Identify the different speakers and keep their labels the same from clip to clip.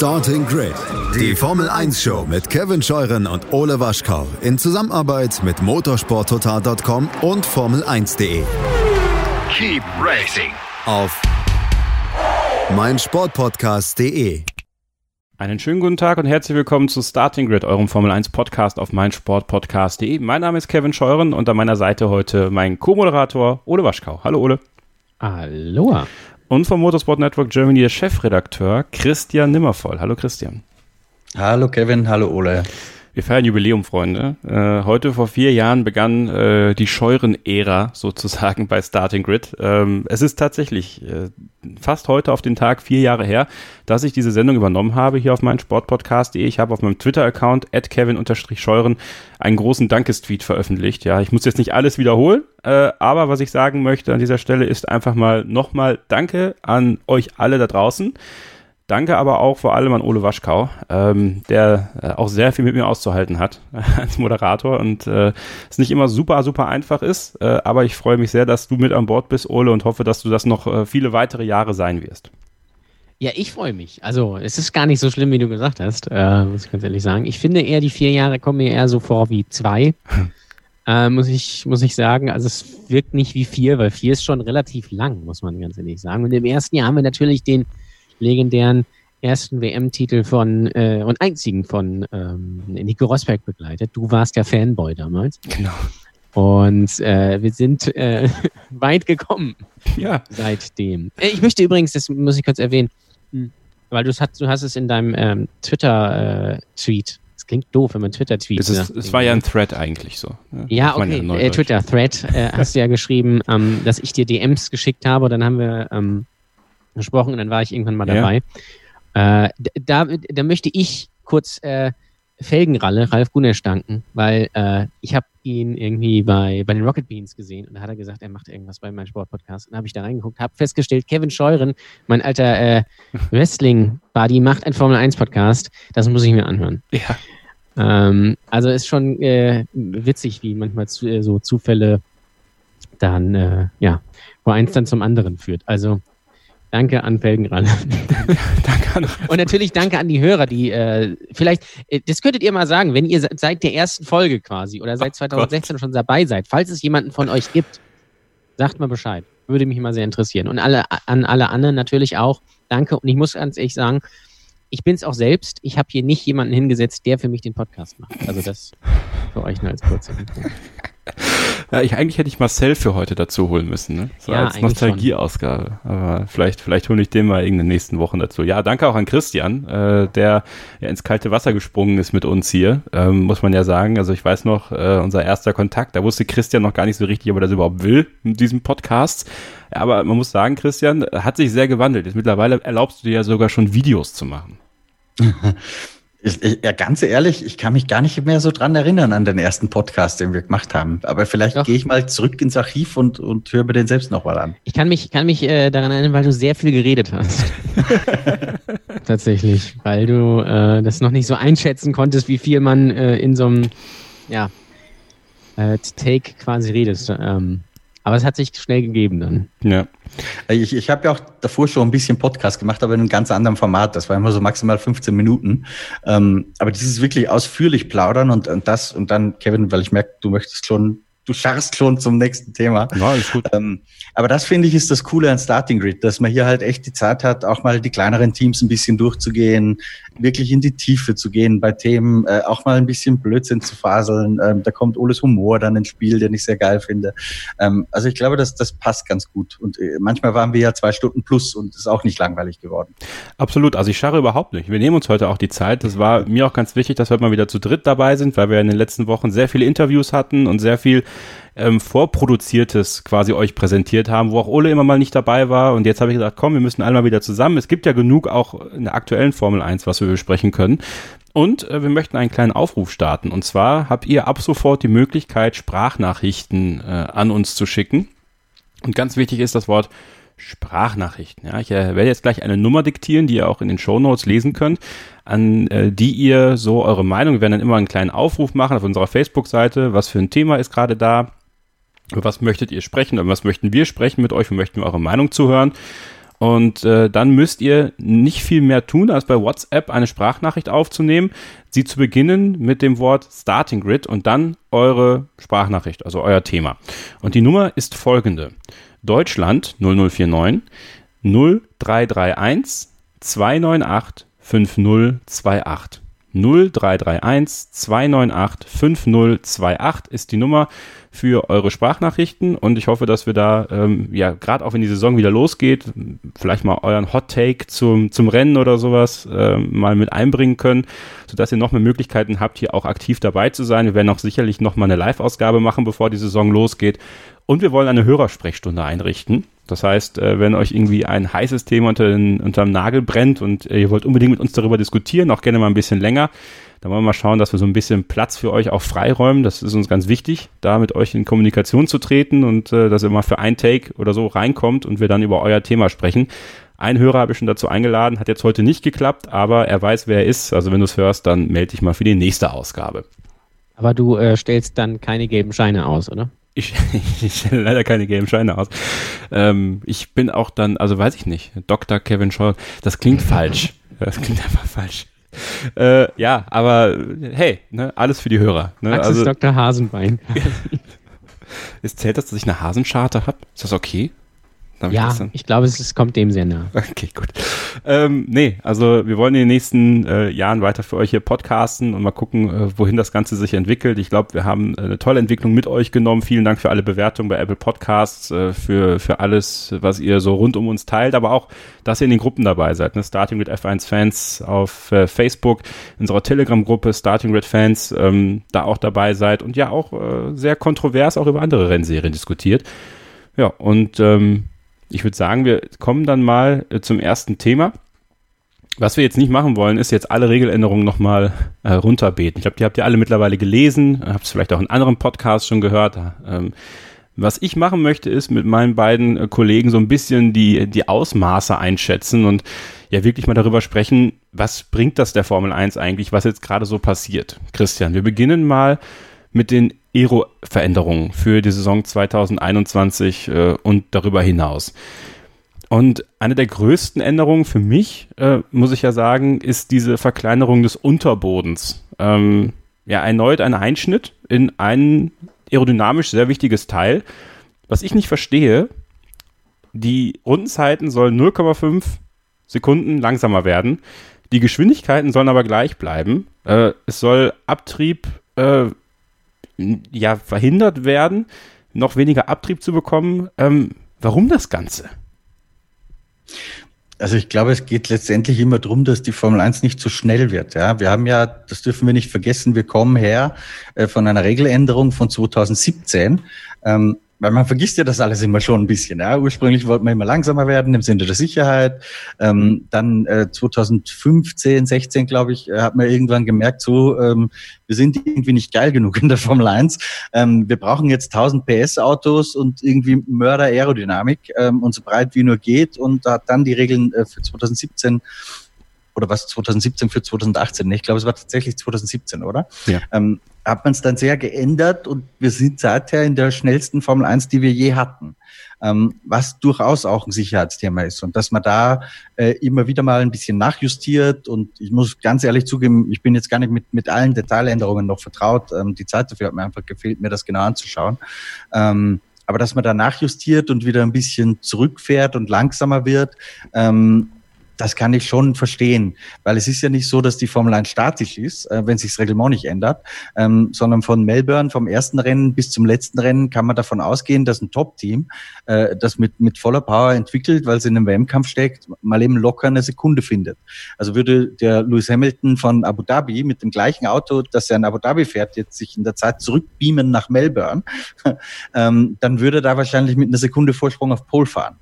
Speaker 1: Starting Grid, die Formel 1 Show mit Kevin Scheuren und Ole Waschkau in Zusammenarbeit mit motorsporttotal.com und Formel1.de.
Speaker 2: Keep racing
Speaker 1: Auf meinsportpodcast.de.
Speaker 3: Einen schönen guten Tag und herzlich willkommen zu Starting Grid, eurem Formel 1 Podcast auf meinsportpodcast.de. Mein Name ist Kevin Scheuren und an meiner Seite heute mein Co-Moderator Ole Waschkau. Hallo Ole.
Speaker 4: Aloha.
Speaker 3: Und vom Motorsport Network Germany der Chefredakteur Christian Nimmervoll. Hallo Christian.
Speaker 5: Hallo Kevin, hallo Ole.
Speaker 3: Wir feiern Jubiläum, Freunde. Äh, heute vor vier Jahren begann äh, die Scheuren-Ära sozusagen bei Starting Grid. Ähm, es ist tatsächlich äh, fast heute auf den Tag vier Jahre her, dass ich diese Sendung übernommen habe hier auf meinem Sportpodcast.de. Ich habe auf meinem Twitter-Account @kevin_scheuren einen großen Dankestweet veröffentlicht. Ja, ich muss jetzt nicht alles wiederholen, äh, aber was ich sagen möchte an dieser Stelle ist einfach mal nochmal Danke an euch alle da draußen. Danke aber auch vor allem an Ole Waschkau, ähm, der äh, auch sehr viel mit mir auszuhalten hat als Moderator und äh, es nicht immer super, super einfach ist. Äh, aber ich freue mich sehr, dass du mit an Bord bist, Ole, und hoffe, dass du das noch äh, viele weitere Jahre sein wirst.
Speaker 4: Ja, ich freue mich. Also, es ist gar nicht so schlimm, wie du gesagt hast, äh, muss ich ganz ehrlich sagen. Ich finde eher, die vier Jahre kommen mir eher so vor wie zwei. äh, muss, ich, muss ich sagen. Also, es wirkt nicht wie vier, weil vier ist schon relativ lang, muss man ganz ehrlich sagen. Und im ersten Jahr haben wir natürlich den legendären ersten WM-Titel von äh, und einzigen von ähm, Nico Rosberg begleitet. Du warst der Fanboy damals.
Speaker 3: Genau.
Speaker 4: Und äh, wir sind äh, weit gekommen
Speaker 3: Ja.
Speaker 4: seitdem. Äh, Ich möchte übrigens, das muss ich kurz erwähnen, hm, weil du hast, du hast es in deinem ähm, Twitter-Tweet. Es klingt doof, wenn man Twitter-Tweet sagt.
Speaker 3: es war ja ein Thread eigentlich so. ne?
Speaker 4: Ja, okay, äh, Twitter-Thread äh, hast du ja geschrieben, ähm, dass ich dir DMs geschickt habe. Dann haben wir ähm, gesprochen und dann war ich irgendwann mal
Speaker 3: Ja.
Speaker 4: dabei. Äh, d- da, da möchte ich kurz äh, Felgenralle, Ralf Gunesch, danken, weil äh, ich habe ihn irgendwie bei, bei den Rocket Beans gesehen und da hat er gesagt, er macht irgendwas bei meinem Sportpodcast. Und dann habe ich da reingeguckt, habe festgestellt, Kevin Scheuren, mein alter äh, Wrestling-Buddy, macht einen Formel-1-Podcast. Das muss ich mir anhören.
Speaker 3: Ja.
Speaker 4: Ähm, also ist schon äh, witzig, wie manchmal zu, äh, so Zufälle dann, äh, ja, wo eins dann zum anderen führt. Also danke an Felgenralle.
Speaker 3: Danke an
Speaker 4: Und natürlich danke an die Hörer, die äh, vielleicht, äh, das könntet ihr mal sagen, wenn ihr se- seit der ersten Folge quasi oder seit
Speaker 3: Oh
Speaker 4: 2016 schon dabei seid, falls es jemanden von euch gibt, sagt mal Bescheid. Würde mich mal sehr interessieren. Und alle, an alle anderen natürlich auch. Danke. Und ich muss ganz ehrlich sagen, ich bin es auch selbst. Ich habe hier nicht jemanden hingesetzt, der für mich den Podcast macht. Also das für euch nur als kurze Info.
Speaker 3: Ja, ich, eigentlich hätte ich Marcel für heute dazu holen müssen, ne? So
Speaker 4: Ja,
Speaker 3: als Nostalgieausgabe. Aber vielleicht, vielleicht hole ich den mal in den nächsten Wochen dazu. Ja, danke auch an Christian, äh, der ja ins kalte Wasser gesprungen ist mit uns hier, ähm, muss man ja sagen. Also ich weiß noch, äh, unser erster Kontakt, da wusste Christian noch gar nicht so richtig, ob er das überhaupt will mit diesem Podcast. Aber man muss sagen, Christian hat sich sehr gewandelt. Jetzt mittlerweile erlaubst du dir ja sogar schon Videos zu machen.
Speaker 5: Ich, ich, ja, ganz ehrlich, ich kann mich gar nicht mehr so dran erinnern an den ersten Podcast, den wir gemacht haben. Aber vielleicht gehe ich mal zurück ins Archiv und, und höre mir den selbst nochmal an.
Speaker 4: Ich kann mich, kann mich äh, daran erinnern, weil du sehr viel geredet hast. Tatsächlich, weil du äh, das noch nicht so einschätzen konntest, wie viel man äh, in so einem ja, äh, Take quasi redet. Ähm, aber es hat sich schnell gegeben dann.
Speaker 3: Ja.
Speaker 5: Ich, ich habe ja auch davor schon ein bisschen Podcast gemacht, aber in einem ganz anderen Format. Das war immer so maximal 15 Minuten. Ähm, aber dieses wirklich ausführlich plaudern und, und das und dann, Kevin, weil ich merke, du möchtest schon, du scharrst schon zum nächsten Thema.
Speaker 3: Ja, ist gut.
Speaker 5: Ähm, aber das finde ich ist das Coole an Starting Grid, dass man hier halt echt die Zeit hat, auch mal die kleineren Teams ein bisschen durchzugehen, wirklich in die Tiefe zu gehen bei Themen, äh, auch mal ein bisschen Blödsinn zu faseln. Ähm, da kommt Oles Humor dann ins Spiel, den ich sehr geil finde. Ähm, also ich glaube, dass das passt ganz gut. Und äh, manchmal waren wir ja zwei Stunden plus und ist auch nicht langweilig geworden.
Speaker 3: Absolut, also ich scharre überhaupt nicht. Wir nehmen uns heute auch die Zeit. Das war mir auch ganz wichtig, dass wir mal wieder zu dritt dabei sind, weil wir in den letzten Wochen sehr viele Interviews hatten und sehr viel ähm, Vorproduziertes quasi euch präsentiert haben, wo auch Ole immer mal nicht dabei war. Und jetzt habe ich gesagt, komm, wir müssen alle mal wieder zusammen. Es gibt ja genug auch in der aktuellen Formel 1, was wir besprechen können. Und äh, wir möchten einen kleinen Aufruf starten. Und zwar habt ihr ab sofort die Möglichkeit, Sprachnachrichten äh, an uns zu schicken. Und ganz wichtig ist das Wort Sprachnachrichten. Ja, ich äh, werde jetzt gleich eine Nummer diktieren, die ihr auch in den Shownotes lesen könnt, an äh, die ihr so eure Meinung, wir werden dann immer einen kleinen Aufruf machen auf unserer Facebook-Seite, was für ein Thema ist gerade da, was möchtet ihr sprechen, über was möchten wir sprechen mit euch, wir möchten eure Meinung zuhören. Und äh, dann müsst ihr nicht viel mehr tun, als bei WhatsApp eine Sprachnachricht aufzunehmen, sie zu beginnen mit dem Wort Starting Grid und dann eure Sprachnachricht, also euer Thema. Und die Nummer ist folgende. Deutschland 0049 0331 298 5028. 0331 298 5028 ist die Nummer für eure Sprachnachrichten und ich hoffe, dass wir da, ähm, ja, gerade auch wenn die Saison wieder losgeht, vielleicht mal euren Hot Take zum, zum Rennen oder sowas ähm, mal mit einbringen können, sodass ihr noch mehr Möglichkeiten habt, hier auch aktiv dabei zu sein. Wir werden auch sicherlich noch mal eine Live-Ausgabe machen, bevor die Saison losgeht. Und wir wollen eine Hörersprechstunde einrichten. Das heißt, äh, wenn euch irgendwie ein heißes Thema unter den, unterm Nagel brennt und ihr wollt unbedingt mit uns darüber diskutieren, auch gerne mal ein bisschen länger, dann wollen wir mal schauen, dass wir so ein bisschen Platz für euch auch freiräumen. Das ist uns ganz wichtig, da mit euch in Kommunikation zu treten und äh, dass ihr mal für ein Take oder so reinkommt und wir dann über euer Thema sprechen. Ein Hörer habe ich schon dazu eingeladen, hat jetzt heute nicht geklappt, aber er weiß, wer er ist. Also wenn du es hörst, dann melde dich mal für die nächste Ausgabe.
Speaker 4: Aber du äh, stellst dann keine gelben Scheine aus, oder?
Speaker 3: Ich, ich stelle leider keine gelben Scheine aus. Ähm, ich bin auch dann, also weiß ich nicht, Dr. Kevin Scholl, das klingt falsch. Das klingt einfach falsch. Äh, ja, aber hey, ne, alles für die Hörer. Ne?
Speaker 4: Max
Speaker 3: also,
Speaker 4: ist Dr. Hasenbein.
Speaker 3: Ist zählt das, dass ich eine Hasenscharte habe? Ist das okay? Darf
Speaker 4: ja,
Speaker 3: dann-
Speaker 4: ich glaube, es, es kommt dem sehr nah.
Speaker 3: Okay, gut. Ähm, nee, also wir wollen in den nächsten äh, Jahren weiter für euch hier podcasten und mal gucken, äh, wohin das Ganze sich entwickelt. Ich glaube, wir haben äh, eine tolle Entwicklung mit euch genommen. Vielen Dank für alle Bewertungen bei Apple Podcasts, äh, für, für alles, was ihr so rund um uns teilt, aber auch, dass ihr in den Gruppen dabei seid. Ne? Starting with F1 Fans auf äh, Facebook, in unserer Telegram-Gruppe Starting with Fans, ähm, da auch dabei seid und ja auch äh, sehr kontrovers auch über andere Rennserien diskutiert. Ja, und ähm, ich würde sagen, wir kommen dann mal äh, zum ersten Thema. Was wir jetzt nicht machen wollen, ist jetzt alle Regeländerungen nochmal äh, runterbeten. Ich glaube, die habt ihr alle mittlerweile gelesen, habt es vielleicht auch in anderen Podcasts schon gehört. Ähm, was ich machen möchte, ist mit meinen beiden äh, Kollegen so ein bisschen die, die Ausmaße einschätzen und ja wirklich mal darüber sprechen, was bringt das der Formel 1 eigentlich, was jetzt gerade so passiert. Christian, wir beginnen mal mit den Aero-Veränderungen für die Saison 2021 äh, und darüber hinaus. Und eine der größten Änderungen für mich, äh, muss ich ja sagen, ist diese Verkleinerung des Unterbodens. Ähm, ja, erneut ein Einschnitt in ein aerodynamisch sehr wichtiges Teil. Was ich nicht verstehe, die Rundenzeiten sollen 0,5 Sekunden langsamer werden. Die Geschwindigkeiten sollen aber gleich bleiben. Äh, es soll Abtrieb äh, ja verhindert werden, noch weniger Abtrieb zu bekommen. Ähm, warum das Ganze?
Speaker 5: Also ich glaube, es geht letztendlich immer darum, dass die Formel 1 nicht zu schnell wird. Ja, wir haben ja, das dürfen wir nicht vergessen, wir kommen her äh, von einer Regeländerung von 2017. Ähm, weil man vergisst ja das alles immer schon ein bisschen. Ja? Ursprünglich wollten wir immer langsamer werden im Sinne der Sicherheit. Ähm, dann äh, 2015, 16, glaube ich, äh, hat man irgendwann gemerkt, so ähm, wir sind irgendwie nicht geil genug in der Formel 1. Ähm, wir brauchen jetzt 1000 PS Autos und irgendwie Mörder Aerodynamik ähm, und so breit wie nur geht. Und da hat dann die Regeln äh, für 2017 oder was 2017 für 2018, ne? ich glaube, es war tatsächlich 2017, oder?
Speaker 3: Ja.
Speaker 5: Ähm, hat man es dann sehr geändert und wir sind seither in der schnellsten Formel 1, die wir je hatten. Ähm, was durchaus auch ein Sicherheitsthema ist und dass man da äh, immer wieder mal ein bisschen nachjustiert und ich muss ganz ehrlich zugeben, ich bin jetzt gar nicht mit, mit allen Detailänderungen noch vertraut. Ähm, die Zeit dafür hat mir einfach gefehlt, mir das genau anzuschauen. Ähm, aber dass man da nachjustiert und wieder ein bisschen zurückfährt und langsamer wird, ähm, das kann ich schon verstehen, weil es ist ja nicht so, dass die Formel 1 statisch ist, äh, wenn sich das Reglement nicht ändert, ähm, sondern von Melbourne, vom ersten Rennen bis zum letzten Rennen kann man davon ausgehen, dass ein Top-Team, äh, das mit, mit voller Power entwickelt, weil es in einem WM-Kampf steckt, mal eben locker eine Sekunde findet. Also würde der Lewis Hamilton von Abu Dhabi mit dem gleichen Auto, das er in Abu Dhabi fährt, jetzt sich in der Zeit zurückbeamen nach Melbourne, ähm, dann würde er da wahrscheinlich mit einer Sekunde Vorsprung auf Pole fahren.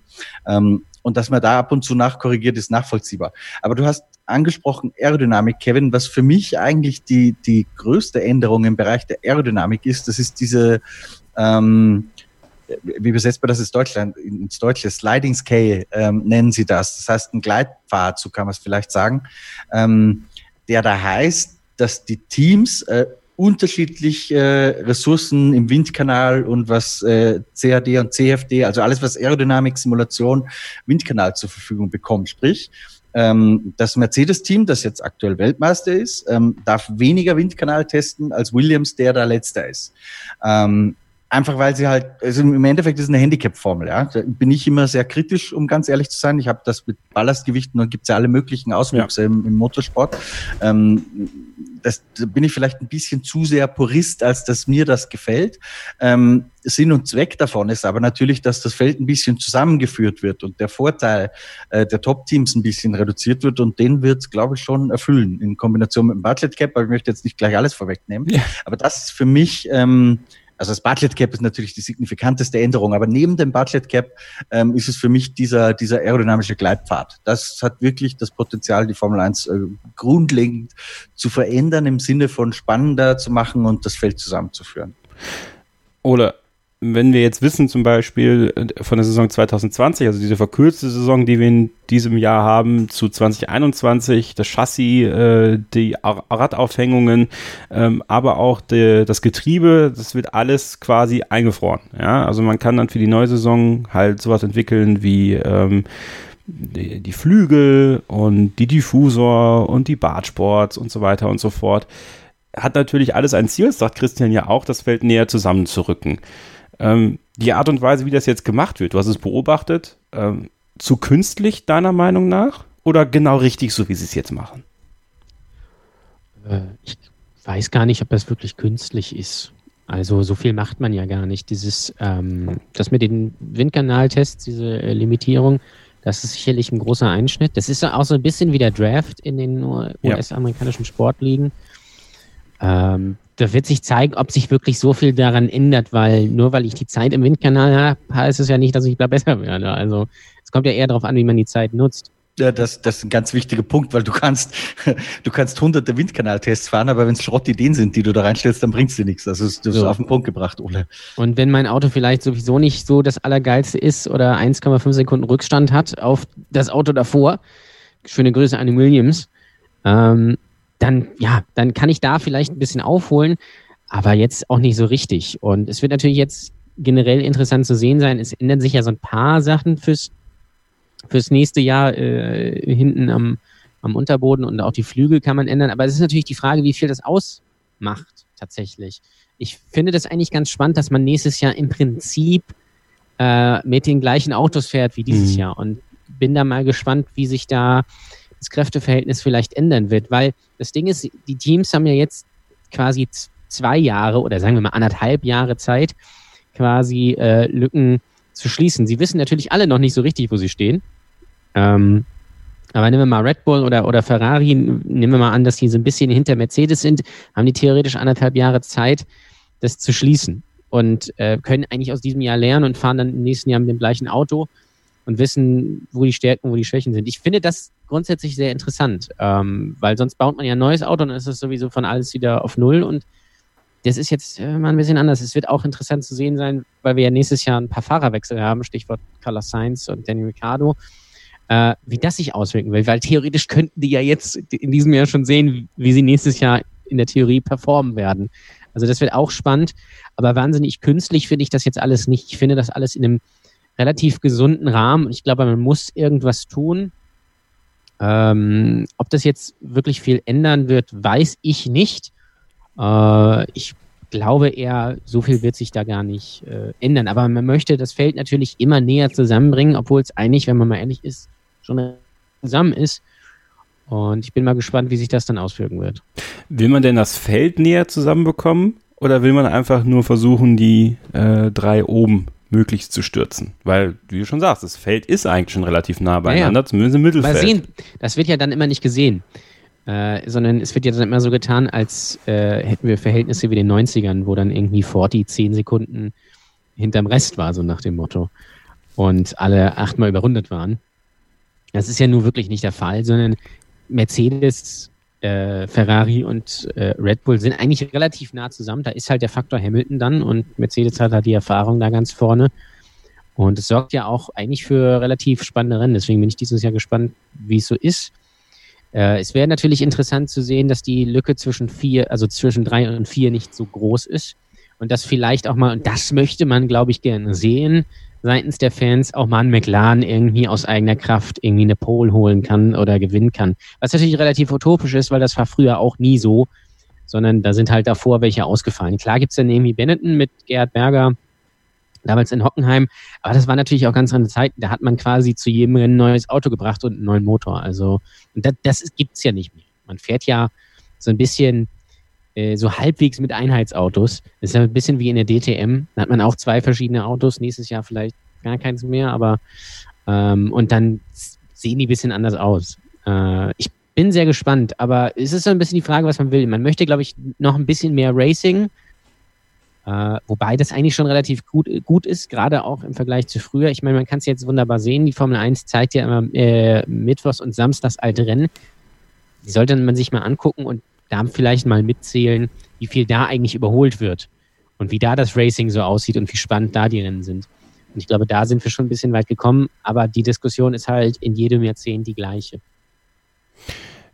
Speaker 5: Ähm, und dass man da ab und zu nachkorrigiert, ist nachvollziehbar. Aber du hast angesprochen Aerodynamik, Kevin, was für mich eigentlich die, die größte Änderung im Bereich der Aerodynamik ist, das ist diese, ähm, wie übersetzt man das ins Deutschland, ins Deutsche, Sliding Scale ähm, nennen sie das. Das heißt, ein Gleitpfad, so kann man es vielleicht sagen, ähm, der da heißt, dass die Teams äh, unterschiedlich äh, Ressourcen im Windkanal und was äh, CAD und CFD, also alles, was Aerodynamik, Simulation, Windkanal zur Verfügung bekommt. Sprich, ähm, das Mercedes-Team, das jetzt aktuell Weltmeister ist, ähm, darf weniger Windkanal testen als Williams, der da letzter ist. Ähm, Einfach weil sie halt, also im Endeffekt ist es eine Handicap-Formel, ja. Da bin ich immer sehr kritisch, um ganz ehrlich zu sein. Ich habe das mit Ballastgewichten und gibt's ja alle möglichen Auswüchse ja. im, im, Motorsport. Ähm, das, da bin ich vielleicht ein bisschen zu sehr Purist, als dass mir das gefällt. Ähm, Sinn und Zweck davon ist aber natürlich, dass das Feld ein bisschen zusammengeführt wird und der Vorteil äh, der Top-Teams ein bisschen reduziert wird und den wird glaube ich, schon erfüllen in Kombination mit dem Budget Cap, aber ich möchte jetzt nicht gleich alles vorwegnehmen. Ja. Aber das ist für mich ähm, also das Budget Cap ist natürlich die signifikanteste Änderung, aber neben dem Budget Cap ähm, ist es für mich dieser, dieser aerodynamische Gleitpfad. Das hat wirklich das Potenzial, die Formel 1 äh, grundlegend zu verändern, im Sinne von spannender zu machen und das Feld zusammenzuführen.
Speaker 3: Oder wenn wir jetzt wissen, zum Beispiel äh, von der Saison 2020, also diese verkürzte Saison, die wir in diesem Jahr haben, zu 2021, das Chassis, äh, die Radaufhängungen, ähm, aber auch de, das Getriebe, das wird alles quasi eingefroren. Ja, also man kann dann für die neue Saison halt sowas entwickeln wie ähm, die, die Flügel und die Diffusor und die Bartsports und so weiter und so fort. Hat natürlich alles ein Ziel, sagt Christian ja auch, das Feld näher zusammenzurücken. Ähm, die Art und Weise, wie das jetzt gemacht wird, du hast es beobachtet, ähm, zu künstlich deiner Meinung nach oder genau richtig, so wie sie es jetzt machen?
Speaker 4: Äh, ich weiß gar nicht, ob das wirklich künstlich ist. Also so viel macht man ja gar nicht. Dieses, ähm, das mit den Windkanaltests, diese äh, Limitierung, das ist sicherlich ein großer Einschnitt. Das ist auch so ein bisschen wie der Draft in den US-amerikanischen Sportligen. Ähm, da wird sich zeigen, ob sich wirklich so viel daran ändert, weil nur weil ich die Zeit im Windkanal habe, heißt es ja nicht, dass ich da besser werde. Also es kommt ja eher darauf an, wie man die Zeit nutzt.
Speaker 5: Ja, das, das ist ein ganz wichtiger Punkt, weil du kannst, du kannst hunderte Windkanaltests fahren, aber wenn es Schrottideen sind, die du da reinstellst, dann bringst du nichts. Das ist, so. auf den Punkt gebracht, Ole.
Speaker 4: Und wenn mein Auto vielleicht sowieso nicht so das Allergeilste ist oder 1,5 Sekunden Rückstand hat auf das Auto davor, schöne Grüße an den Williams, ähm, dann, ja, dann kann ich da vielleicht ein bisschen aufholen, aber jetzt auch nicht so richtig. Und es wird natürlich jetzt generell interessant zu sehen sein. Es ändern sich ja so ein paar Sachen fürs, fürs nächste Jahr äh, hinten am, am Unterboden und auch die Flügel kann man ändern. Aber es ist natürlich die Frage, wie viel das ausmacht tatsächlich. Ich finde das eigentlich ganz spannend, dass man nächstes Jahr im Prinzip äh, mit den gleichen Autos fährt wie dieses mhm. Jahr und bin da mal gespannt, wie sich da das Kräfteverhältnis vielleicht ändern wird, weil das Ding ist, die Teams haben ja jetzt quasi zwei Jahre oder sagen wir mal anderthalb Jahre Zeit, quasi äh, Lücken zu schließen. Sie wissen natürlich alle noch nicht so richtig, wo sie stehen. Ähm, aber nehmen wir mal Red Bull oder, oder Ferrari, nehmen wir mal an, dass die so ein bisschen hinter Mercedes sind, haben die theoretisch anderthalb Jahre Zeit, das zu schließen und äh, können eigentlich aus diesem Jahr lernen und fahren dann im nächsten Jahr mit dem gleichen Auto und wissen, wo die Stärken, wo die Schwächen sind. Ich finde das grundsätzlich sehr interessant, ähm, weil sonst baut man ja ein neues Auto und dann ist es sowieso von alles wieder auf Null und das ist jetzt äh, mal ein bisschen anders. Es wird auch interessant zu sehen sein, weil wir ja nächstes Jahr ein paar Fahrerwechsel haben, Stichwort Carlos Sainz und Danny Ricciardo, äh, wie das sich auswirken will, weil theoretisch könnten die ja jetzt in diesem Jahr schon sehen, wie sie nächstes Jahr in der Theorie performen werden. Also das wird auch spannend, aber wahnsinnig künstlich finde ich das jetzt alles nicht. Ich finde das alles in einem relativ gesunden Rahmen. Ich glaube, man muss irgendwas tun. Ähm, ob das jetzt wirklich viel ändern wird, weiß ich nicht. Äh, ich glaube eher, so viel wird sich da gar nicht äh, ändern. Aber man möchte das Feld natürlich immer näher zusammenbringen, obwohl es eigentlich, wenn man mal ehrlich ist, schon zusammen ist. Und ich bin mal gespannt, wie sich das dann auswirken wird.
Speaker 3: Will man denn das Feld näher zusammenbekommen? Oder will man einfach nur versuchen, die äh, drei oben möglichst zu stürzen. Weil, wie du schon sagst, das Feld ist eigentlich schon relativ nah beieinander, ja, ja. zumindest im Mittelfeld.
Speaker 4: Mal sehen, das wird ja dann immer nicht gesehen. Äh, sondern es wird ja dann immer so getan, als äh, hätten wir Verhältnisse wie den 90ern, wo dann irgendwie 40, 10 Sekunden hinterm Rest war, so nach dem Motto. Und alle achtmal überrundet waren. Das ist ja nun wirklich nicht der Fall, sondern Mercedes äh, Ferrari und äh, Red Bull sind eigentlich relativ nah zusammen. Da ist halt der Faktor Hamilton dann und Mercedes hat halt die Erfahrung da ganz vorne. Und es sorgt ja auch eigentlich für relativ spannende Rennen. Deswegen bin ich dieses Jahr gespannt, wie es so ist. Äh, es wäre natürlich interessant zu sehen, dass die Lücke zwischen vier, also zwischen drei und vier nicht so groß ist. Und das vielleicht auch mal, und das möchte man, glaube ich, gerne sehen, seitens der Fans auch mal ein McLaren irgendwie aus eigener Kraft irgendwie eine Pole holen kann oder gewinnen kann. Was natürlich relativ utopisch ist, weil das war früher auch nie so, sondern da sind halt davor welche ausgefallen. Klar gibt's dann irgendwie Benetton mit Gerhard Berger, damals in Hockenheim, aber das war natürlich auch ganz andere Zeiten. Da hat man quasi zu jedem Rennen ein neues Auto gebracht und einen neuen Motor. Also das, das gibt's ja nicht mehr. Man fährt ja so ein bisschen äh, so halbwegs mit Einheitsautos. Das ist ja ein bisschen wie in der DTM. Da hat man auch zwei verschiedene Autos, nächstes Jahr vielleicht gar keins mehr, aber ähm, und dann sehen die ein bisschen anders aus. Äh, ich bin sehr gespannt, aber es ist so ein bisschen die Frage, was man will. Man möchte, glaube ich, noch ein bisschen mehr Racing, äh, wobei das eigentlich schon relativ gut, gut ist, gerade auch im Vergleich zu früher. Ich meine, man kann es jetzt wunderbar sehen. Die Formel 1 zeigt ja immer äh, Mittwochs und Samstags alte Rennen. Die sollte man sich mal angucken und da vielleicht mal mitzählen, wie viel da eigentlich überholt wird und wie da das Racing so aussieht und wie spannend da die Rennen sind. Und ich glaube, da sind wir schon ein bisschen weit gekommen, aber die Diskussion ist halt in jedem Jahrzehnt die gleiche.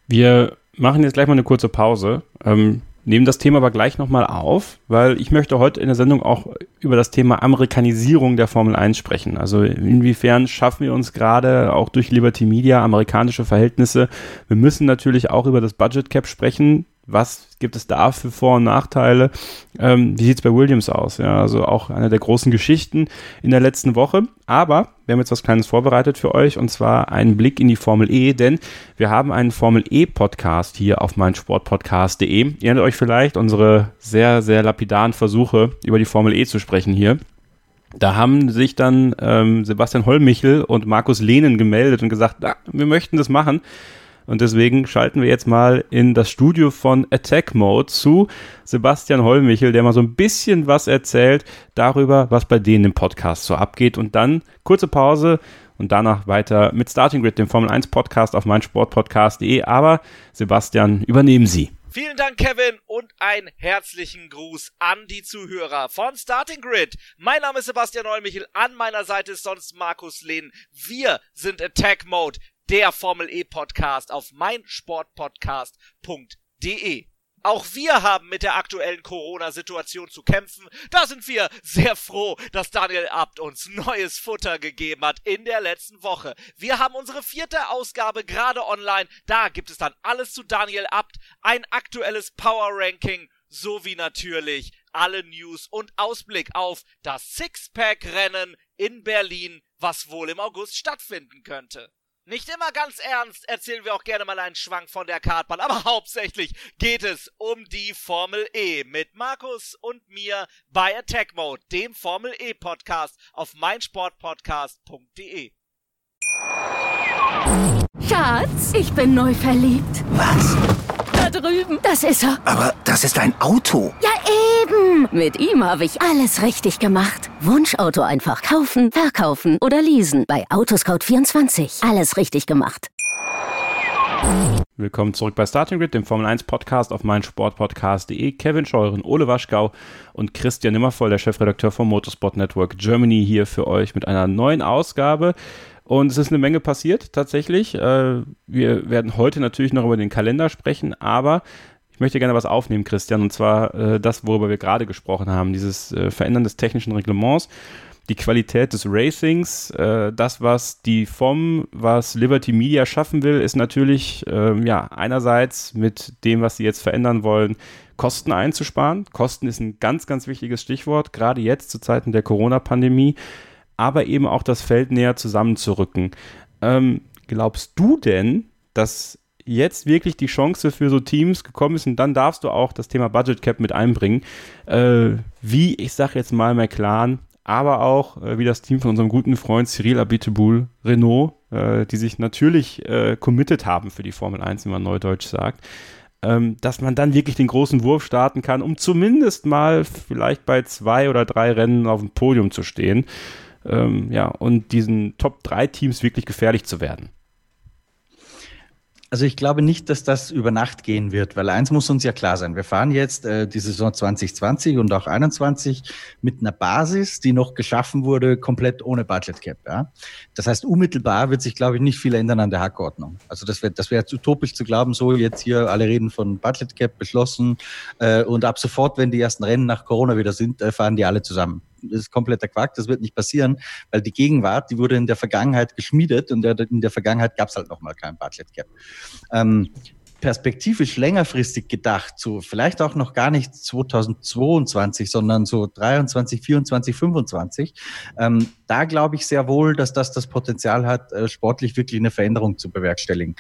Speaker 3: Wir machen jetzt gleich mal eine kurze Pause. Ähm, nehmen das Thema aber gleich nochmal auf, weil ich möchte heute in der Sendung auch über das Thema Amerikanisierung der Formel 1 sprechen. Also inwiefern schaffen wir uns gerade auch durch Liberty Media amerikanische Verhältnisse. Wir müssen natürlich auch über das Budget Cap sprechen was gibt es da für Vor- und Nachteile? Ähm, wie sieht es bei Williams aus? Ja, also auch eine der großen Geschichten in der letzten Woche. Aber wir haben jetzt was Kleines vorbereitet für euch und zwar einen Blick in die Formel E, denn wir haben einen Formel E-Podcast hier auf meinsportpodcast.de. Ihr erinnert euch vielleicht unsere sehr, sehr lapidaren Versuche, über die Formel E zu sprechen hier. Da haben sich dann ähm, Sebastian Hollmichel und Markus Lehnen gemeldet und gesagt, na, wir möchten das machen. Und deswegen schalten wir jetzt mal in das Studio von Attack Mode zu Sebastian Hollmichel, der mal so ein bisschen was erzählt darüber, was bei denen im Podcast so abgeht. Und dann kurze Pause und danach weiter mit Starting Grid, dem Formel 1 Podcast auf meinsportpodcast.de. Aber Sebastian, übernehmen Sie.
Speaker 6: Vielen Dank, Kevin, und einen herzlichen Gruß an die Zuhörer von Starting Grid. Mein Name ist Sebastian Neulmichel, an meiner Seite ist sonst Markus Lehn. Wir sind Attack Mode, der Formel E Podcast auf meinsportpodcast.de. Auch wir haben mit der aktuellen Corona-Situation zu kämpfen. Da sind wir sehr froh, dass Daniel Abt uns neues Futter gegeben hat in der letzten Woche. Wir haben unsere vierte Ausgabe gerade online. Da gibt es dann alles zu Daniel Abt, ein aktuelles Power Ranking sowie natürlich alle News und Ausblick auf das Sixpack-Rennen in Berlin, was wohl im August stattfinden könnte. Nicht immer ganz ernst erzählen wir auch gerne mal einen Schwank von der Kartbahn, aber hauptsächlich geht es um die Formel E mit Markus und mir bei Attack Mode, dem Formel E Podcast auf meinsportpodcast.de.
Speaker 7: Schatz, ich bin neu verliebt.
Speaker 8: Was?
Speaker 7: Drüben. Das ist er.
Speaker 8: Aber das ist ein Auto.
Speaker 7: Ja, eben. Mit ihm habe ich alles richtig gemacht. Wunschauto einfach kaufen, verkaufen oder leasen. Bei Autoscout24. Alles richtig gemacht.
Speaker 3: Willkommen zurück bei Starting Grid, dem Formel 1 Podcast auf meinsportpodcast.de. Kevin Scheuren, Ole Waschgau und Christian Nimmervoll, der Chefredakteur vom Motorsport Network Germany, hier für euch mit einer neuen Ausgabe. Und es ist eine Menge passiert, tatsächlich. Äh, wir werden heute natürlich noch über den Kalender sprechen, aber ich möchte gerne was aufnehmen, Christian, und zwar äh, das, worüber wir gerade gesprochen haben, dieses äh, Verändern des technischen Reglements, die Qualität des Racings, das, was die FOM, was Liberty Media schaffen will, ist natürlich, ähm, ja, einerseits mit dem, was sie jetzt verändern wollen, Kosten einzusparen. Kosten ist ein ganz, ganz wichtiges Stichwort, gerade jetzt zu Zeiten der Corona-Pandemie aber eben auch das Feld näher zusammenzurücken. Ähm, glaubst du denn, dass jetzt wirklich die Chance für so Teams gekommen ist? Und dann darfst du auch das Thema Budget Cap mit einbringen, äh, wie ich sag jetzt mal McLaren, aber auch äh, wie das Team von unserem guten Freund Cyril Abiteboul Renault, äh, die sich natürlich äh, committed haben für die Formel 1, wie man neudeutsch sagt, ähm, dass man dann wirklich den großen Wurf starten kann, um zumindest mal vielleicht bei zwei oder drei Rennen auf dem Podium zu stehen ähm, ja, und diesen Top 3 Teams wirklich gefährlich zu werden.
Speaker 5: Also ich glaube nicht, dass das über Nacht gehen wird, weil eins muss uns ja klar sein. Wir fahren jetzt äh, die Saison 2020 und auch 21 mit einer Basis, die noch geschaffen wurde, komplett ohne Budget Cap. Ja? Das heißt, unmittelbar wird sich, glaube ich, nicht viel ändern an der Hackordnung. Also das wäre das wäre utopisch zu glauben, so jetzt hier alle reden von Budget Cap beschlossen äh, und ab sofort, wenn die ersten Rennen nach Corona wieder sind, äh, fahren die alle zusammen das ist kompletter Quark, das wird nicht passieren, weil die Gegenwart, die wurde in der Vergangenheit geschmiedet und in der Vergangenheit gab es halt nochmal kein Budget Cap. Ähm, perspektivisch längerfristig gedacht, so vielleicht auch noch gar nicht 2022, sondern so 23, 24, 25, ähm, da glaube ich sehr wohl, dass das das Potenzial hat, äh, sportlich wirklich eine Veränderung zu bewerkstelligen.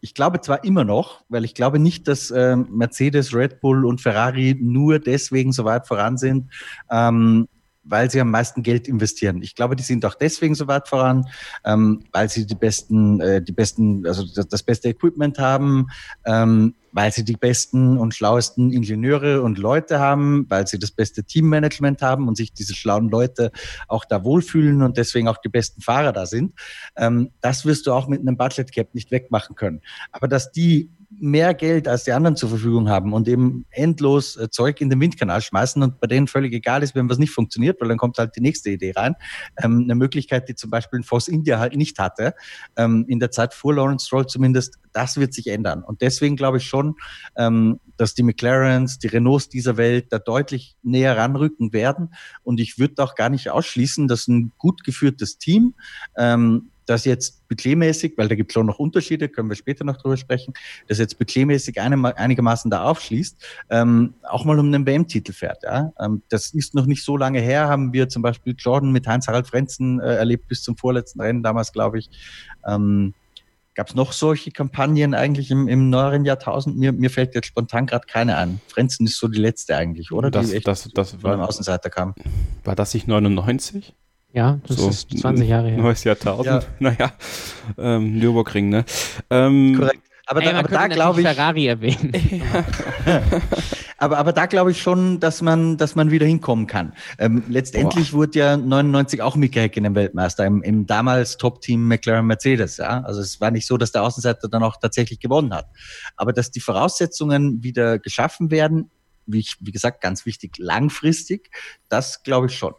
Speaker 5: Ich glaube zwar immer noch, weil ich glaube nicht, dass äh, Mercedes, Red Bull und Ferrari nur deswegen so weit voran sind, ähm, weil sie am meisten Geld investieren. Ich glaube, die sind auch deswegen so weit voran, ähm, weil sie die besten, äh, die besten, also das, das beste Equipment haben, ähm, weil sie die besten und schlauesten Ingenieure und Leute haben, weil sie das beste Teammanagement haben und sich diese schlauen Leute auch da wohlfühlen und deswegen auch die besten Fahrer da sind. Ähm, das wirst du auch mit einem Budget Cap nicht wegmachen können. Aber dass die mehr Geld als die anderen zur Verfügung haben und eben endlos äh, Zeug in den Windkanal schmeißen und bei denen völlig egal ist, wenn was nicht funktioniert, weil dann kommt halt die nächste Idee rein. Ähm, eine Möglichkeit, die zum Beispiel in Force India halt nicht hatte, ähm, in der Zeit vor Lawrence Stroll zumindest, das wird sich ändern. Und deswegen glaube ich schon, ähm, dass die McLarens, die Renaults dieser Welt da deutlich näher ranrücken werden. Und ich würde auch gar nicht ausschließen, dass ein gut geführtes Team ähm, das jetzt budgetmäßig, weil da gibt es schon noch Unterschiede, können wir später noch drüber sprechen, das jetzt budgetmäßig einigermaßen da aufschließt, ähm, auch mal um einen WM-Titel fährt. Ja? Ähm, das ist noch nicht so lange her, haben wir zum Beispiel Jordan mit Heinz-Harald Frenzen äh, erlebt bis zum vorletzten Rennen damals, glaube ich. Ähm, Gab es noch solche Kampagnen eigentlich im, im neueren Jahrtausend? Mir, mir fällt jetzt spontan gerade keine an. Frenzen ist so die letzte eigentlich, oder?
Speaker 3: Das,
Speaker 5: die
Speaker 3: echt das, das war,
Speaker 5: Außenseiter kam.
Speaker 3: War das nicht 99?
Speaker 4: Ja, das so, ist 20 Jahre her.
Speaker 3: Neues Jahrtausend. Ja. Naja, ähm, Nürburgring, ne? Ähm,
Speaker 5: Korrekt. Aber da, aber da glaube ich.
Speaker 4: Ferrari erwähnen.
Speaker 5: aber, aber da glaube ich schon, dass man, dass man wieder hinkommen kann. Ähm, letztendlich Boah. wurde ja 99 auch Mika Häkkinen Weltmeister im, im damals Top-Team McLaren Mercedes. Ja? Also es war nicht so, dass der Außenseiter dann auch tatsächlich gewonnen hat. Aber dass die Voraussetzungen wieder geschaffen werden, wie, ich, wie gesagt, ganz wichtig, langfristig, das glaube ich schon.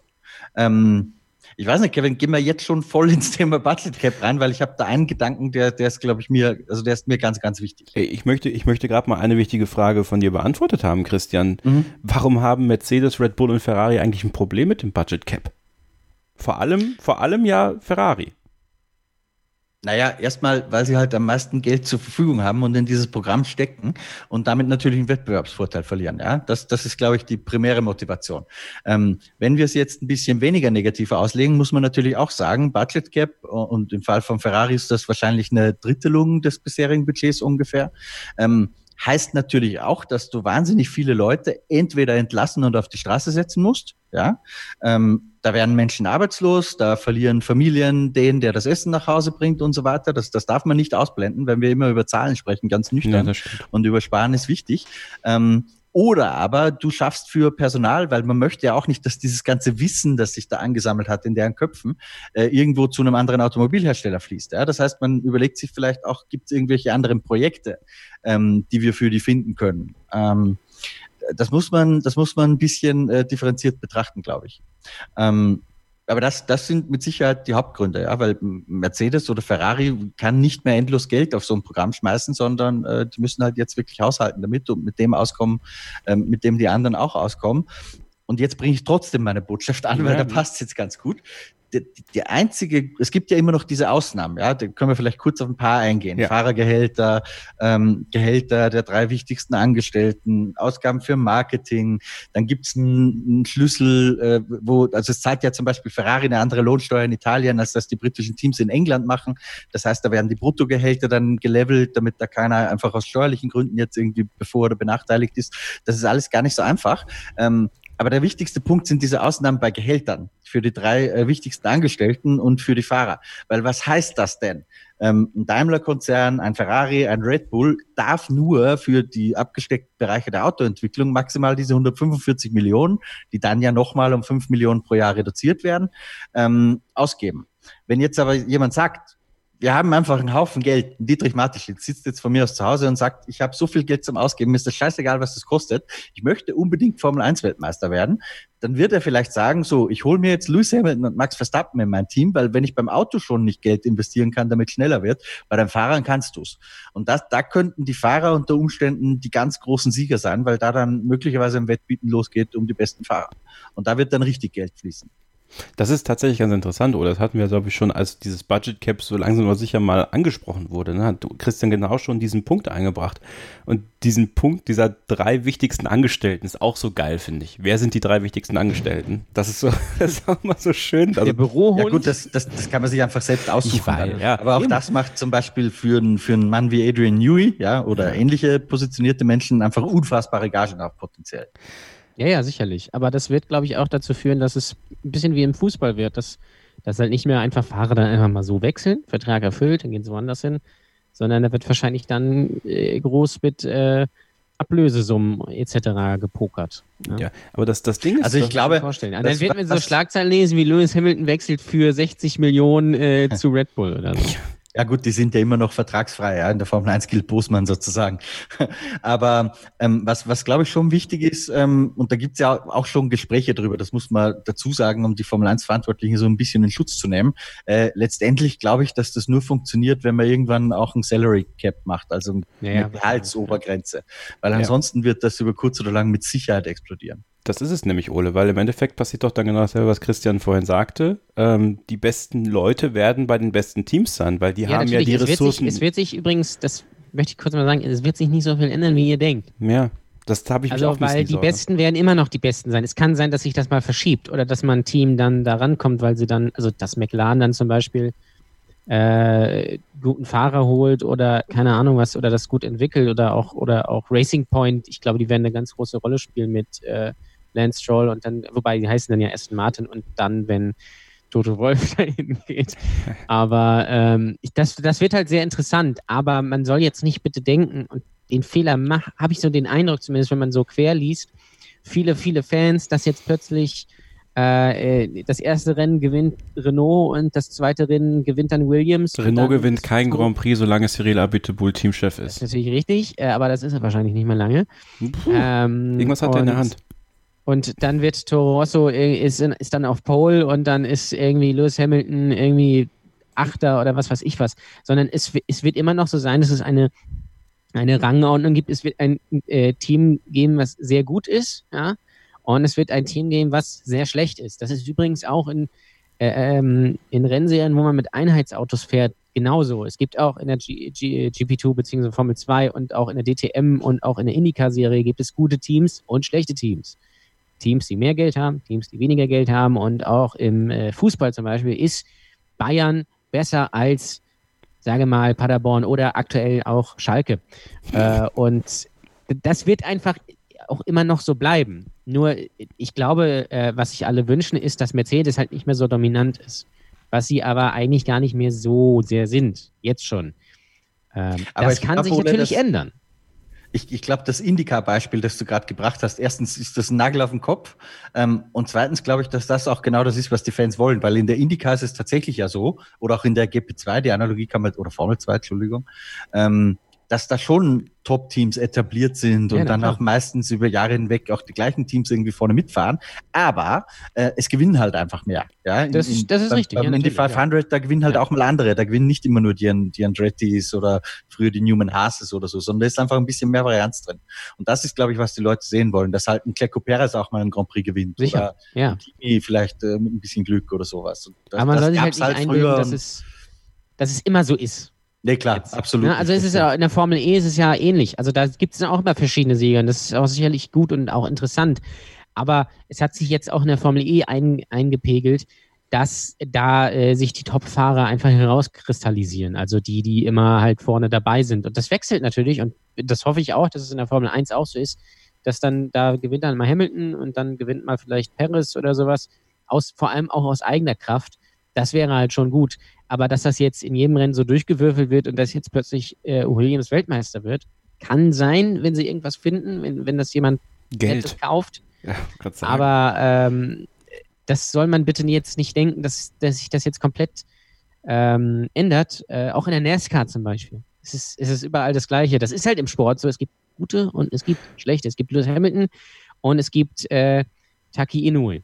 Speaker 5: Ähm, ich weiß nicht, Kevin, gehen wir jetzt schon voll ins Thema Budget Cap rein, weil ich habe da einen Gedanken, der, der ist, glaube ich, mir, also der ist mir ganz, ganz wichtig.
Speaker 3: Ich möchte, ich möchte gerade mal eine wichtige Frage von dir beantwortet haben, Christian. Mhm. Warum haben Mercedes, Red Bull und Ferrari eigentlich ein Problem mit dem Budget Cap? Vor allem, vor allem ja Ferrari.
Speaker 5: Naja, erstmal, weil sie halt am meisten Geld zur Verfügung haben und in dieses Programm stecken und damit natürlich einen Wettbewerbsvorteil verlieren. Ja, das, das ist, glaube ich, die primäre Motivation. Ähm, wenn wir es jetzt ein bisschen weniger negativ auslegen, muss man natürlich auch sagen, Budget Gap und im Fall von Ferrari ist das wahrscheinlich eine Drittelung des bisherigen Budgets ungefähr. Ähm, heißt natürlich auch, dass du wahnsinnig viele Leute entweder entlassen und auf die Straße setzen musst. Ja, ähm, da werden Menschen arbeitslos, da verlieren Familien den, der das Essen nach Hause bringt und so weiter. Das, das darf man nicht ausblenden, wenn wir immer über Zahlen sprechen, ganz nüchtern. Ja, und über Sparen ist wichtig. Ähm, oder aber du schaffst für Personal, weil man möchte ja auch nicht, dass dieses ganze Wissen, das sich da angesammelt hat in deren Köpfen, äh, irgendwo zu einem anderen Automobilhersteller fließt. Das heißt, man überlegt sich vielleicht auch, gibt es irgendwelche anderen Projekte, ähm, die wir für die finden können. Ähm, das muss man, das muss man ein bisschen äh, differenziert betrachten, glaube ich. Ähm, aber das, das sind mit Sicherheit die Hauptgründe, ja, weil Mercedes oder Ferrari kann nicht mehr endlos Geld auf so ein Programm schmeißen, sondern äh, die müssen halt jetzt wirklich haushalten damit und mit dem auskommen, ähm, mit dem die anderen auch auskommen. Und jetzt bringe ich trotzdem meine Botschaft an, weil da passt jetzt ganz gut die, die einzige, es gibt ja immer noch diese Ausnahmen, ja, da können wir vielleicht kurz auf ein paar eingehen. Ja. Fahrergehälter, ähm, Gehälter der drei wichtigsten Angestellten, Ausgaben für Marketing, dann gibt's einen Schlüssel, äh, wo, also es zahlt ja zum Beispiel Ferrari eine andere Lohnsteuer in Italien, als das die britischen Teams in England machen. Das heißt, da werden die Bruttogehälter dann gelevelt, damit da keiner einfach aus steuerlichen Gründen jetzt irgendwie bevor oder benachteiligt ist. Das ist alles gar nicht so einfach. Ähm, aber der wichtigste Punkt sind diese Ausnahmen bei Gehältern für die drei äh, wichtigsten Angestellten und für die Fahrer. Weil was heißt das denn? Ähm, ein Daimler-Konzern, ein Ferrari, ein Red Bull darf nur für die abgesteckten Bereiche der Autoentwicklung maximal diese 145 Millionen, die dann ja nochmal um 5 Millionen pro Jahr reduziert werden, ähm, ausgeben. Wenn jetzt aber jemand sagt, wir haben einfach einen Haufen Geld. Dietrich Mateschitz sitzt jetzt von mir aus zu Hause und sagt, ich habe so viel Geld zum Ausgeben, ist das scheißegal, was das kostet. Ich möchte unbedingt Formel 1 Weltmeister werden. Dann wird er vielleicht sagen, so, ich hole mir jetzt Lewis Hamilton und Max Verstappen in mein Team, weil wenn ich beim Auto schon nicht Geld investieren kann, damit schneller wird, bei den Fahrern kannst du's. Und das, da könnten die Fahrer unter Umständen die ganz großen Sieger sein, weil da dann möglicherweise ein Wettbieten losgeht um die besten Fahrer. Und da wird dann richtig Geld fließen.
Speaker 3: Das ist tatsächlich ganz interessant, oder? Das hatten wir, glaube ich, schon, als dieses Budget Cap so langsam aber sicher mal angesprochen wurde. Ne? Hat Christian genau schon diesen Punkt eingebracht. Und diesen Punkt dieser drei wichtigsten Angestellten ist auch so geil, finde ich. Wer sind die drei wichtigsten Angestellten? Das ist so, das ist auch mal so schön.
Speaker 5: Also, Der Bürohund. Ja gut, das, das, das kann man sich einfach selbst aussuchen. Weiß, ja, aber auch eben. das macht zum Beispiel für, einen für einen Mann wie Adrian Newey, ja, oder ja. ähnliche positionierte Menschen einfach unfassbare Gagen auf potenziell.
Speaker 4: Ja, ja, sicherlich. Aber das wird, glaube ich, auch dazu führen, dass es ein bisschen wie im Fußball wird, dass, dass halt nicht mehr einfach Fahrer dann einfach mal so wechseln, Vertrag erfüllt, dann gehen sie woanders hin, sondern da wird wahrscheinlich dann äh, groß mit äh, Ablösesummen etc. gepokert.
Speaker 3: Ja. ja, aber das, das Ding ist.
Speaker 4: Also ich glaube. Vorstellen. Also dann wird man so Schlagzeilen lesen, wie Lewis Hamilton wechselt für 60 Millionen äh, zu Red Bull oder so.
Speaker 5: Ja gut, die sind ja immer noch vertragsfrei, ja, in der Formel 1 gilt Bosmann sozusagen. Aber ähm, was, was glaube ich schon wichtig ist, ähm, und da gibt's ja auch schon Gespräche drüber, das muss man dazu sagen, um die Formel 1 Verantwortlichen so ein bisschen in Schutz zu nehmen. Äh, letztendlich glaube ich, dass das nur funktioniert, wenn man irgendwann auch ein Salary Cap macht, also eine ja, Gehaltsobergrenze. Weil ansonsten wird das über kurz oder lang mit Sicherheit explodieren.
Speaker 3: Das ist es nämlich, Ole, weil im Endeffekt passiert doch dann genau dasselbe, was Christian vorhin sagte. Ähm, die besten Leute werden bei den besten Teams sein, weil die ja, haben ja die es Ressourcen.
Speaker 4: Wird sich, es wird sich übrigens, das möchte ich kurz mal sagen, es wird sich nicht so viel ändern, wie ihr denkt.
Speaker 3: Ja. Das habe ich
Speaker 4: also, auch weil die Sorge. Besten werden immer noch die Besten sein. Es kann sein, dass sich das mal verschiebt oder dass man ein Team dann da rankommt, weil sie dann, also dass McLaren dann zum Beispiel äh, guten Fahrer holt oder keine Ahnung was oder das gut entwickelt oder auch oder auch Racing Point. Ich glaube, die werden eine ganz große Rolle spielen mit äh, Lance Stroll und dann, wobei die heißen dann ja Aston Martin und dann, wenn Toto Wolf dahin geht. Aber ähm, das, das wird halt sehr interessant. Aber man soll jetzt nicht bitte denken, und den Fehler habe ich so den Eindruck, zumindest wenn man so quer liest, viele, viele Fans, dass jetzt plötzlich äh, äh das erste Rennen gewinnt Renault und das zweite Rennen gewinnt dann Williams.
Speaker 3: Renault gewinnt kein Grand Prix, solange Cyril Abiteboul Teamchef ist.
Speaker 4: Das ist natürlich richtig, äh, aber das ist er wahrscheinlich nicht mehr lange.
Speaker 3: Ähm, Irgendwas hat er in der Hand.
Speaker 4: Und dann wird Toro Rosso äh, ist, ist dann auf Pole und dann ist irgendwie Lewis Hamilton irgendwie Achter oder was weiß ich was. Sondern es, es wird immer noch so sein, dass es eine, eine Rangordnung gibt. Es wird ein äh, Team geben, was sehr gut ist, ja. Und es wird ein Team geben, was sehr schlecht ist. Das ist übrigens auch in, äh, ähm, in Rennserien, wo man mit Einheitsautos fährt, genauso. Es gibt auch in der G G GP2 bzw. Formel 2 und auch in der DTM und auch in der IndyCar-Serie gibt es gute Teams und schlechte Teams. Teams, die mehr Geld haben, Teams, die weniger Geld haben. Und auch im äh, Fußball zum Beispiel ist Bayern besser als, sage mal, Paderborn oder aktuell auch Schalke. Äh, und das wird einfach auch immer noch so bleiben. Nur ich glaube, äh, was sich alle wünschen, ist, dass Mercedes halt nicht mehr so dominant ist. Was sie aber eigentlich gar nicht mehr so sehr sind. Jetzt schon. Ähm, das kann sich natürlich ändern
Speaker 5: ich, ich glaube, das Indica-Beispiel, das du gerade gebracht hast, erstens ist das ein Nagel auf dem Kopf ähm, und zweitens glaube ich, dass das auch genau das ist, was die Fans wollen, weil in der Indica ist es tatsächlich ja so oder auch in der GP2, die Analogie kann man, oder Formel 2, Entschuldigung, ähm, dass da schon Top-Teams etabliert sind und ja, dann auch meistens über Jahre hinweg auch die gleichen Teams irgendwie vorne mitfahren. Aber äh, es gewinnen halt einfach mehr. Ja,
Speaker 4: das, in, das ist
Speaker 5: beim,
Speaker 4: richtig.
Speaker 5: Beim ja, Indy 500, ja. da gewinnen halt auch mal andere. Da gewinnen nicht immer nur die, die Andrettis oder früher die Newman Haases oder so, sondern da ist einfach ein bisschen mehr Varianz drin. Und das ist, glaube ich, was die Leute sehen wollen, dass halt ein Cleco Perez auch mal einen Grand Prix gewinnt.
Speaker 4: Sicher,
Speaker 5: oder ja. Ein vielleicht äh, mit ein bisschen Glück oder sowas.
Speaker 4: Das, Aber man soll sich halt nicht halt einbilden, dass es, dass es immer so ist.
Speaker 5: Nee, klar, Jetzt. absolut.
Speaker 4: Ja, also es ist ja in der Formel E ist es ja ähnlich. Also da gibt es auch immer verschiedene Sieger. Und das ist auch sicherlich gut und auch interessant. Aber es hat sich jetzt auch in der Formel E ein, eingepegelt, dass da äh, sich die Top-Fahrer einfach herauskristallisieren. Also die, die immer halt vorne dabei sind. Und das wechselt natürlich. Und das hoffe ich auch, dass es in der Formel 1 auch so ist, dass dann da gewinnt dann mal Hamilton und dann gewinnt mal vielleicht Paris oder sowas. Aus, vor allem auch aus eigener Kraft. Das wäre halt schon gut. Aber dass das jetzt in jedem Rennen so durchgewürfelt wird und dass jetzt plötzlich äh, Williams Weltmeister wird, kann sein, wenn sie irgendwas finden, wenn, wenn das jemand
Speaker 3: Geld
Speaker 4: kauft. Ja, Aber ähm, das soll man bitte jetzt nicht denken, dass, dass sich das jetzt komplett ähm, ändert, äh, auch in der NASCAR zum Beispiel. Es ist, es ist überall das Gleiche. Das ist halt im Sport so. Es gibt gute und es gibt schlechte. Es gibt Lewis Hamilton und es gibt äh, Taki Inoue.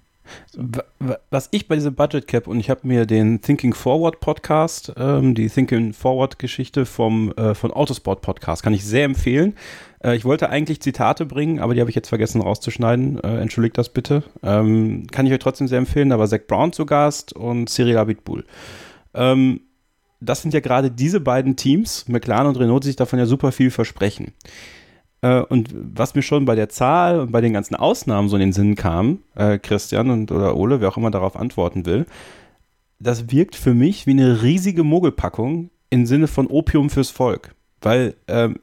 Speaker 3: Was ich bei diesem Budget Cap und ich habe mir den Thinking Forward Podcast, ähm, die Thinking Forward Geschichte vom äh, von Autosport Podcast, kann ich sehr empfehlen. Äh, ich wollte eigentlich Zitate bringen, aber die habe ich jetzt vergessen rauszuschneiden. Äh, entschuldigt das bitte. Ähm, kann ich euch trotzdem sehr empfehlen. Da war Zach Brown zu Gast und Cyril Abitboul. Ähm, das sind ja gerade diese beiden Teams, McLaren und Renault, die sich davon ja super viel versprechen. Äh, und was mir schon bei der Zahl und bei den ganzen Ausnahmen so in den Sinn kam, äh, Christian und oder Ole, wer auch immer darauf antworten will, das wirkt für mich wie eine riesige Mogelpackung im Sinne von Opium fürs Volk. Weil ähm,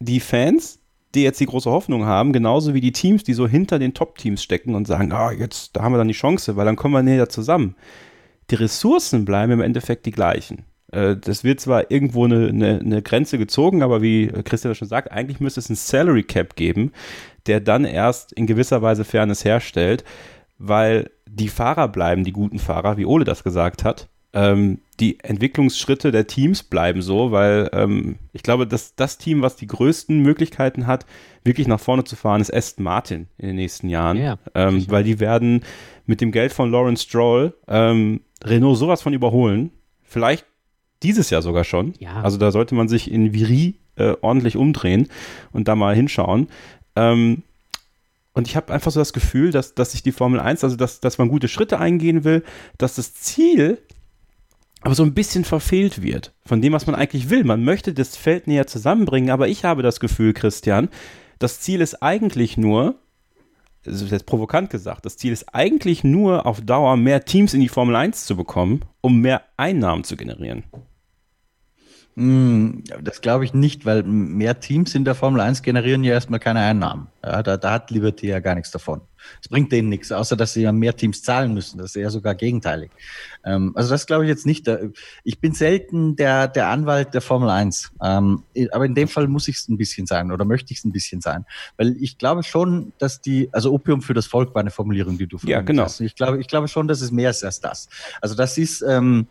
Speaker 3: die Fans, die jetzt die große Hoffnung haben, genauso wie die Teams, die so hinter den Top-Teams stecken und sagen, ah, jetzt, da haben wir dann die Chance, weil dann kommen wir näher zusammen. Die Ressourcen bleiben im Endeffekt die gleichen. Äh, das wird zwar irgendwo eine, eine, eine, Grenze gezogen, aber wie Christian schon sagt, eigentlich müsste es einen Salary Cap geben, der dann erst in gewisser Weise Fairness herstellt, weil die Fahrer bleiben die guten Fahrer, wie Ole das gesagt hat. Ähm, die Entwicklungsschritte der Teams bleiben so, weil ähm, ich glaube, dass das Team, was die größten Möglichkeiten hat, wirklich nach vorne zu fahren, ist Aston Martin in den nächsten Jahren. Ja, ähm, weil die werden mit dem Geld von Lawrence Stroll ähm, Renault sowas von überholen. Vielleicht dieses Jahr sogar schon. Ja. Also da sollte man sich in Viri äh, ordentlich umdrehen und da mal hinschauen. Ähm, und ich habe einfach so das Gefühl, dass, dass sich die Formel 1, also dass, dass man gute Schritte eingehen will, dass das Ziel aber so ein bisschen verfehlt wird von dem, was man eigentlich will. Man möchte das Feld näher zusammenbringen, aber ich habe das Gefühl, Christian, das Ziel ist eigentlich nur, das ist jetzt provokant gesagt, das Ziel ist eigentlich nur auf Dauer mehr Teams in die Formel 1 zu bekommen, um mehr Einnahmen zu generieren.
Speaker 5: Hm, das glaube ich nicht, weil mehr Teams in der Formel 1 generieren ja erstmal keine Einnahmen. Ja, da, da hat Liberty ja gar nichts davon. Es bringt denen nichts, außer dass sie ja mehr Teams zahlen müssen. Das ist eher sogar gegenteilig. Ähm, also das glaube ich jetzt nicht. Ich bin selten der, der Anwalt der Formel 1. Ähm, aber in dem Fall muss ich es ein bisschen sein oder möchte ich es ein bisschen sein. Weil ich glaube schon, dass die, also Opium für das Volk war eine Formulierung, die du
Speaker 3: Ja, genau.
Speaker 5: Hast. Ich glaube, ich glaube schon, dass es mehr ist als das. Also das ist ähm,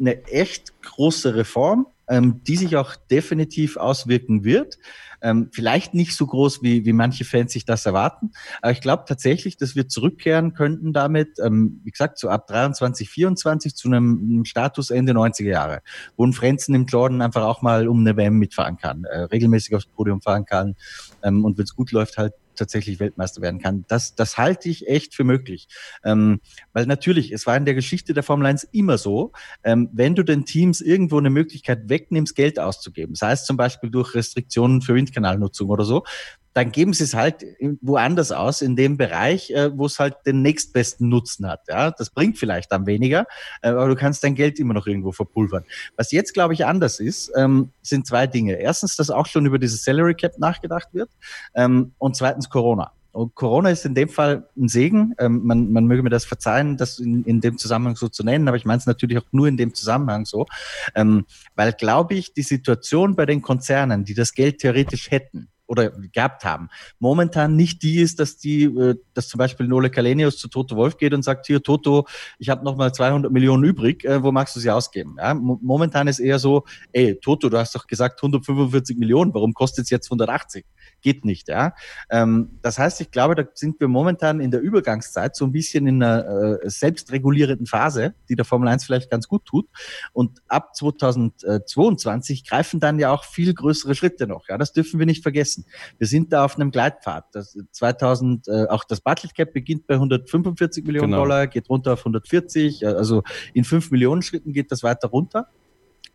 Speaker 5: eine echt große Reform ähm, die sich auch definitiv auswirken wird. Ähm, vielleicht nicht so groß, wie, wie manche Fans sich das erwarten. Aber ich glaube tatsächlich, dass wir zurückkehren könnten damit, ähm, wie gesagt, so ab 23, 24 zu einem Status Ende 90er Jahre, wo ein Frenzen im Jordan einfach auch mal um eine WM mitfahren kann, äh, regelmäßig aufs Podium fahren kann ähm, und wenn es gut läuft, halt tatsächlich Weltmeister werden kann. Das, das halte ich echt für möglich. Ähm, weil natürlich, es war in der Geschichte der Formel 1 immer so, ähm, wenn du den Teams irgendwo eine Möglichkeit wegnimmst, Geld auszugeben, sei es zum Beispiel durch Restriktionen für Windkanalnutzung oder so, dann geben sie es halt woanders aus, in dem Bereich, äh, wo es halt den nächstbesten Nutzen hat. Ja, das bringt vielleicht dann weniger, äh, aber du kannst dein Geld immer noch irgendwo verpulvern. Was jetzt, glaube ich, anders ist, ähm, sind zwei Dinge. Erstens, dass auch schon über dieses Salary Cap nachgedacht wird ähm, und zweitens Corona. Und Corona ist in dem Fall ein Segen. Ähm, man, man möge mir das verzeihen, das in, in dem Zusammenhang so zu nennen, aber ich meine es natürlich auch nur in dem Zusammenhang so, ähm, weil, glaube ich, die Situation bei den Konzernen, die das Geld theoretisch hätten, oder gehabt haben. Momentan nicht die ist, dass die, äh, dass zum Beispiel Nole Kalenius zu Toto Wolf geht und sagt, hier Toto, ich habe noch mal 200 Millionen übrig, äh, wo magst du sie ausgeben? Ja, momentan ist eher so, ey Toto, du hast doch gesagt 145 Millionen, warum kostet es jetzt 180? Geht nicht, ja. Ähm, das heißt, ich glaube, da sind wir momentan in der Übergangszeit so ein bisschen in einer äh, selbstregulierenden Phase, die der Formel 1 vielleicht ganz gut tut. Und ab 2022 greifen dann ja auch viel größere Schritte noch. Ja, das dürfen wir nicht vergessen. Wir sind da auf einem Gleitpfad. Das 2000, äh, auch das Budget Cap beginnt bei 145 Millionen genau. Dollar, geht runter auf 140. Also in fünf Millionen Schritten geht das weiter runter.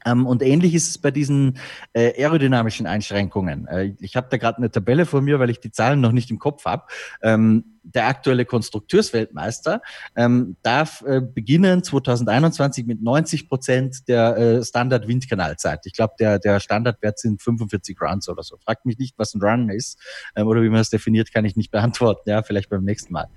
Speaker 5: Ähm, und ähnlich ist es bei diesen äh, aerodynamischen Einschränkungen. Äh, ich habe da gerade eine Tabelle vor mir, weil ich die Zahlen noch nicht im Kopf habe. Ähm, der aktuelle Konstrukteursweltmeister ähm, darf äh, beginnen 2021 mit 90 Prozent der äh, Standard-Windkanalzeit. Ich glaube, der, der Standardwert sind 45 Runs oder so. Fragt mich nicht, was ein Run ist ähm, oder wie man das definiert, kann ich nicht beantworten. Ja, vielleicht beim nächsten Mal.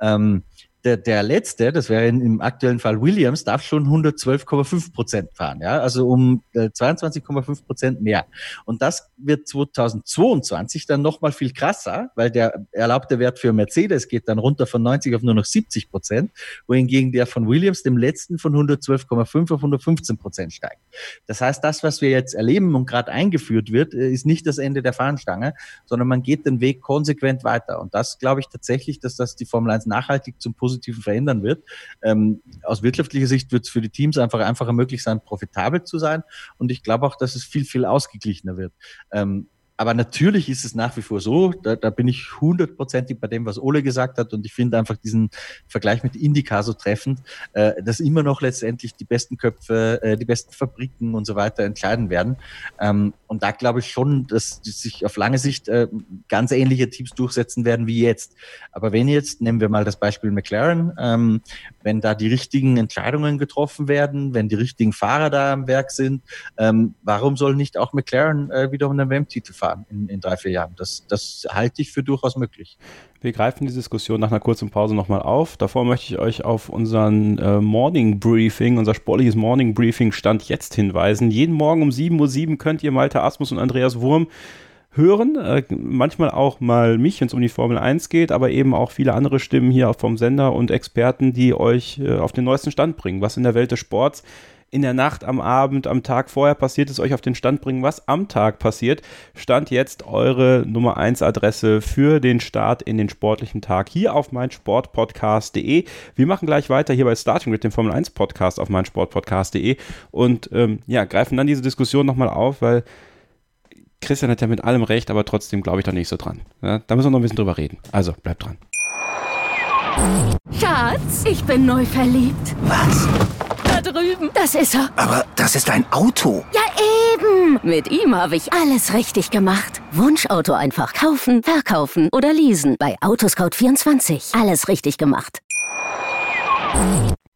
Speaker 5: Ähm, der, der letzte, das wäre im aktuellen Fall Williams, darf schon 112,5 Prozent fahren, ja, also um äh, 22,5 Prozent mehr. Und das wird 2022 dann nochmal viel krasser, weil der erlaubte Wert für Mercedes geht dann runter von 90 auf nur noch 70 Prozent, wohingegen der von Williams, dem letzten, von 112,5 auf 115 Prozent steigt. Das heißt, das, was wir jetzt erleben und gerade eingeführt wird, äh, ist nicht das Ende der Fahnenstange, sondern man geht den Weg konsequent weiter. Und das glaube ich tatsächlich, dass das die Formel 1 nachhaltig zum Positiven verändern wird. Ähm, aus wirtschaftlicher Sicht wird es für die Teams einfach einfacher möglich sein, profitabel zu sein. Und ich glaube auch, dass es viel, viel ausgeglichener wird. Ähm, aber natürlich ist es nach wie vor so, da, da bin ich hundertprozentig bei dem, was Ole gesagt hat. Und ich finde einfach diesen Vergleich mit Indica so treffend, äh, dass immer noch letztendlich die besten Köpfe, äh, die besten Fabriken und so weiter entscheiden werden. Ähm, und da glaube ich schon, dass sich auf lange Sicht äh, ganz ähnliche Teams durchsetzen werden wie jetzt. Aber wenn jetzt, nehmen wir mal das Beispiel McLaren, ähm, wenn da die richtigen Entscheidungen getroffen werden, wenn die richtigen Fahrer da am Werk sind, ähm, warum soll nicht auch McLaren äh, wieder um den WM-Titel fahren? in, in drei, vier Jahren. Das, das halte ich für durchaus möglich.
Speaker 3: Wir greifen die Diskussion nach einer kurzen Pause nochmal auf. Davor möchte ich euch auf unseren äh, Morning Briefing, unser sportliches Morning Briefing Stand jetzt hinweisen. Jeden Morgen um 7.07 Uhr könnt ihr Malte Asmus und Andreas Wurm hören. Äh, manchmal auch mal mich, wenn es um die Formel 1 geht, aber eben auch viele andere Stimmen hier vom Sender und Experten, die euch äh, auf den neuesten Stand bringen, was in der Welt des Sports in der Nacht, am Abend, am Tag vorher passiert ist, euch auf den Stand bringen, was am Tag passiert. Stand jetzt eure Nummer 1 Adresse für den Start in den sportlichen Tag hier auf meinsportpodcast.de. Wir machen gleich weiter hier bei Starting mit dem Formel 1 Podcast auf meinsportpodcast.de und ähm, ja, greifen dann diese Diskussion nochmal auf, weil Christian hat ja mit allem recht, aber trotzdem glaube ich da nicht so dran. Ja, da müssen wir noch ein bisschen drüber reden. Also, bleibt dran.
Speaker 7: Schatz, ich bin neu verliebt.
Speaker 8: Was?
Speaker 7: Da drüben. Das ist er.
Speaker 8: Aber das ist ein Auto.
Speaker 7: Ja, eben. Mit ihm habe ich alles richtig gemacht. Wunschauto einfach kaufen, verkaufen oder leasen. Bei Autoscout24. Alles richtig gemacht.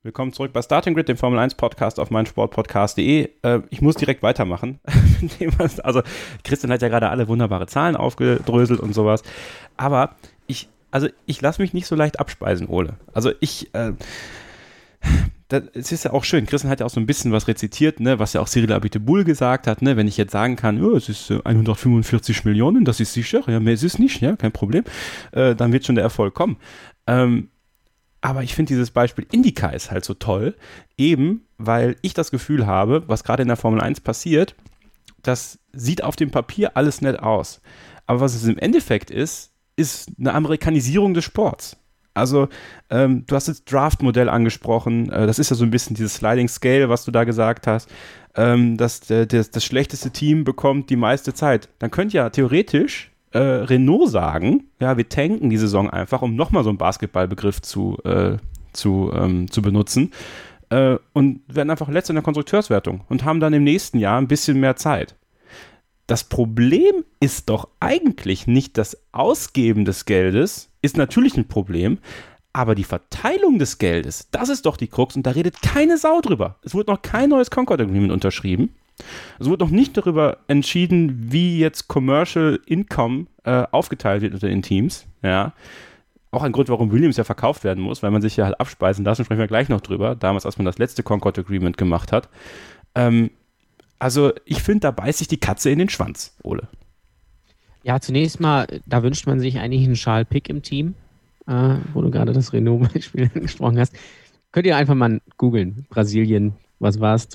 Speaker 3: Willkommen zurück bei Starting Grid, dem Formel 1 Podcast auf meinsportpodcast.de. Äh, ich muss direkt weitermachen. also, Christian hat ja gerade alle wunderbare Zahlen aufgedröselt und sowas. Aber ich, also, ich lasse mich nicht so leicht abspeisen, Ole. Also, ich, äh, es ist ja auch schön. Christian hat ja auch so ein bisschen was rezitiert, ne, was ja auch Cyril Abiteboul gesagt hat, ne, wenn ich jetzt sagen kann, oh, es ist 145 äh, Millionen, das ist sicher, ja, mehr ist es nicht, ja, kein Problem, äh, dann wird schon der Erfolg kommen. Ähm, aber ich finde dieses Beispiel Indica ist halt so toll, eben weil ich das Gefühl habe, was gerade in der Formel 1 passiert, das sieht auf dem Papier alles nett aus. Aber was es im Endeffekt ist, ist eine Amerikanisierung des Sports. Also, ähm, du hast das Draft-Modell angesprochen. Äh, das ist ja so ein bisschen dieses Sliding Scale, was du da gesagt hast. Ähm, dass der, der, das schlechteste Team bekommt die meiste Zeit. Dann könnte ja theoretisch äh, Renault sagen, ja, wir tanken die Saison einfach, um nochmal so einen Basketballbegriff zu, äh, zu, ähm, zu benutzen. Äh, und werden einfach letzte in der Konstrukteurswertung und haben dann im nächsten Jahr ein bisschen mehr Zeit. Das Problem ist doch eigentlich nicht das Ausgeben des Geldes, ist natürlich ein Problem, aber die Verteilung des Geldes, das ist doch die Krux und da redet keine Sau drüber. Es wurde noch kein neues Concord Agreement unterschrieben. Es wurde noch nicht darüber entschieden, wie jetzt Commercial Income äh, aufgeteilt wird unter den Teams. Ja. Auch ein Grund, warum Williams ja verkauft werden muss, weil man sich ja halt abspeisen lassen, sprechen wir gleich noch drüber, damals, als man das letzte Concord Agreement gemacht hat. Ähm, also ich finde, da beißt sich die Katze in den Schwanz, Ole.
Speaker 4: Ja, zunächst mal, da wünscht man sich eigentlich einen Charles Pick im Team, äh, wo du gerade das Renault-Beispiel angesprochen hast. Könnt ihr einfach mal googeln. Brasilien, was war es,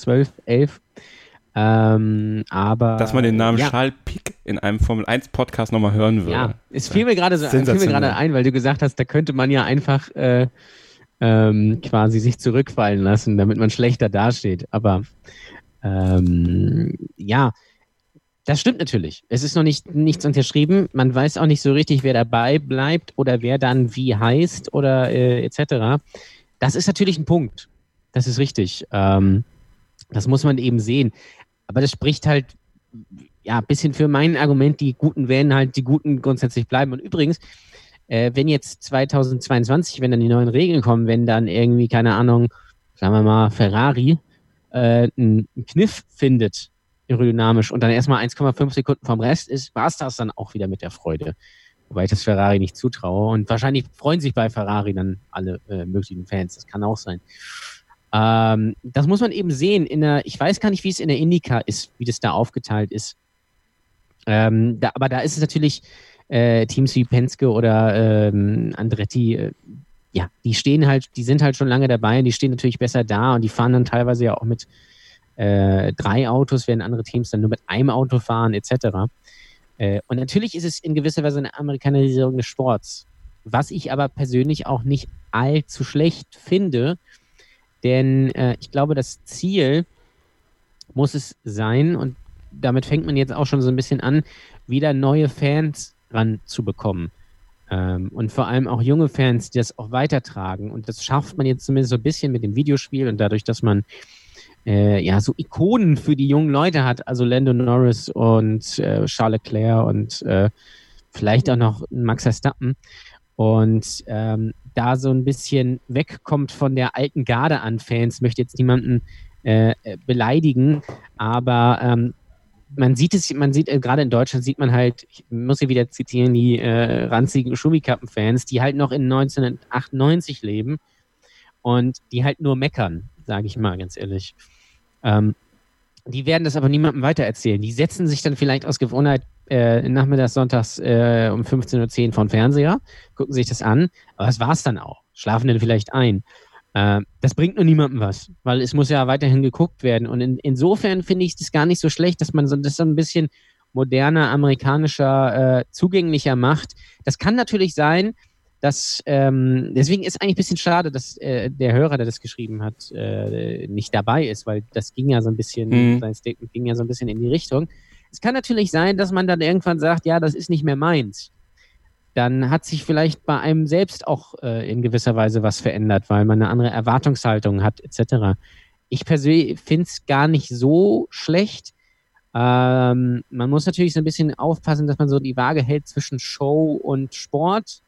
Speaker 4: 2012, 11? Ähm, aber.
Speaker 3: Dass man den Namen ja. Charles Pick in einem Formel 1 Podcast nochmal hören würde. Ja,
Speaker 4: es fiel mir gerade so, fiel mir gerade ein, weil du gesagt hast, da könnte man ja einfach äh, ähm, quasi sich zurückfallen lassen, damit man schlechter dasteht. Aber ähm, ja, das stimmt natürlich. Es ist noch nicht nichts unterschrieben. Man weiß auch nicht so richtig, wer dabei bleibt oder wer dann wie heißt oder äh, etc. Das ist natürlich ein Punkt. Das ist richtig. Ähm, das muss man eben sehen. Aber das spricht halt ja ein bisschen für mein Argument, die Guten werden halt die Guten grundsätzlich bleiben. Und übrigens, äh, wenn jetzt 2022, wenn dann die neuen Regeln kommen, wenn dann irgendwie, keine Ahnung, sagen wir mal, Ferrari äh, einen Kniff findet, aerodynamisch, und dann erstmal 1,5 Sekunden vom Rest ist, war es das dann auch wieder mit der Freude. Wobei ich das Ferrari nicht zutraue. Und wahrscheinlich freuen sich bei Ferrari dann alle äh, möglichen Fans. Das kann auch sein. Ähm, das muss man eben sehen. In der, ich weiß gar nicht, wie es in der Indica ist, wie das da aufgeteilt ist. Ähm, da, aber da ist es natürlich äh, Teams wie Penske oder ähm, Andretti, äh, ja, die stehen halt, die sind halt schon lange dabei und die stehen natürlich besser da und die fahren dann teilweise ja auch mit äh, drei Autos, während andere Teams dann nur mit einem Auto fahren, etc. Äh, und natürlich ist es in gewisser Weise eine Amerikanisierung des Sports, was ich aber persönlich auch nicht allzu schlecht finde, denn äh, ich glaube, das Ziel muss es sein, und damit fängt man jetzt auch schon so ein bisschen an, wieder neue Fans ranzubekommen. Ähm, und vor allem auch junge Fans, die das auch weitertragen. Und das schafft man jetzt zumindest so ein bisschen mit dem Videospiel und dadurch, dass man äh, ja so Ikonen für die jungen Leute hat, also Lando Norris und äh, Charles Leclerc und äh, vielleicht auch noch Max Verstappen. Und ähm, da so ein bisschen wegkommt von der alten Garde an Fans, möchte jetzt niemanden äh, beleidigen, aber ähm, man sieht es, man sieht, äh, gerade in Deutschland sieht man halt, ich muss hier wieder zitieren, die äh, ranzigen Schumikappen-Fans, die halt noch in 1998 leben und die halt nur meckern, sage ich mal ganz ehrlich. Ähm, die werden das aber niemandem weitererzählen. Die setzen sich dann vielleicht aus Gewohnheit äh, nachmittags, sonntags äh, um 15.10 Uhr vor den Fernseher, gucken sich das an, aber das war's dann auch. Schlafen dann vielleicht ein. Äh, das bringt nur niemandem was, weil es muss ja weiterhin geguckt werden. Und in, insofern finde ich es gar nicht so schlecht, dass man so, das so ein bisschen moderner, amerikanischer, äh, zugänglicher macht. Das kann natürlich sein, dass ähm, deswegen ist eigentlich ein bisschen schade, dass äh, der Hörer, der das geschrieben hat, äh, nicht dabei ist, weil das ging ja so ein bisschen, mhm. sein Statement ging ja so ein bisschen in die Richtung. Es kann natürlich sein, dass man dann irgendwann sagt, ja, das ist nicht mehr meins dann hat sich vielleicht bei einem selbst auch äh, in gewisser Weise was verändert, weil man eine andere Erwartungshaltung hat, etc. Ich persönlich finde es gar nicht so schlecht. Ähm, man muss natürlich so ein bisschen aufpassen, dass man so die Waage hält zwischen Show und Sport.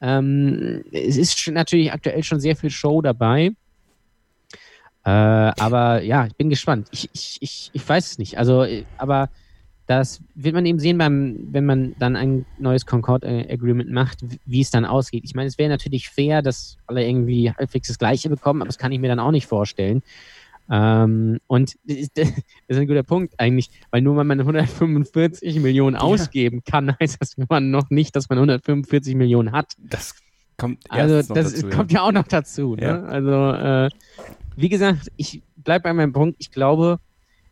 Speaker 4: Ähm, es ist natürlich aktuell schon sehr viel Show dabei. Äh, aber ja, ich bin gespannt. Ich, ich, ich, ich weiß es nicht. Also, äh, aber das wird man eben sehen, beim, wenn man dann ein neues Concord-Agreement macht, wie es dann ausgeht. Ich meine, es wäre natürlich fair, dass alle irgendwie halbwegs das Gleiche bekommen, aber das kann ich mir dann auch nicht vorstellen. Ähm, und das ist, ein guter Punkt eigentlich, weil nur wenn man 145 Millionen ausgeben kann, heißt das man noch nicht, dass man 145 Millionen hat.
Speaker 3: Das kommt
Speaker 4: also das dazu, kommt ja. ja. auch noch dazu. Ne? Ja. Also äh, wie gesagt, ich bleibe bei meinem Punkt. Ich glaube,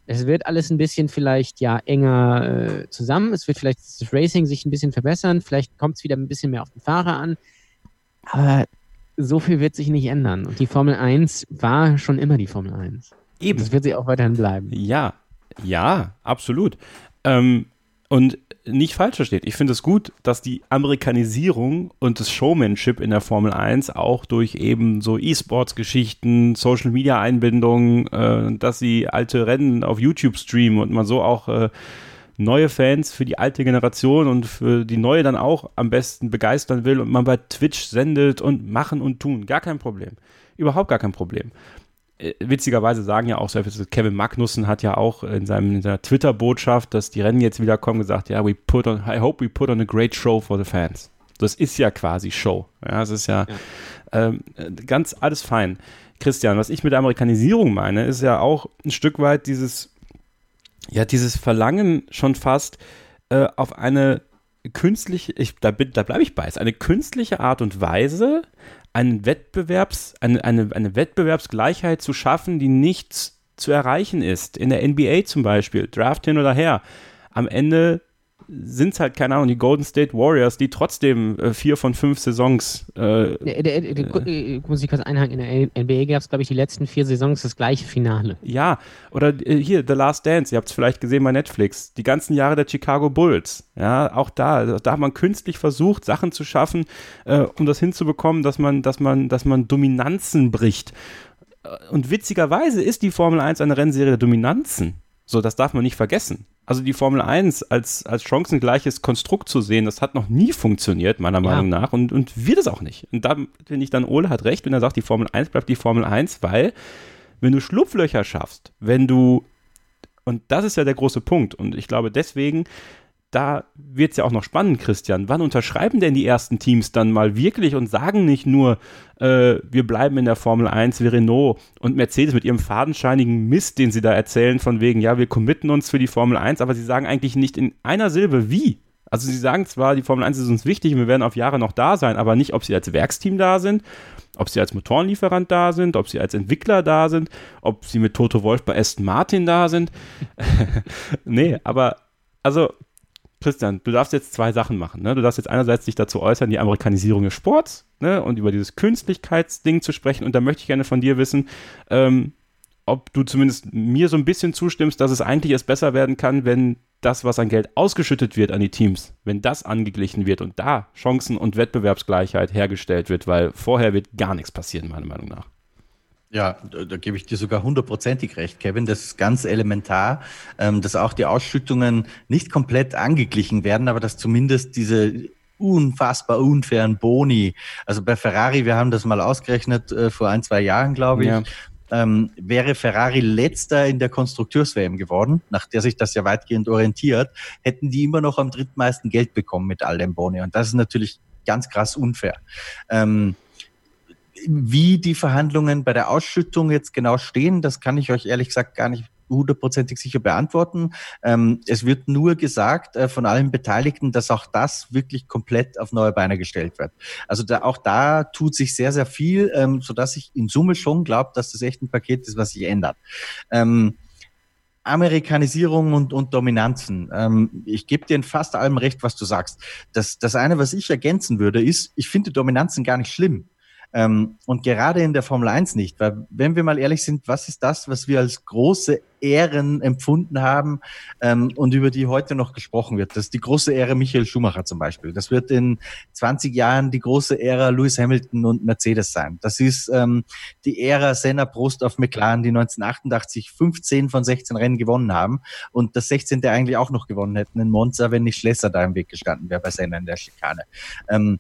Speaker 4: es wird alles ein bisschen vielleicht ja enger äh, zusammen. Es wird vielleicht das Racing sich ein bisschen verbessern. Vielleicht kommt es wieder ein bisschen mehr auf den Fahrer an. Aber so viel wird sich nicht ändern. Und die Formel 1 war schon immer die Formel 1. Eben. Das wird sie auch weiterhin bleiben.
Speaker 3: Ja, ja, absolut. Ähm, und nicht falsch versteht. Ich finde es gut, dass die Amerikanisierung und das Showmanship in der Formel 1 auch durch eben so E-Sports-Geschichten, Social-Media-Einbindungen, äh, dass sie alte Rennen auf YouTube streamen und man so auch äh, neue Fans für die alte Generation und für die neue dann auch am besten begeistern will und man bei Twitch sendet und machen und tun. Gar kein Problem. Überhaupt gar kein Problem. Äh, witzigerweise sagen ja auch, Kevin Magnussen hat ja auch in, seinem, in seiner Twitter-Botschaft, dass die Rennen jetzt wieder kommen, gesagt, ja, we put on, I hope we put on a great show for the fans. Das ist ja quasi Show. Ja, das ist ja, ja. Ähm, ganz alles fein. Christian, was ich mit der Amerikanisierung meine, ist ja auch ein Stück weit dieses, ja, dieses Verlangen schon fast äh, auf eine künstliche, ich, da, da bleibe ich bei, es eine künstliche Art und Weise, einen Wettbewerbs, eine, eine, eine Wettbewerbsgleichheit zu schaffen, die nicht zu erreichen ist. In der NBA zum Beispiel, Draft hin oder her. Am Ende sind es halt, keine Ahnung, die Golden State Warriors, die trotzdem äh, vier von fünf Saisons. Äh,
Speaker 4: der, der, der, äh, muss ich kurz einhaken, in der NBA gab es, glaube ich, die letzten vier Saisons das gleiche Finale.
Speaker 3: Ja, oder äh, hier, The Last Dance, ihr habt es vielleicht gesehen bei Netflix, die ganzen Jahre der Chicago Bulls. Ja, auch da, da hat man künstlich versucht, Sachen zu schaffen, äh, um das hinzubekommen, dass man, dass man, dass man Dominanzen bricht. Äh, und witzigerweise ist die Formel 1 eine Rennserie der Dominanzen. So, das darf man nicht vergessen. Also die Formel 1 als, als chancengleiches Konstrukt zu sehen, das hat noch nie funktioniert, meiner ja. Meinung nach, und, und wird es auch nicht. Und da finde ich dann, Ole hat recht, wenn er sagt, die Formel 1 bleibt die Formel 1, weil wenn du Schlupflöcher schaffst, wenn du, und das ist ja der große Punkt, und ich glaube deswegen da wird es ja auch noch spannend, Christian. Wann unterschreiben denn die ersten Teams dann mal wirklich und sagen nicht nur, äh, wir bleiben in der Formel 1 wie Renault und Mercedes mit ihrem fadenscheinigen Mist, den sie da erzählen, von wegen, ja, wir committen uns für die Formel 1, aber sie sagen eigentlich nicht in einer Silbe, wie. Also sie sagen zwar, die Formel 1 ist uns wichtig und wir werden auf Jahre noch da sein, aber nicht, ob sie als Werksteam da sind, ob sie als Motorenlieferant da sind, ob sie als Entwickler da sind, ob sie mit Toto Wolf bei Aston Martin da sind. nee, aber also Christian, du darfst jetzt zwei Sachen machen. Ne? Du darfst jetzt einerseits dich dazu äußern, die Amerikanisierung des Sports ne? und über dieses Künstlichkeitsding zu sprechen. Und da möchte ich gerne von dir wissen, ähm, ob du zumindest mir so ein bisschen zustimmst, dass es eigentlich erst besser werden kann, wenn das, was an Geld ausgeschüttet wird an die Teams, wenn das angeglichen wird und da Chancen und Wettbewerbsgleichheit hergestellt wird, weil vorher wird gar nichts passieren, meiner Meinung nach.
Speaker 5: Ja, da, da gebe ich dir sogar hundertprozentig recht, Kevin. Das ist ganz elementar, ähm, dass auch die Ausschüttungen nicht komplett angeglichen werden, aber dass zumindest diese unfassbar unfairen Boni, also bei Ferrari, wir haben das mal ausgerechnet äh, vor ein, zwei Jahren, glaube ich, ja. ähm, wäre Ferrari letzter in der Konstrukteurs-WM geworden, nach der sich das ja weitgehend orientiert, hätten die immer noch am drittmeisten Geld bekommen mit all dem Boni. Und das ist natürlich ganz krass unfair. Ähm, wie die Verhandlungen bei der Ausschüttung jetzt genau stehen, das kann ich euch ehrlich gesagt gar nicht hundertprozentig sicher beantworten. Ähm, es wird nur gesagt äh, von allen Beteiligten, dass auch das wirklich komplett auf neue Beine gestellt wird. Also da, auch da tut sich sehr, sehr viel, ähm, sodass ich in Summe schon glaube, dass das echt ein Paket ist, was sich ändert. Ähm, Amerikanisierung und, und Dominanzen. Ähm, ich gebe dir in fast allem recht, was du sagst. Das, das eine, was ich ergänzen würde, ist, ich finde Dominanzen gar nicht schlimm. Ähm, und gerade in der Formel 1 nicht, weil wenn wir mal ehrlich sind, was ist das, was wir als große Ehren empfunden haben ähm, und über die heute noch gesprochen wird? Das ist die große Ehre Michael Schumacher zum Beispiel. Das wird in 20 Jahren die große Ära Lewis Hamilton und Mercedes sein. Das ist ähm, die Ära Senna Prost auf McLaren, die 1988 15 von 16 Rennen gewonnen haben und das 16. eigentlich auch noch gewonnen hätten in Monza, wenn nicht Schlesser da im Weg gestanden wäre bei Senna in der Schikane. Ähm,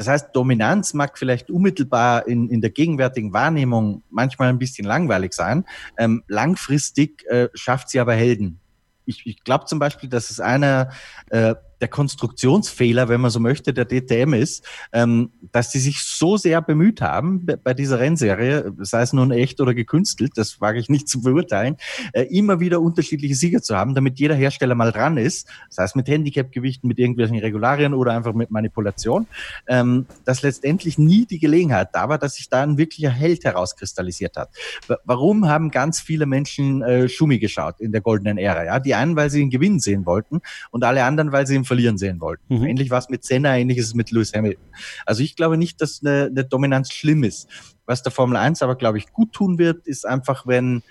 Speaker 5: das heißt, Dominanz mag vielleicht unmittelbar in, in der gegenwärtigen Wahrnehmung manchmal ein bisschen langweilig sein. Ähm, langfristig äh, schafft sie aber Helden. Ich, ich glaube zum Beispiel, dass es einer äh, der Konstruktionsfehler, wenn man so möchte, der DTM ist, ähm, dass die sich so sehr bemüht haben bei dieser Rennserie, sei es nun echt oder gekünstelt, das wage ich nicht zu beurteilen, äh, immer wieder unterschiedliche Sieger zu haben, damit jeder Hersteller mal dran ist, sei es mit Handicap-Gewichten, mit irgendwelchen Regularien oder einfach mit Manipulation, ähm, dass letztendlich nie die Gelegenheit da war, dass sich da ein wirklicher Held herauskristallisiert hat. Warum haben ganz viele Menschen äh, Schumi geschaut in der goldenen Ära? Ja, die einen, weil sie ihn gewinnen sehen wollten und alle anderen, weil sie ihn verlieren sehen wollten. Mhm. Ähnlich war es mit Senna, ähnlich ist es mit Lewis Hamilton. Also ich glaube nicht, dass eine, eine Dominanz schlimm ist. Was der Formel 1 aber, glaube ich, gut tun wird, ist einfach, wenn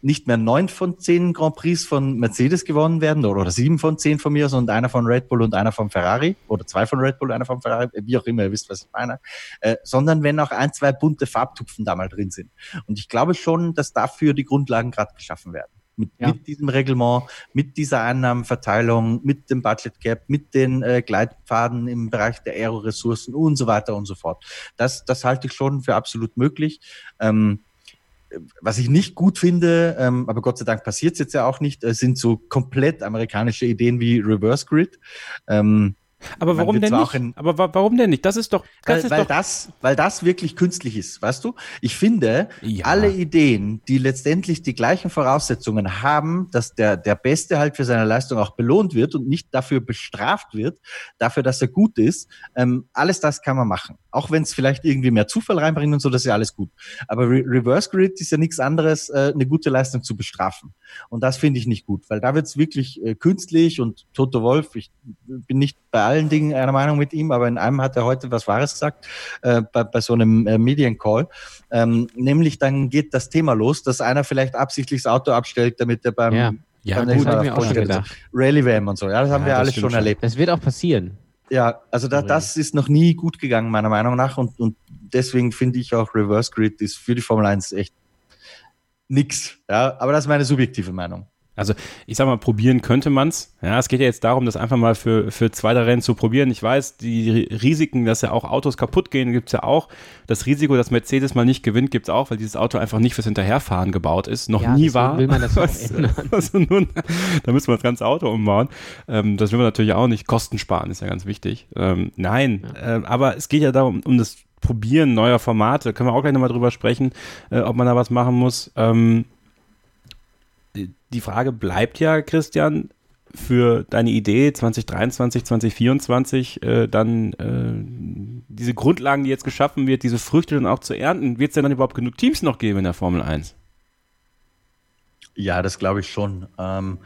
Speaker 5: nicht mehr neun von zehn Grand Prix von Mercedes gewonnen werden oder, oder sieben von zehn von mir, sondern einer von Red Bull und einer von Ferrari oder zwei von Red Bull, einer von Ferrari, wie auch immer, ihr wisst, was ich meine, äh, sondern wenn auch ein, zwei bunte Farbtupfen da mal drin sind. Und ich glaube schon, dass dafür die Grundlagen gerade geschaffen werden. Mit, ja. mit diesem Reglement, mit dieser Einnahmenverteilung, mit dem Budget Gap, mit den äh, Gleitpfaden im Bereich der Aero-Ressourcen und so weiter und so fort. Das, das halte ich schon für absolut möglich. Ähm, was ich nicht gut finde, ähm, aber Gott sei Dank passiert es jetzt ja auch nicht, äh, sind so komplett amerikanische Ideen wie Reverse Grid. Ähm,
Speaker 3: aber warum denn nicht? Aber wa warum denn nicht? Das ist doch,
Speaker 5: das weil, ist weil doch das, weil das wirklich künstlich ist, weißt du? Ich finde, ja. alle Ideen, die letztendlich die gleichen Voraussetzungen haben, dass der der Beste halt für seine Leistung auch belohnt wird und nicht dafür bestraft wird, dafür, dass er gut ist, ähm, alles das kann man machen. Auch wenn es vielleicht irgendwie mehr Zufall reinbringt und so, das ist ja alles gut. Aber Re Reverse Grid ist ja nichts anderes, äh, eine gute Leistung zu bestrafen. Und das finde ich nicht gut, weil da wird es wirklich äh, künstlich und Toto Wolf, ich bin nicht bei allen Dingen einer Meinung mit ihm, aber in einem hat er heute was Wahres gesagt, äh, bei, bei so einem äh, Mediencall. Ähm, nämlich dann geht das Thema los, dass einer vielleicht absichtlich das Auto abstellt, damit er beim
Speaker 4: ja. Ja, gut, ich mir auch schon gedacht.
Speaker 5: Rally Wam und so, ja, das haben ja, wir alles schon
Speaker 4: schon
Speaker 5: erlebt.
Speaker 4: Das wird auch passieren.
Speaker 5: Ja, also da, das ist noch nie gut gegangen, meiner Meinung nach. Und, und deswegen finde ich auch Reverse Grid ist für die Formel 1 echt nix. Ja, aber das ist meine subjektive Meinung.
Speaker 3: Also ich sag mal, probieren könnte man's. Ja, es geht ja jetzt darum, das einfach mal für, für zwei, drei Rennen zu probieren. Ich weiß, die Risiken, dass ja auch Autos kaputt gehen, gibt's ja auch. Das Risiko, dass Mercedes mal nicht gewinnt, gibt's auch, weil dieses Auto einfach nicht fürs Hinterherfahren gebaut ist. Noch
Speaker 4: Ja,
Speaker 3: nie war.
Speaker 4: will man das
Speaker 3: Was-
Speaker 4: ändern.
Speaker 3: Also nun, da müssen wir das ganze Auto umbauen. Ähm, das will man natürlich auch nicht. Kosten sparen ist ja ganz wichtig. Ähm, nein, ähm, aber es geht ja darum, um das Probieren neuer Formate. Können wir auch gleich nochmal drüber sprechen, äh, ob man da was machen muss. Ähm, die Frage bleibt ja, Christian, für deine Idee 2023, 2024 äh, dann äh, diese Grundlagen, die jetzt geschaffen wird, diese Früchte dann auch zu ernten, wird es denn dann überhaupt genug Teams noch geben in der Formel 1?
Speaker 5: Ja, das glaube ich schon. Ähm,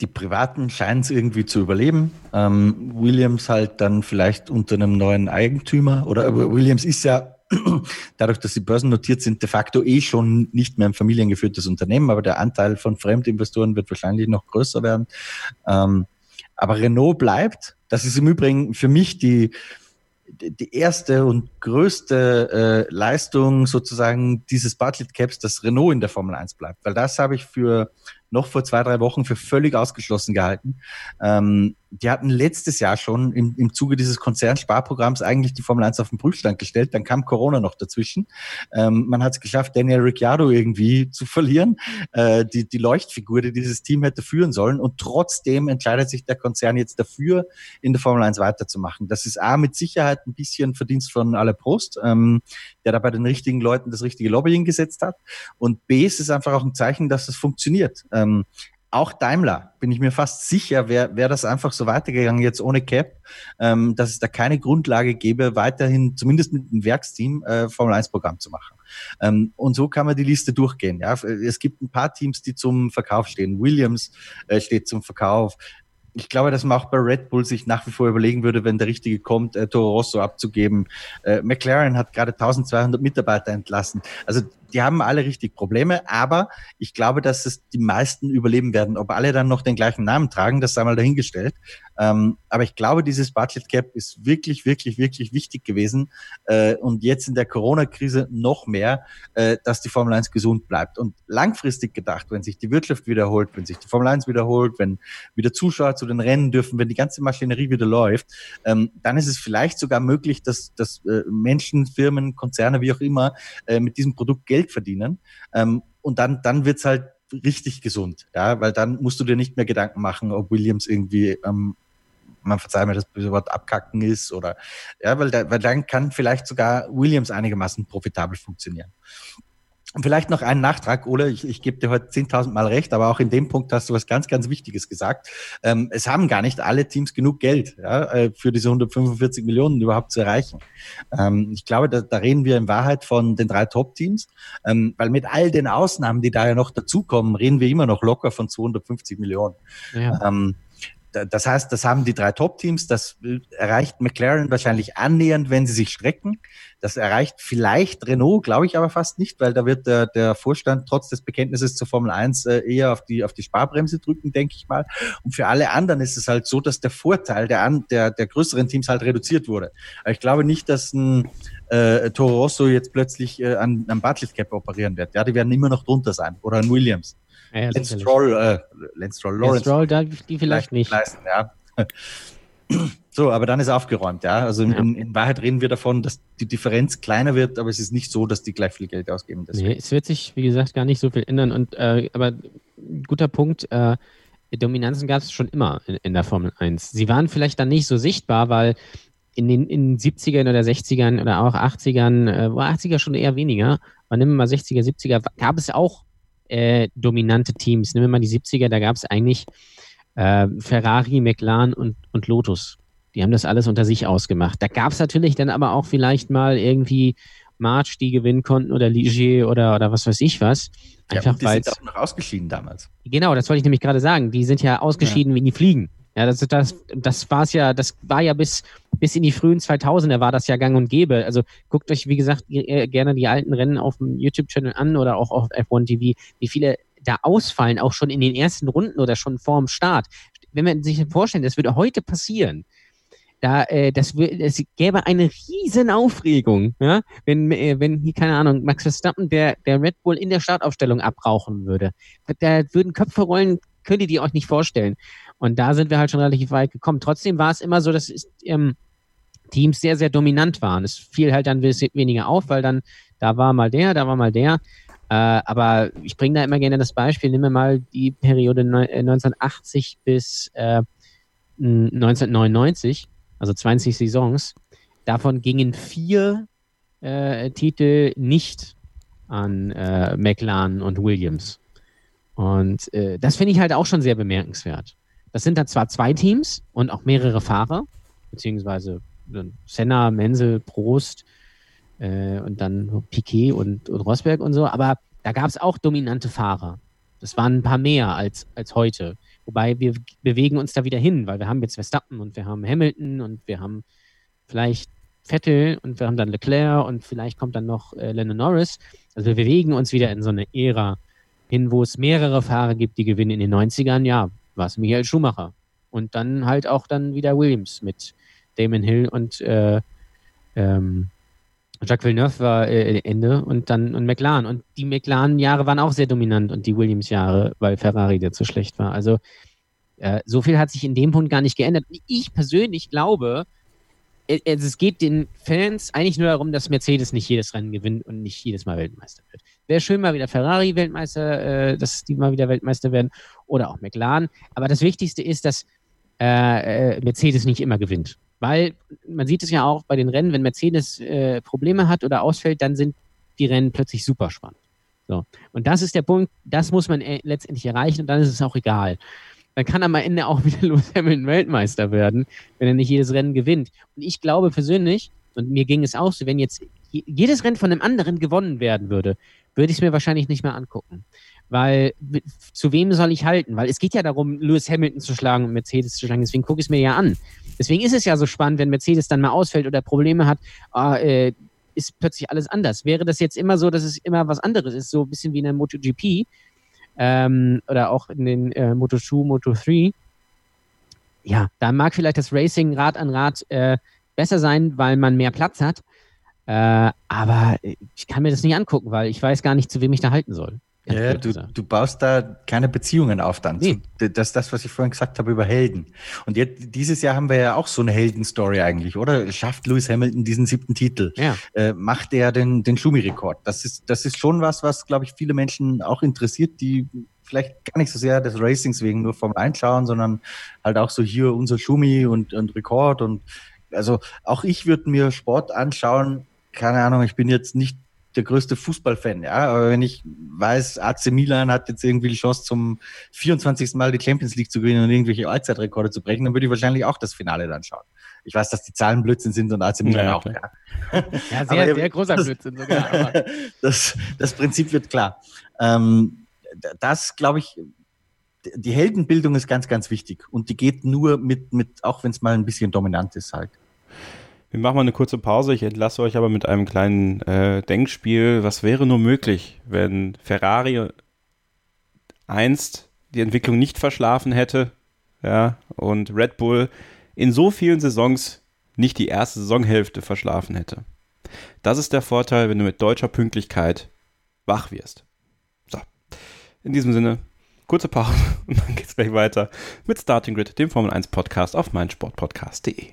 Speaker 5: die Privaten scheinen es irgendwie zu überleben. Ähm, Williams halt dann vielleicht unter einem neuen Eigentümer oder Williams ist ja dadurch, dass sie börsennotiert sind, de facto eh schon nicht mehr ein familiengeführtes Unternehmen, aber der Anteil von Fremdinvestoren wird wahrscheinlich noch größer werden. Ähm, aber Renault bleibt. Das ist im Übrigen für mich die, die erste und größte äh, Leistung sozusagen dieses Bartlett Caps, dass Renault in der Formel 1 bleibt. Weil das habe ich für noch vor zwei, drei Wochen für völlig ausgeschlossen gehalten. Ähm, die hatten letztes Jahr schon im, im Zuge dieses Konzernsparprogramms eigentlich die Formel 1 auf den Prüfstand gestellt. Dann kam Corona noch dazwischen. Ähm, man hat es geschafft, Daniel Ricciardo irgendwie zu verlieren. Äh, die, die Leuchtfigur, die dieses Team hätte führen sollen. Und trotzdem entscheidet sich der Konzern jetzt dafür, in der Formel 1 weiterzumachen. Das ist A, mit Sicherheit ein bisschen Verdienst von Alain Prost, ähm, der da bei den richtigen Leuten das richtige Lobbying gesetzt hat. Und B, es ist einfach auch ein Zeichen, dass es funktioniert. Ähm, auch Daimler, bin ich mir fast sicher, wäre wär das einfach so weitergegangen, jetzt ohne Cap, ähm, dass es da keine Grundlage gäbe, weiterhin, zumindest mit dem Werksteam, äh, Formel-1-Programm zu machen. Ähm, und so kann man die Liste durchgehen. Ja? Es gibt ein paar Teams, die zum Verkauf stehen. Williams äh, steht zum Verkauf. Ich glaube, dass man auch bei Red Bull sich nach wie vor überlegen würde, wenn der Richtige kommt, äh, Toro Rosso abzugeben. Äh, McLaren hat gerade 1200 Mitarbeiter entlassen. Also die haben alle richtig Probleme, aber ich glaube, dass es die meisten überleben werden. Ob alle dann noch den gleichen Namen tragen, das sei mal dahingestellt. Ähm, aber ich glaube, dieses Budget Cap ist wirklich, wirklich, wirklich wichtig gewesen. Äh, und jetzt in der Corona-Krise noch mehr, äh, dass die Formel 1 gesund bleibt. Und langfristig gedacht, wenn sich die Wirtschaft wiederholt, wenn sich die Formel 1 wiederholt, wenn wieder Zuschauer zu den Rennen dürfen, wenn die ganze Maschinerie wieder läuft, ähm, dann ist es vielleicht sogar möglich, dass, dass äh, Menschen, Firmen, Konzerne, wie auch immer, äh, mit diesem Produkt Geld verdienen. Ähm, und dann, dann wird's halt richtig gesund, ja, weil dann musst du dir nicht mehr Gedanken machen, ob Williams irgendwie ähm, man verzeiht mir, dass das Wort abkacken ist oder ja, weil, da, weil dann kann vielleicht sogar Williams einigermaßen profitabel funktionieren. Und vielleicht noch einen Nachtrag, Ole, ich, ich gebe dir heute 10.000 Mal recht, aber auch in dem Punkt hast du was ganz, ganz Wichtiges gesagt. Ähm, es haben gar nicht alle Teams genug Geld ja, äh, für diese 145 Millionen überhaupt zu erreichen. Ähm, ich glaube, da, da reden wir in Wahrheit von den drei Top-Teams, ähm, weil mit all den Ausnahmen, die da ja noch dazukommen, reden wir immer noch locker von 250 Millionen.
Speaker 4: Ja.
Speaker 5: Da- das heißt, das haben die drei Top-Teams, das erreicht McLaren wahrscheinlich annähernd, wenn sie sich strecken. Das erreicht vielleicht Renault, glaube ich aber fast nicht, weil da wird der, der Vorstand trotz des Bekenntnisses zur Formel 1 äh, eher auf die, auf die Sparbremse drücken, denke ich mal. Und für alle anderen ist es halt so, dass der Vorteil der, an, der, der größeren Teams halt reduziert wurde. Aber ich glaube nicht, dass ein äh, Toro Rosso jetzt plötzlich äh, an, am Bartlett Cap operieren wird. Ja, die werden immer noch drunter sein. Oder ein Williams.
Speaker 4: Ja,
Speaker 5: Lance
Speaker 4: sicherlich.
Speaker 5: Stroll, äh, Lance Stroll, Lawrence
Speaker 4: Stroll, da, die vielleicht nicht.
Speaker 5: leisten, ja. So, aber dann ist aufgeräumt, ja. Also in,
Speaker 4: Ja.
Speaker 5: in, in Wahrheit reden wir davon, dass die Differenz kleiner wird, aber es ist nicht so, dass die gleich viel Geld ausgeben. Deswegen.
Speaker 4: Nee, es wird sich, wie gesagt, gar nicht so viel ändern. Und äh, aber guter Punkt, äh, Dominanzen gab es schon immer in, in der Formel 1. Sie waren vielleicht dann nicht so sichtbar, weil in den, in den 70ern oder 60ern oder auch 80ern, äh, war 80er schon eher weniger, aber nehmen wir mal 60er, 70er, gab es auch äh, dominante Teams. Nehmen wir mal die 70er, da gab es eigentlich äh, Ferrari, McLaren und, und Lotus. Die haben das alles unter sich ausgemacht. Da gab es natürlich dann aber auch vielleicht mal irgendwie March, die gewinnen konnten oder Ligier oder, oder was weiß ich was.
Speaker 5: Ja,
Speaker 4: Einfach
Speaker 5: und die sind auch noch ausgeschieden damals.
Speaker 4: Genau, das wollte ich nämlich gerade sagen. Die sind ja ausgeschieden wie die Fliegen. Ja, das, das, das war's ja, das war ja bis, bis in die frühen 2000er war das ja gang und gäbe. Also guckt euch, wie gesagt, gerne die alten Rennen auf dem YouTube-Channel an oder auch auf F1 TV, wie viele da ausfallen, auch schon in den ersten Runden oder schon vorm Start. Wenn man sich vorstellt, das würde heute passieren, da, äh, das, es gäbe eine riesen Aufregung, ja, wenn, äh, wenn hier, keine Ahnung, Max Verstappen der, der Red Bull in der Startaufstellung abrauchen würde. Da würden Köpfe rollen, könnt ihr die euch nicht vorstellen. Und da sind wir halt schon relativ weit gekommen. Trotzdem war es immer so, dass ähm, Teams sehr, sehr dominant waren. Es fiel halt dann weniger auf, weil dann da war mal der, da war mal der. Äh, aber ich bringe da immer gerne das Beispiel, nimm mir mal die Periode neun- äh, 1980 bis äh, m, 1999, also 20 Saisons. Davon gingen vier äh, Titel nicht an äh, McLaren und Williams. Und äh, das finde ich halt auch schon sehr bemerkenswert. Das sind dann zwar zwei Teams und auch mehrere Fahrer, beziehungsweise Senna, Menzel, Prost äh, und dann Piquet und, und Rosberg und so, aber da gab es auch dominante Fahrer. Das waren ein paar mehr als, als heute. Wobei wir bewegen uns da wieder hin, weil wir haben jetzt Verstappen und wir haben Hamilton und wir haben vielleicht Vettel und wir haben dann Leclerc und vielleicht kommt dann noch äh, Lennon Norris. Also wir bewegen uns wieder in so eine Ära hin, wo es mehrere Fahrer gibt, die gewinnen. In den 90ern, ja, war es Michael Schumacher. Und dann halt auch dann wieder Williams mit Damon Hill und äh, ähm, Jacques Villeneuve war äh, Ende und dann und McLaren. Und die McLaren-Jahre waren auch sehr dominant und die Williams-Jahre, weil Ferrari der zu schlecht war. Also äh, so viel hat sich in dem Punkt gar nicht geändert. Ich persönlich glaube, äh, also es geht den Fans eigentlich nur darum, dass Mercedes nicht jedes Rennen gewinnt und nicht jedes Mal Weltmeister wird. Wäre schön, mal wieder Ferrari Weltmeister, äh, dass die mal wieder Weltmeister werden oder auch McLaren. Aber das Wichtigste ist, dass äh, äh, Mercedes nicht immer gewinnt. Weil man sieht es ja auch bei den Rennen, wenn Mercedes äh, Probleme hat oder ausfällt, dann sind die Rennen plötzlich super spannend. So. Und das ist der Punkt, das muss man äh, letztendlich erreichen und dann ist es auch egal. Dann kann am Ende auch wieder Lewis Hamilton Weltmeister werden, wenn er nicht jedes Rennen gewinnt. Und ich glaube persönlich, und mir ging es auch so, wenn jetzt je- jedes Rennen von einem anderen gewonnen werden würde, würde ich es mir wahrscheinlich nicht mehr angucken. Weil zu wem soll ich halten? Weil es geht ja darum, Lewis Hamilton zu schlagen und Mercedes zu schlagen. Deswegen gucke ich es mir ja an. Deswegen ist es ja so spannend, wenn Mercedes dann mal ausfällt oder Probleme hat, ah, äh, ist plötzlich alles anders. Wäre das jetzt immer so, dass es immer was anderes ist, so ein bisschen wie in der MotoGP ähm, oder auch in den äh, Moto2, Moto3, ja, da mag vielleicht das Racing Rad an Rad äh, besser sein, weil man mehr Platz hat. Äh, aber ich kann mir das nicht angucken, weil ich weiß gar nicht, zu wem ich da halten soll.
Speaker 5: Ja, du, du baust da keine Beziehungen auf dann.
Speaker 4: Nee.
Speaker 5: Das ist das, was ich vorhin gesagt habe über Helden. Und jetzt, dieses Jahr haben wir ja auch so eine Heldenstory eigentlich, oder? Schafft Lewis Hamilton diesen siebten Titel?
Speaker 4: Ja.
Speaker 5: Äh, macht er den, den Schumi-Rekord? Das ist, das ist schon was, was, glaube ich, viele Menschen auch interessiert, die vielleicht gar nicht so sehr des Racings wegen nur Formel 1 schauen, sondern halt auch so hier unser Schumi und, und Rekord und also auch ich würde mir Sport anschauen, keine Ahnung, ich bin jetzt nicht der größte Fußballfan, ja, aber wenn ich weiß, AC Milan hat jetzt irgendwie die Chance zum 24. Mal die Champions League zu gewinnen und irgendwelche Allzeitrekorde zu brechen, dann würde ich wahrscheinlich auch das Finale dann schauen. Ich weiß, dass die Zahlen Blödsinn sind und AC Milan
Speaker 3: Ja,
Speaker 5: auch, ja.
Speaker 4: Ja,
Speaker 5: Aber
Speaker 4: sehr,
Speaker 5: ihr-
Speaker 4: sehr großer
Speaker 5: das-
Speaker 4: Blödsinn sogar. Aber,
Speaker 5: das, das Prinzip wird klar. Ähm, das, glaube ich, die Heldenbildung ist ganz, ganz wichtig. Und die geht nur mit, mit auch wenn es mal ein bisschen dominant ist halt.
Speaker 3: Wir machen mal eine kurze Pause. Ich entlasse euch aber mit einem kleinen äh, Denkspiel. Was wäre nur möglich, wenn Ferrari einst die Entwicklung nicht verschlafen hätte, ja, und Red Bull in so vielen Saisons nicht die erste Saisonhälfte verschlafen hätte? Das ist der Vorteil, wenn du mit deutscher Pünktlichkeit wach wirst. So. In diesem Sinne, kurze Pause und dann geht's gleich weiter mit Starting Grid, dem Formel 1 Podcast auf meinsportpodcast.de.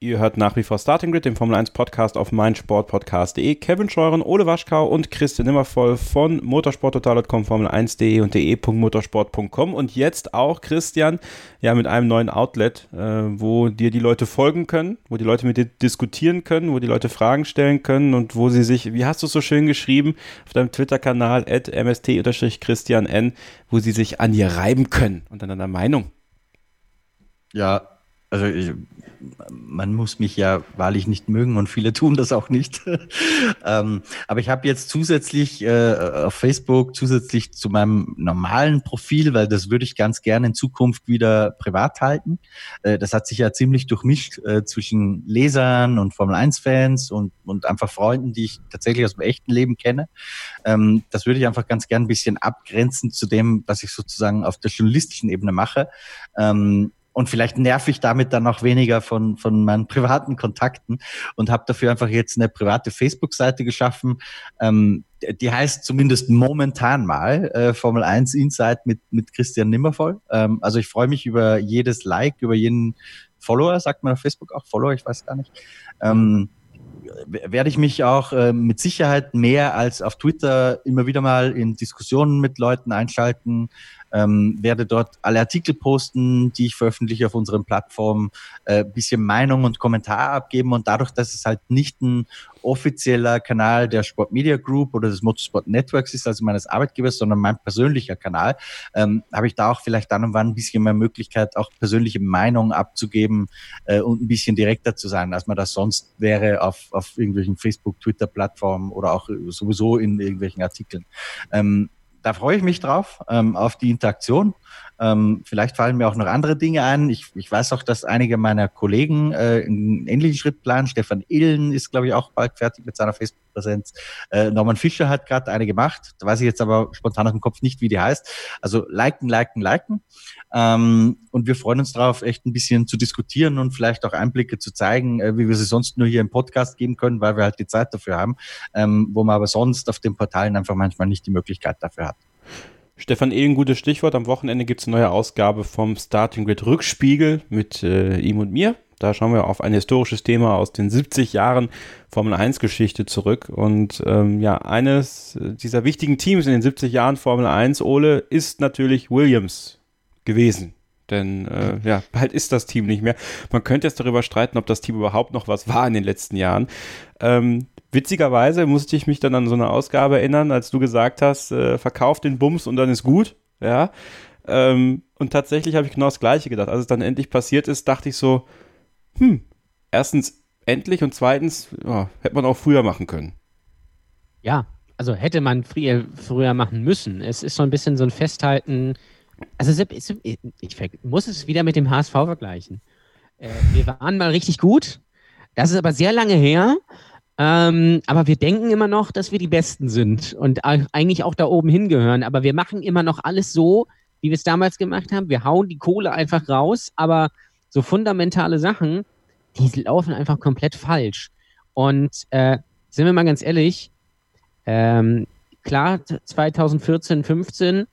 Speaker 3: Ihr hört nach wie vor Starting Grid, den Formel 1 Podcast auf meinsportpodcast.de. Kevin Scheuren, Ole Waschkau und Christian Nimmervoll von motorsporttotal.com, Formel1.de und de.motorsport.com. Und jetzt auch Christian, ja, mit einem neuen Outlet, äh, wo dir die Leute folgen können, wo die Leute mit dir diskutieren können, wo die Leute Fragen stellen können und wo sie sich, wie hast du es so schön geschrieben, auf deinem Twitter-Kanal, mst-christian n, wo sie sich an dir reiben können und an deiner Meinung.
Speaker 5: Ja, also ich, man muss mich ja wahrlich nicht mögen und viele tun das auch nicht. ähm, aber ich habe jetzt zusätzlich äh, auf Facebook, zusätzlich zu meinem normalen Profil, weil das würde ich ganz gerne in Zukunft wieder privat halten. Äh, das hat sich ja ziemlich durchmischt äh, zwischen Lesern und Formel 1-Fans und, und einfach Freunden, die ich tatsächlich aus dem echten Leben kenne. Ähm, das würde ich einfach ganz gern ein bisschen abgrenzen zu dem, was ich sozusagen auf der journalistischen Ebene mache. Ähm, und vielleicht nerv ich damit dann auch weniger von, von meinen privaten Kontakten und habe dafür einfach jetzt eine private Facebook-Seite geschaffen. Ähm, die heißt zumindest momentan mal äh, Formel 1 Insight mit, mit Christian Nimmervoll. Ähm, also ich freue mich über jedes Like, über jeden Follower, sagt man auf Facebook auch Follower, ich weiß gar nicht. Ähm, werde ich mich auch äh, mit Sicherheit mehr als auf Twitter immer wieder mal in Diskussionen mit Leuten einschalten, ähm, werde dort alle Artikel posten, die ich veröffentliche auf unseren Plattformen, äh, bisschen Meinung und Kommentar abgeben und dadurch, dass es halt nicht ein offizieller Kanal der Sport Media Group oder des Motorsport Networks ist, also meines Arbeitgebers, sondern mein persönlicher Kanal, ähm, habe ich da auch vielleicht dann und wann ein bisschen mehr Möglichkeit, auch persönliche Meinungen abzugeben äh, und ein bisschen direkter zu sein, als man das sonst wäre auf, auf irgendwelchen Facebook, Twitter-Plattformen oder auch sowieso in irgendwelchen Artikeln. Ähm, da freue ich mich drauf, ähm, auf die Interaktion. Ähm, vielleicht fallen mir auch noch andere Dinge ein. Ich, ich weiß auch, dass einige meiner Kollegen äh, einen ähnlichen Schritt planen. Stefan Illen ist, glaube ich, auch bald fertig mit seiner Facebook-Präsenz. Äh, Norman Fischer hat gerade eine gemacht. Da weiß ich jetzt aber spontan aus dem Kopf nicht, wie die heißt. Also liken, liken, liken. Ähm, und wir freuen uns darauf, echt ein bisschen zu diskutieren und vielleicht auch Einblicke zu zeigen, äh, wie wir sie sonst nur hier im Podcast geben können, weil wir halt die Zeit dafür haben, ähm, wo man aber sonst auf den Portalen einfach manchmal nicht die Möglichkeit dafür hat.
Speaker 3: Stefan Ehlen, gutes Stichwort. Am Wochenende gibt es eine neue Ausgabe vom Starting Grid Rückspiegel mit äh, ihm und mir. Da schauen wir auf ein historisches Thema aus den 70 Jahren Formel 1 Geschichte zurück. Und ähm, ja, eines dieser wichtigen Teams in den 70 Jahren Formel 1, Ole, ist natürlich Williams gewesen. Denn äh, ja, bald ist das Team nicht mehr. Man könnte jetzt darüber streiten, ob das Team überhaupt noch was war in den letzten Jahren. Ähm, witzigerweise musste ich mich dann an so eine Ausgabe erinnern, als du gesagt hast, äh, verkauf den Bums und dann ist gut. Ja. Ähm, und tatsächlich habe ich genau das Gleiche gedacht. Als es dann endlich passiert ist, dachte ich so, hm, erstens endlich und zweitens oh, hätte man auch früher machen können.
Speaker 4: Ja, also hätte man früher, früher machen müssen. Es ist so ein bisschen so ein Festhalten. Also ich muss es wieder mit dem HSV vergleichen. Äh, wir waren mal richtig gut. Das ist aber sehr lange her. Ähm, aber wir denken immer noch, dass wir die Besten sind und eigentlich auch da oben hingehören. Aber wir machen immer noch alles so, wie wir es damals gemacht haben. Wir hauen die Kohle einfach raus, aber so fundamentale Sachen, die laufen einfach komplett falsch. Und äh, sind wir mal ganz ehrlich, ähm, klar, 2014, 15,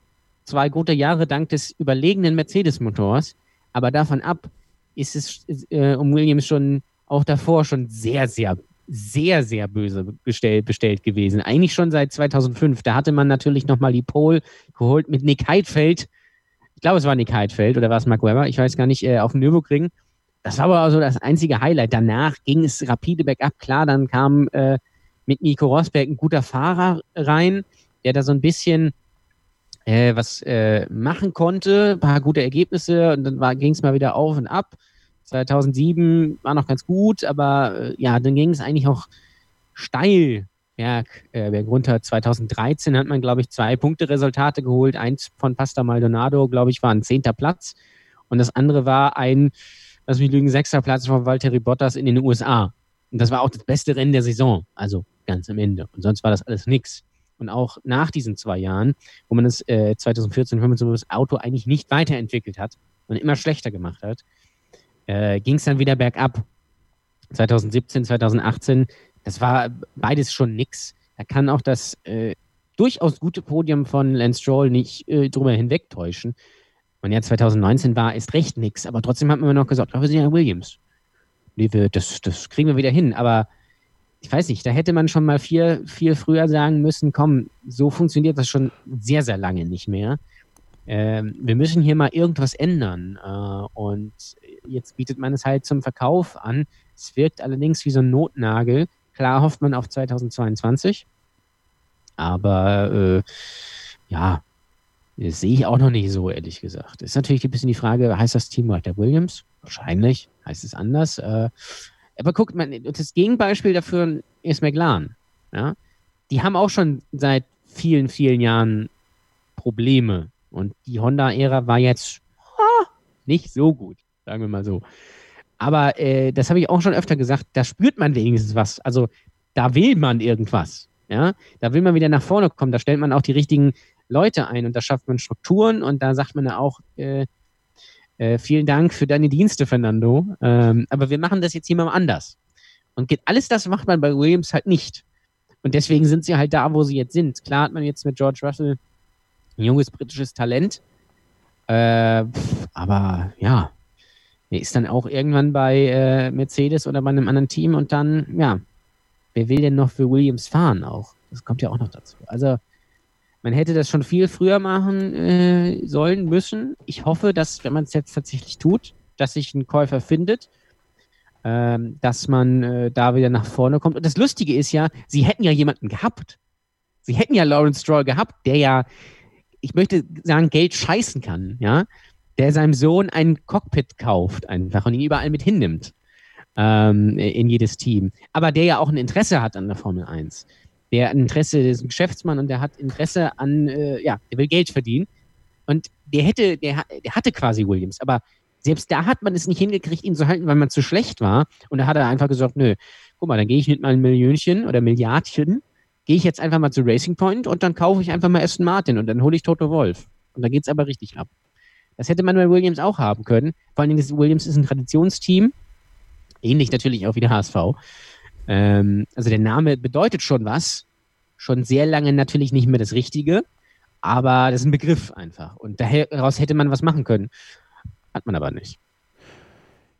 Speaker 4: zwei gute Jahre dank des überlegenen Mercedes-Motors, aber davon ab ist es äh, um Williams schon auch davor schon sehr, sehr sehr, sehr böse bestellt, bestellt gewesen. Eigentlich schon seit 2005. Da hatte man natürlich nochmal die Pole geholt mit Nick Heidfeld. Ich glaube, es war Nick Heidfeld oder war es Mark Webber? Ich weiß gar nicht, äh, auf dem Nürburgring. Das war aber also das einzige Highlight. Danach ging es rapide bergab. Klar, dann kam äh, mit Nico Rosberg ein guter Fahrer rein, der da so ein bisschen äh, was äh, machen konnte, ein paar gute Ergebnisse und dann ging es mal wieder auf und ab. 2007 war noch ganz gut, aber äh, ja, dann ging es eigentlich auch steil berg, äh, berg runter. 2013 hat man, glaube ich, zwei Punkte-Resultate geholt. Eins von Pasta Maldonado, glaube ich, war ein zehnter Platz. Und das andere war ein, lass mich lügen, sechster Platz von Valtteri Bottas in den USA. Und das war auch das beste Rennen der Saison. Also ganz am Ende. Und sonst war das alles nix. Und auch nach diesen zwei Jahren, wo man das äh, 2014, 2015 das Auto eigentlich nicht weiterentwickelt hat und immer schlechter gemacht hat, äh, ging es dann wieder bergab. 2017, 2018, das war beides schon nix. Da kann auch das äh, durchaus gute Podium von Lance Stroll nicht äh, drüber hinwegtäuschen. Und ja, 2019 war ist recht nix, aber trotzdem hat man noch gesagt, oh, wir sind ja Williams. Das, das kriegen wir wieder hin. Aber ich weiß nicht, da hätte man schon mal viel, viel früher sagen müssen, komm, so funktioniert das schon sehr, sehr lange nicht mehr. Ähm, wir müssen hier mal irgendwas ändern. Äh, und jetzt bietet man es halt zum Verkauf an. Es wirkt allerdings wie so ein Notnagel. Klar hofft man auf 2022, aber äh, ja, das sehe ich auch noch nicht so, ehrlich gesagt. Ist natürlich ein bisschen die Frage, heißt das Team weiter Williams? Wahrscheinlich heißt es anders. Äh, aber guckt man, das Gegenbeispiel dafür ist McLaren. Ja? Die haben auch schon seit vielen, vielen Jahren Probleme. Und die Honda-Ära war jetzt ah, nicht so gut, sagen wir mal so. Aber äh, das habe ich auch schon öfter gesagt, da spürt man wenigstens was. Also da will man irgendwas. Ja, da will man wieder nach vorne kommen. Da stellt man auch die richtigen Leute ein und da schafft man Strukturen und da sagt man auch, äh, äh, vielen Dank für deine Dienste, Fernando. Ähm, aber wir machen das jetzt mal anders. Und geht, alles das macht man bei Williams halt nicht. Und deswegen sind sie halt da, wo sie jetzt sind. Klar hat man jetzt mit George Russell ein junges britisches Talent. Äh, pff, aber ja, er ist dann auch irgendwann bei äh, Mercedes oder bei einem anderen Team und dann, ja, wer will denn noch für Williams fahren auch? Das kommt ja auch noch dazu. Also, man hätte das schon viel früher machen äh, sollen, müssen. Ich hoffe, dass, wenn man es jetzt tatsächlich tut, dass sich ein Käufer findet, ähm, dass man äh, da wieder nach vorne kommt. Und das Lustige ist ja, sie hätten ja jemanden gehabt. Sie hätten ja Lawrence Stroll gehabt, der ja, ich möchte sagen, Geld scheißen kann, ja, der seinem Sohn ein Cockpit kauft einfach und ihn überall mit hinnimmt ähm, in jedes Team. Aber der ja auch ein Interesse hat an der Formel 1. Der Interesse, der ist ein Geschäftsmann und der hat Interesse an, äh, ja, der will Geld verdienen. Und der hätte, der, der hatte quasi Williams, aber selbst da hat man es nicht hingekriegt, ihn zu halten, weil man zu schlecht war. Und da hat er einfach gesagt, nö, guck mal, dann gehe ich mit meinem Millionchen oder Milliardchen, gehe ich jetzt einfach mal zu Racing Point und dann kaufe ich einfach mal Aston Martin und dann hole ich Toto Wolf. Und da geht es aber richtig ab. Das hätte man bei Williams auch haben können. Vor allen Dingen, Williams ist ein Traditionsteam, ähnlich natürlich auch wie der HSV. Ähm, also der Name bedeutet schon was, schon sehr lange natürlich nicht mehr das Richtige, aber das ist ein Begriff einfach. Und daraus hätte man was machen können. Hat man aber nicht.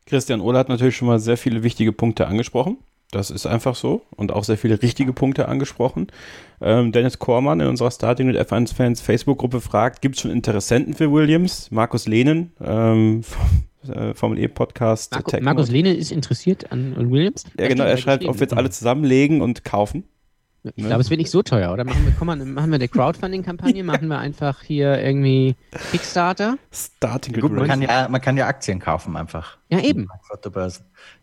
Speaker 3: Christian Ohle hat natürlich schon mal sehr viele wichtige Punkte angesprochen. Das ist einfach so und auch sehr viele richtige Punkte angesprochen. Ähm, Dennis Kormann in unserer Starting mit F1-Fans Facebook-Gruppe fragt, gibt es schon Interessenten für Williams? Markus Lehnen ähm, vom äh, Formel E-Podcast.
Speaker 4: Marco, Markus Lehnen ist interessiert an, an Williams?
Speaker 3: Ja, genau, er schreibt, ob wir jetzt alle zusammenlegen und kaufen.
Speaker 4: Ich glaube, es wird nicht so teuer, oder? Machen wir, komm machen wir eine Crowdfunding-Kampagne, machen wir einfach hier irgendwie Kickstarter.
Speaker 5: Starting Gut, man kann, ja, man kann ja Aktien kaufen einfach.
Speaker 4: Ja, eben.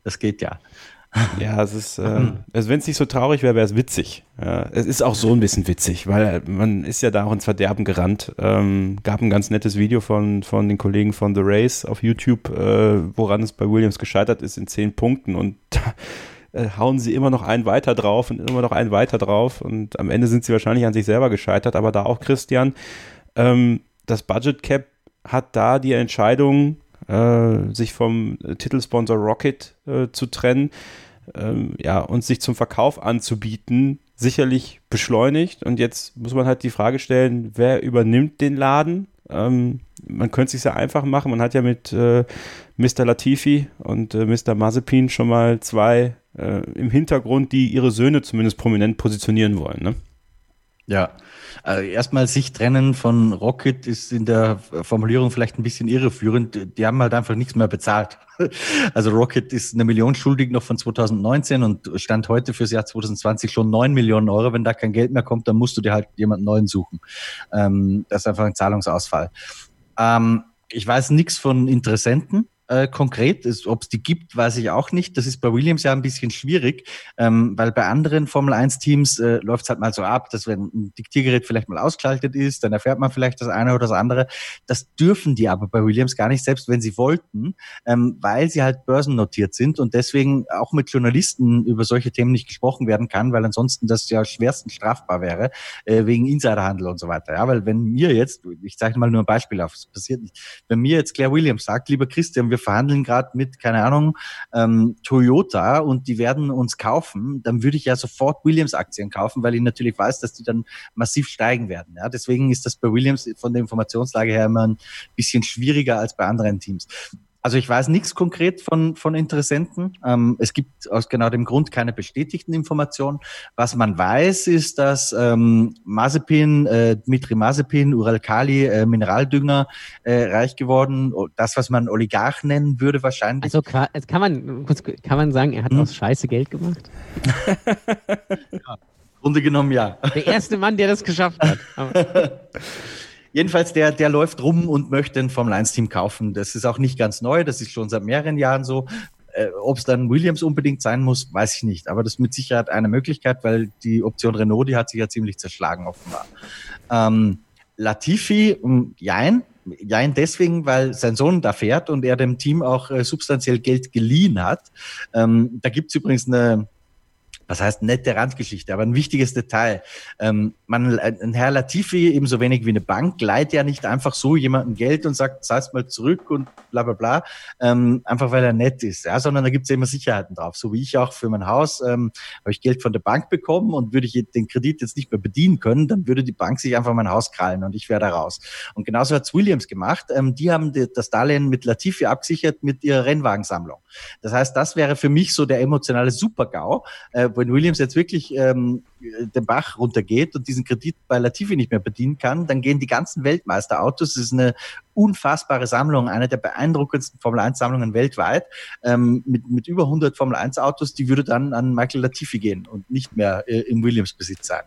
Speaker 5: Das geht ja.
Speaker 3: Ja, es ist, äh, also wenn es nicht so traurig wäre, wäre es witzig. Ja, es ist auch so ein bisschen witzig, weil man ist ja da auch ins Verderben gerannt. Ähm, gab ein ganz nettes Video von, von den Kollegen von The Race auf YouTube, äh, woran es bei Williams gescheitert ist in zehn Punkten und äh, hauen sie immer noch einen weiter drauf und immer noch einen weiter drauf und am Ende sind sie wahrscheinlich an sich selber gescheitert, aber da auch Christian, ähm, das Budget Cap hat da die Entscheidung, äh, sich vom Titelsponsor Rocket äh, zu trennen ähm, ja, und sich zum Verkauf anzubieten, sicherlich beschleunigt. Und jetzt muss man halt die Frage stellen, wer übernimmt den Laden? Ähm, man könnte es sich ja einfach machen. Man hat ja mit äh, Mr. Latifi und äh, Mr. Mazepin schon mal zwei äh, im Hintergrund, die ihre Söhne zumindest prominent positionieren wollen. Ne?
Speaker 5: Ja, also erstmal sich trennen von Rocket ist in der Formulierung vielleicht ein bisschen irreführend. Die haben halt einfach nichts mehr bezahlt. Also Rocket ist eine Million schuldig noch von 2019 und stand heute fürs Jahr 2020 schon neun Millionen Euro. Wenn da kein Geld mehr kommt, dann musst du dir halt jemanden neuen suchen. Ähm, das ist einfach ein Zahlungsausfall. Ähm, ich weiß nichts von Interessenten äh, konkret. Ob es die gibt, weiß ich auch nicht. Das ist bei Williams ja ein bisschen schwierig, ähm, weil bei anderen Formel 1 Teams äh, läuft es halt mal so ab, dass wenn ein Diktiergerät vielleicht mal ausgeschaltet ist, dann erfährt man vielleicht das eine oder das andere. Das dürfen die aber bei Williams gar nicht, selbst wenn sie wollten, ähm, weil sie halt börsennotiert sind und deswegen auch mit Journalisten über solche Themen nicht gesprochen werden kann, weil ansonsten das ja schwerstens strafbar wäre, äh, wegen Insiderhandel und so weiter. Ja, weil wenn mir jetzt, ich zeige mal nur ein Beispiel auf, es passiert nicht, wenn mir jetzt Claire Williams sagt, lieber Christian, wir verhandeln gerade mit, keine Ahnung, ähm, Toyota und die werden uns kaufen, dann würde ich ja sofort Williams-Aktien kaufen, weil ich natürlich weiß, dass die dann massiv steigen werden. Ja, deswegen ist das bei Williams von der Informationslage her immer ein bisschen schwieriger als bei anderen Teams. Also ich weiß nichts konkret von, von Interessenten. Ähm, es gibt aus genau dem Grund keine bestätigten Informationen. Was man weiß, ist, dass ähm, Mazepin, äh, Dmitri Mazepin, Uralkali, äh, Mineraldünger äh, reich geworden. Das, was man Oligarch nennen würde wahrscheinlich.
Speaker 4: Also kann man, kann man sagen, er hat hm? aus Scheiße Geld gemacht?
Speaker 5: ja, Grunde genommen ja.
Speaker 4: Der erste Mann, der das geschafft hat.
Speaker 5: Jedenfalls, der, der läuft rum und möchte ein Formel-1-Team kaufen. Das ist auch nicht ganz neu, das ist schon seit mehreren Jahren so. Äh, Ob es dann Williams unbedingt sein muss, weiß ich nicht. Aber das ist mit Sicherheit eine Möglichkeit, weil die Option Renault, die hat sich ja ziemlich zerschlagen offenbar. Ähm, Latifi, um, jein, jein deswegen, weil sein Sohn da fährt und er dem Team auch äh, substanziell Geld geliehen hat. Ähm, da gibt's übrigens eine, was heißt nette Randgeschichte, aber ein wichtiges Detail. Ähm, man, ein Herr Latifi, ebenso wenig wie eine Bank, leiht ja nicht einfach so jemandem Geld und sagt, zahl's mal zurück und bla bla bla, ähm, einfach weil er nett ist, ja, sondern da gibt's ja immer Sicherheiten drauf. So wie ich auch für mein Haus ähm, habe ich Geld von der Bank bekommen und würde ich den Kredit jetzt nicht mehr bedienen können, dann würde die Bank sich einfach mein Haus krallen und ich wäre da raus. Und genauso hat's Williams gemacht. Ähm, die haben die, das Darlehen mit Latifi abgesichert mit ihrer Rennwagensammlung. Das heißt, das wäre für mich so der emotionale Super-GAU, äh, wenn Williams jetzt wirklich ähm, den Bach runtergeht und diesen Kredit bei Latifi nicht mehr bedienen kann, dann gehen die ganzen Weltmeisterautos, das ist eine unfassbare Sammlung, eine der beeindruckendsten Formel-1-Sammlungen weltweit, ähm, mit, mit über 100 Formel-1-Autos, die würde dann an Michael Latifi gehen und nicht mehr äh, im Williams-Besitz sein.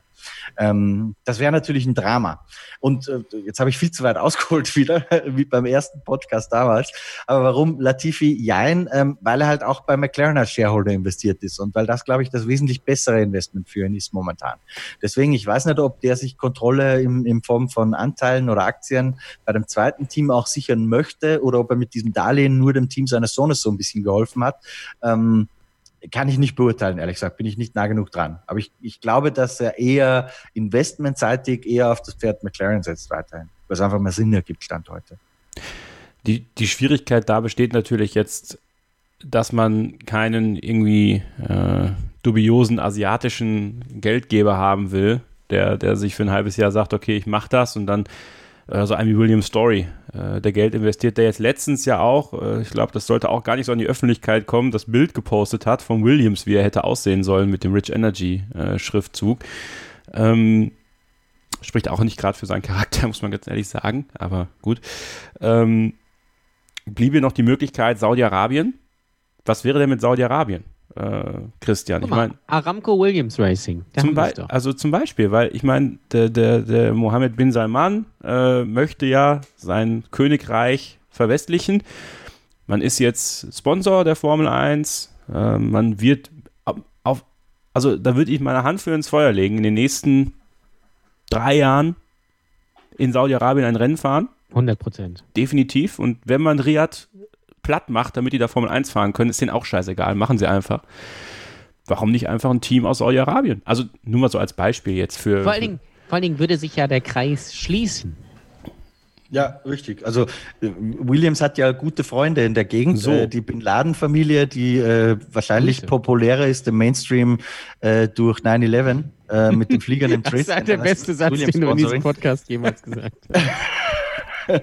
Speaker 5: Ähm, das wäre natürlich ein Drama. Und äh, jetzt habe ich viel zu weit ausgeholt wieder, wie beim ersten Podcast damals. Aber warum Latifi Jein? Ähm, weil er halt auch bei McLaren als Shareholder investiert ist und weil das, glaube ich, das wesentlich bessere Investment für ihn ist momentan. Deswegen, ich weiß nicht, ob der sich Kontrolle im, in Form von Anteilen oder Aktien bei dem zweiten Team auch sichern möchte oder ob er mit diesem Darlehen nur dem Team seines Sohnes so ein bisschen geholfen hat. Ähm, kann ich nicht beurteilen, ehrlich gesagt, bin ich nicht nah genug dran. Aber ich, ich glaube, dass er eher investmentseitig eher auf das Pferd McLaren setzt weiterhin, es einfach mehr Sinn ergibt, Stand heute.
Speaker 3: Die, die Schwierigkeit da besteht natürlich jetzt, dass man keinen irgendwie äh, dubiosen asiatischen Geldgeber haben will, der, der sich für ein halbes Jahr sagt, okay, ich mache das und dann äh, so ein wie William Story, äh, der Geld investiert, der jetzt letztens ja auch, äh, ich glaube, das sollte auch gar nicht so an die Öffentlichkeit kommen, das Bild gepostet hat von Williams, wie er hätte aussehen sollen mit dem Rich Energy äh, Schriftzug. Ähm, spricht auch nicht gerade für seinen Charakter, muss man ganz ehrlich sagen, aber gut. Ähm, bliebe noch die Möglichkeit Saudi-Arabien. Was wäre denn mit Saudi-Arabien? Äh, Christian.
Speaker 4: Guck
Speaker 3: Ich
Speaker 4: mal,
Speaker 3: meine,
Speaker 4: Aramco Williams Racing.
Speaker 3: Zum Be also zum Beispiel, weil ich meine, der, der, der Mohammed bin Salman äh, möchte ja sein Königreich verwestlichen. Man ist jetzt Sponsor der Formel 1. Äh, man wird auf- auf, also da würde ich meine Hand für ins Feuer legen, in den nächsten drei Jahren in Saudi-Arabien ein Rennen fahren.
Speaker 4: 100 Prozent.
Speaker 3: Definitiv. Und wenn man Riyadh platt macht, damit die da Formel 1 fahren können, ist denen auch scheißegal. Machen sie einfach. Warum nicht einfach ein Team aus Saudi-Arabien? Also nur mal so als Beispiel jetzt für.
Speaker 4: Vor allen, Dingen, vor allen Dingen würde sich ja der Kreis schließen.
Speaker 5: Ja, richtig. Also Williams hat ja gute Freunde in der Gegend.
Speaker 3: So.
Speaker 5: Äh, die Bin Laden-Familie, die äh, wahrscheinlich
Speaker 4: Grüße.
Speaker 5: populärer ist im Mainstream äh, durch 9-11 äh, mit den Fliegern im
Speaker 4: Das
Speaker 5: Triss.
Speaker 4: ist der beste Satz,
Speaker 5: Williams
Speaker 4: den du in diesem. Podcast jemals gesagt hast.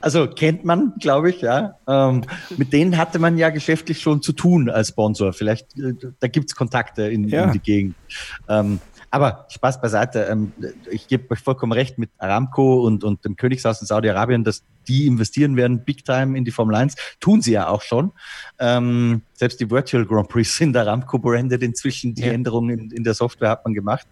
Speaker 5: Also kennt man, glaube ich, ja. Ähm, mit denen hatte man ja geschäftlich schon zu tun als Sponsor. Vielleicht, äh, da gibt's Kontakte in,
Speaker 3: Ja.
Speaker 5: in die Gegend. Ähm, aber Spaß beiseite. Ähm, ich gebe euch vollkommen recht mit Aramco und, und dem Königshaus in Saudi-Arabien, dass die investieren werden big time in die Formel 1. Tun sie ja auch schon. Ähm, selbst die Virtual Grand Prix sind Aramco branded inzwischen. Die
Speaker 3: Ja.
Speaker 5: Änderungen in, in der Software hat man gemacht.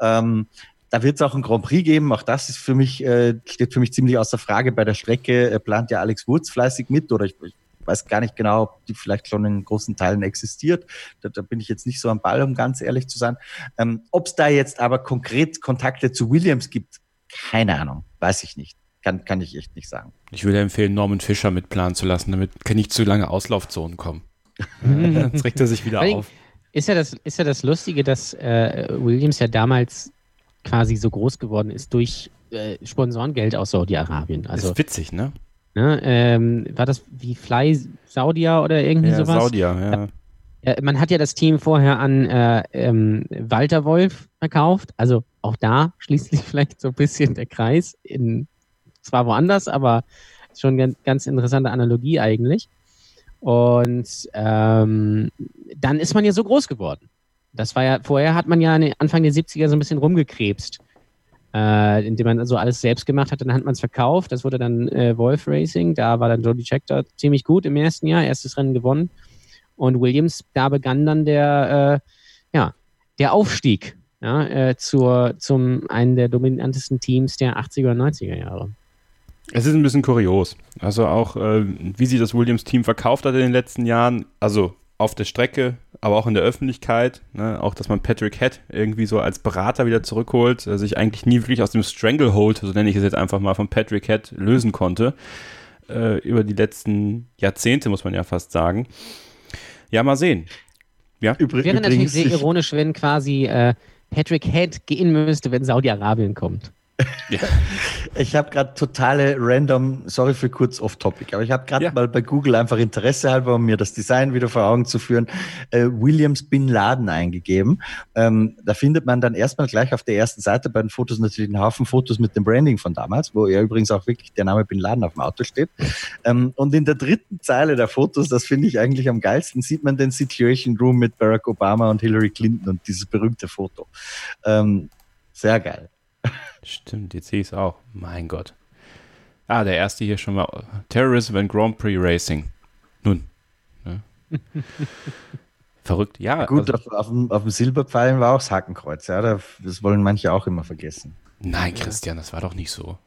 Speaker 5: Ähm, da wird es auch ein Grand Prix geben. Auch das ist für mich, äh, steht für mich ziemlich außer Frage. Bei der Strecke äh, plant ja Alex Wurz fleißig mit oder ich, ich weiß gar nicht genau, ob die vielleicht schon in großen Teilen existiert. Da, da bin ich jetzt nicht so am Ball, um ganz ehrlich zu sein. Ähm, ob es da jetzt aber konkret Kontakte zu Williams gibt, keine Ahnung, weiß ich nicht. Kann, kann ich echt nicht sagen.
Speaker 3: Ich würde empfehlen, Norman Fischer mitplanen zu lassen, damit nicht zu lange Auslaufzonen kommen. Dann trägt er sich wieder auf.
Speaker 4: Ist ja das, ist ja das Lustige, dass äh, Williams ja damals quasi so groß geworden ist durch äh, Sponsorengeld aus Saudi-Arabien.
Speaker 3: Das
Speaker 4: Also,
Speaker 3: ist witzig, ne?
Speaker 4: ne, ähm, war das wie Fly Saudia oder irgendwie
Speaker 3: Ja,
Speaker 4: sowas?
Speaker 3: Saudier, ja.
Speaker 4: Ja, man hat ja das Team vorher an äh, ähm, Walter Wolf verkauft. Also auch da schließt sich vielleicht so ein bisschen der Kreis. In, zwar woanders, aber schon ganz, ganz interessante Analogie eigentlich. Und ähm, dann ist man ja so groß geworden. Das war ja, vorher hat man ja Anfang der 70er so ein bisschen rumgekrebst, äh, indem man so alles selbst gemacht hat. Dann hat man es verkauft. Das wurde dann äh, Wolf Racing. Da war dann Jody Scheckter ziemlich gut im ersten Jahr, erstes Rennen gewonnen. Und Williams, da begann dann der, äh, ja, der Aufstieg ja, äh, zur, zum einen der dominantesten Teams der 80er und 90er Jahre.
Speaker 3: Es ist ein bisschen kurios. Also auch, äh, wie sich das Williams-Team verkauft hat in den letzten Jahren, also auf der Strecke, aber auch in der Öffentlichkeit. Ne? Auch, dass man Patrick Head irgendwie so als Berater wieder zurückholt, äh, sich eigentlich nie wirklich aus dem Stranglehold, so nenne ich es jetzt einfach mal, von Patrick Head lösen konnte. Äh, über die letzten Jahrzehnte, muss man ja fast sagen. Ja, mal sehen. Ja.
Speaker 4: Übr Wäre natürlich sehr ironisch, wenn quasi äh, Patrick Head gehen müsste, wenn Saudi-Arabien kommt.
Speaker 5: Ja. Ich habe gerade totale random, sorry für kurz off-topic, aber ich habe gerade ja. mal bei Google einfach Interesse halber, um mir das Design wieder vor Augen zu führen, äh, Williams Bin Laden eingegeben. Ähm, da findet man dann erstmal gleich auf der ersten Seite bei den Fotos natürlich einen Haufen Fotos mit dem Branding von damals, wo ja übrigens auch wirklich der Name Bin Laden auf dem Auto steht. Ähm, und in der dritten Zeile der Fotos, das finde ich eigentlich am geilsten, sieht man den Situation Room mit Barack Obama und Hillary Clinton und dieses berühmte Foto. Ähm, sehr geil.
Speaker 3: Stimmt, jetzt sehe ich es auch. Mein Gott. Ah, der erste hier schon mal. Terrorism and Grand Prix Racing. Nun. Ne? Verrückt, ja.
Speaker 5: Gut, also, auf, auf, dem, auf dem Silberpfeilen war auch das Hakenkreuz, ja. Das wollen manche auch immer vergessen.
Speaker 3: Nein, Christian, das war doch nicht so.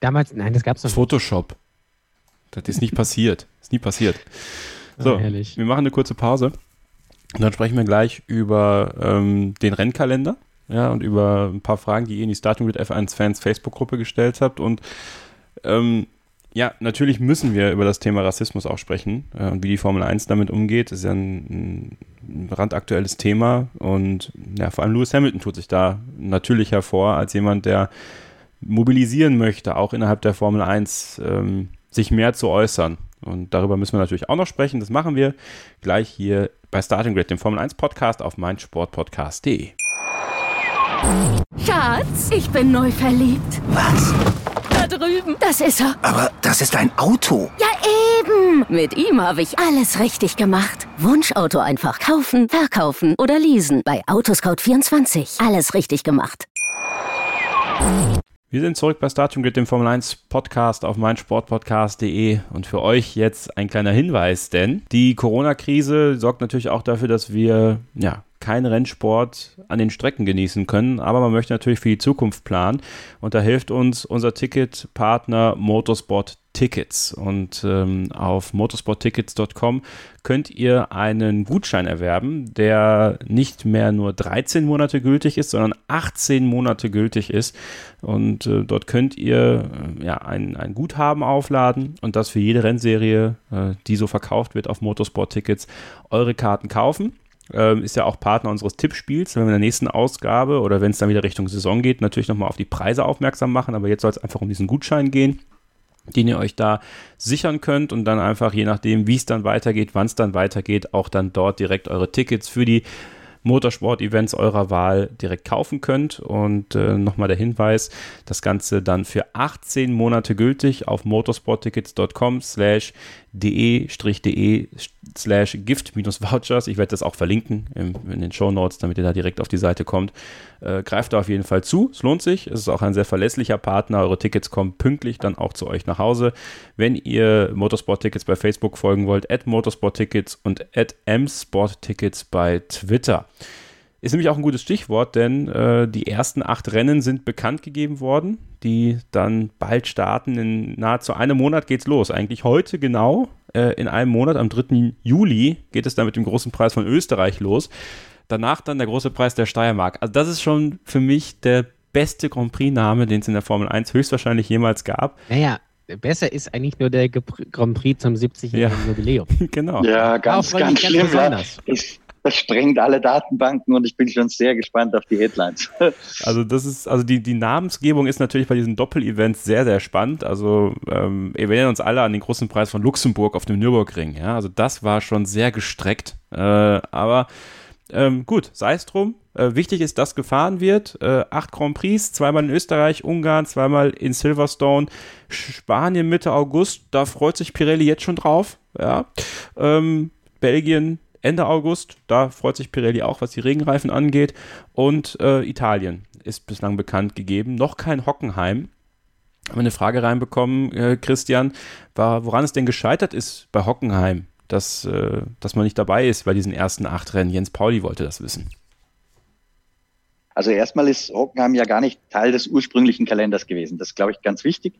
Speaker 4: Damals, nein, das gab es noch
Speaker 3: Photoshop. Das ist nicht passiert. Ist nie passiert. So, oh, wir machen eine kurze Pause. Und dann sprechen wir gleich über ähm, den Rennkalender ja, und über ein paar Fragen, die ihr in die Starting with F1 Fans Facebook-Gruppe gestellt habt. Und ähm, ja, natürlich müssen wir über das Thema Rassismus auch sprechen äh, und wie die Formel 1 damit umgeht. Ist ja ein, ein brandaktuelles Thema und ja, vor allem Lewis Hamilton tut sich da natürlich hervor als jemand, der mobilisieren möchte, auch innerhalb der Formel 1 ähm, sich mehr zu äußern. Und darüber müssen wir natürlich auch noch sprechen. Das machen wir gleich hier bei Starting Grid, dem Formel 1 Podcast auf meinsportpodcast.de.
Speaker 7: Schatz, ich bin neu verliebt.
Speaker 8: Was?
Speaker 7: Da drüben. Das ist er.
Speaker 8: Aber das ist ein Auto.
Speaker 7: Ja, eben. Mit ihm habe ich alles richtig gemacht. Wunschauto einfach kaufen, verkaufen oder leasen. Bei Autoscout24. Alles richtig gemacht.
Speaker 3: Wir sind zurück bei Starting Grid, dem Formel 1 Podcast auf meinsportpodcast.de und für euch jetzt ein kleiner Hinweis, denn die Corona-Krise sorgt natürlich auch dafür, dass wir ja keinen Rennsport an den Strecken genießen können, aber man möchte natürlich für die Zukunft planen. Und da hilft uns unser Ticketpartner Motorsport Tickets. Und ähm, auf motorsporttickets.com könnt ihr einen Gutschein erwerben, der nicht mehr nur 13 Monate gültig ist, sondern 18 Monate gültig ist. Und äh, dort könnt ihr äh, ja ein, ein Guthaben aufladen und das für jede Rennserie, äh, die so verkauft wird auf Motorsport Tickets, eure Karten kaufen ähm, ist ja auch Partner unseres Tippspiels. Wenn wir in der nächsten Ausgabe oder wenn es dann wieder Richtung Saison geht, natürlich nochmal auf die Preise aufmerksam machen. Aber jetzt soll es einfach um diesen Gutschein gehen den ihr euch da sichern könnt und dann einfach je nachdem, wie es dann weitergeht, wann es dann weitergeht, auch dann dort direkt eure Tickets für die Motorsport-Events eurer Wahl direkt kaufen könnt. Und äh, nochmal der Hinweis, das Ganze dann für 18 Monate gültig auf motorsporttickets.com slash de-de slash gift-vouchers. Ich werde das auch verlinken in, den Show Notes, damit ihr da direkt auf die Seite kommt. Äh, greift da auf jeden Fall zu. Es lohnt sich. Es ist auch ein sehr verlässlicher Partner. Eure Tickets kommen pünktlich dann auch zu euch nach Hause. Wenn ihr Motorsport-Tickets bei Facebook folgen wollt, at Motorsport-Tickets und at msport-tickets bei Twitter. Ist nämlich auch ein gutes Stichwort, denn äh, die ersten acht Rennen sind bekannt gegeben worden, die dann bald starten. In nahezu einem Monat geht's los. Eigentlich heute genau, äh, in einem Monat, am 3. Juli, geht es dann mit dem großen Preis von Österreich los. Danach dann der große Preis der Steiermark. Also das ist schon für mich der beste Grand Prix-Name, den es in der Formel 1 höchstwahrscheinlich jemals gab.
Speaker 4: Naja, besser ist eigentlich nur der Grand Prix zum 70-jährigen ja. Jubiläum.
Speaker 3: genau.
Speaker 5: Ja, ganz, ganz, ganz schlimm. Ja. Ich, das sprengt alle Datenbanken und ich bin schon sehr gespannt auf die Headlines.
Speaker 3: Also das ist, also die, die Namensgebung ist natürlich bei diesen Doppel-Events sehr, sehr spannend. Also ähm, wir erinnern uns alle an den großen Preis von Luxemburg auf dem Nürburgring. Ja, also das war schon sehr gestreckt. Äh, aber ähm, gut, sei es drum. Äh, wichtig ist, dass gefahren wird. Äh, acht Grand Prix, zweimal in Österreich, Ungarn, zweimal in Silverstone, Spanien Mitte August. Da freut sich Pirelli jetzt schon drauf. Ja. Ähm, Belgien Ende August. Da freut sich Pirelli auch, was die Regenreifen angeht. Und äh, Italien ist bislang bekannt gegeben. Noch kein Hockenheim. Haben wir eine Frage reinbekommen, äh, Christian, war, woran es denn gescheitert ist bei Hockenheim, dass, äh, dass man nicht dabei ist bei diesen ersten acht Rennen. Jens Pauli wollte das wissen.
Speaker 5: Also erstmal ist Hockenheim ja gar nicht Teil des ursprünglichen Kalenders gewesen. Das glaube ich, ganz wichtig.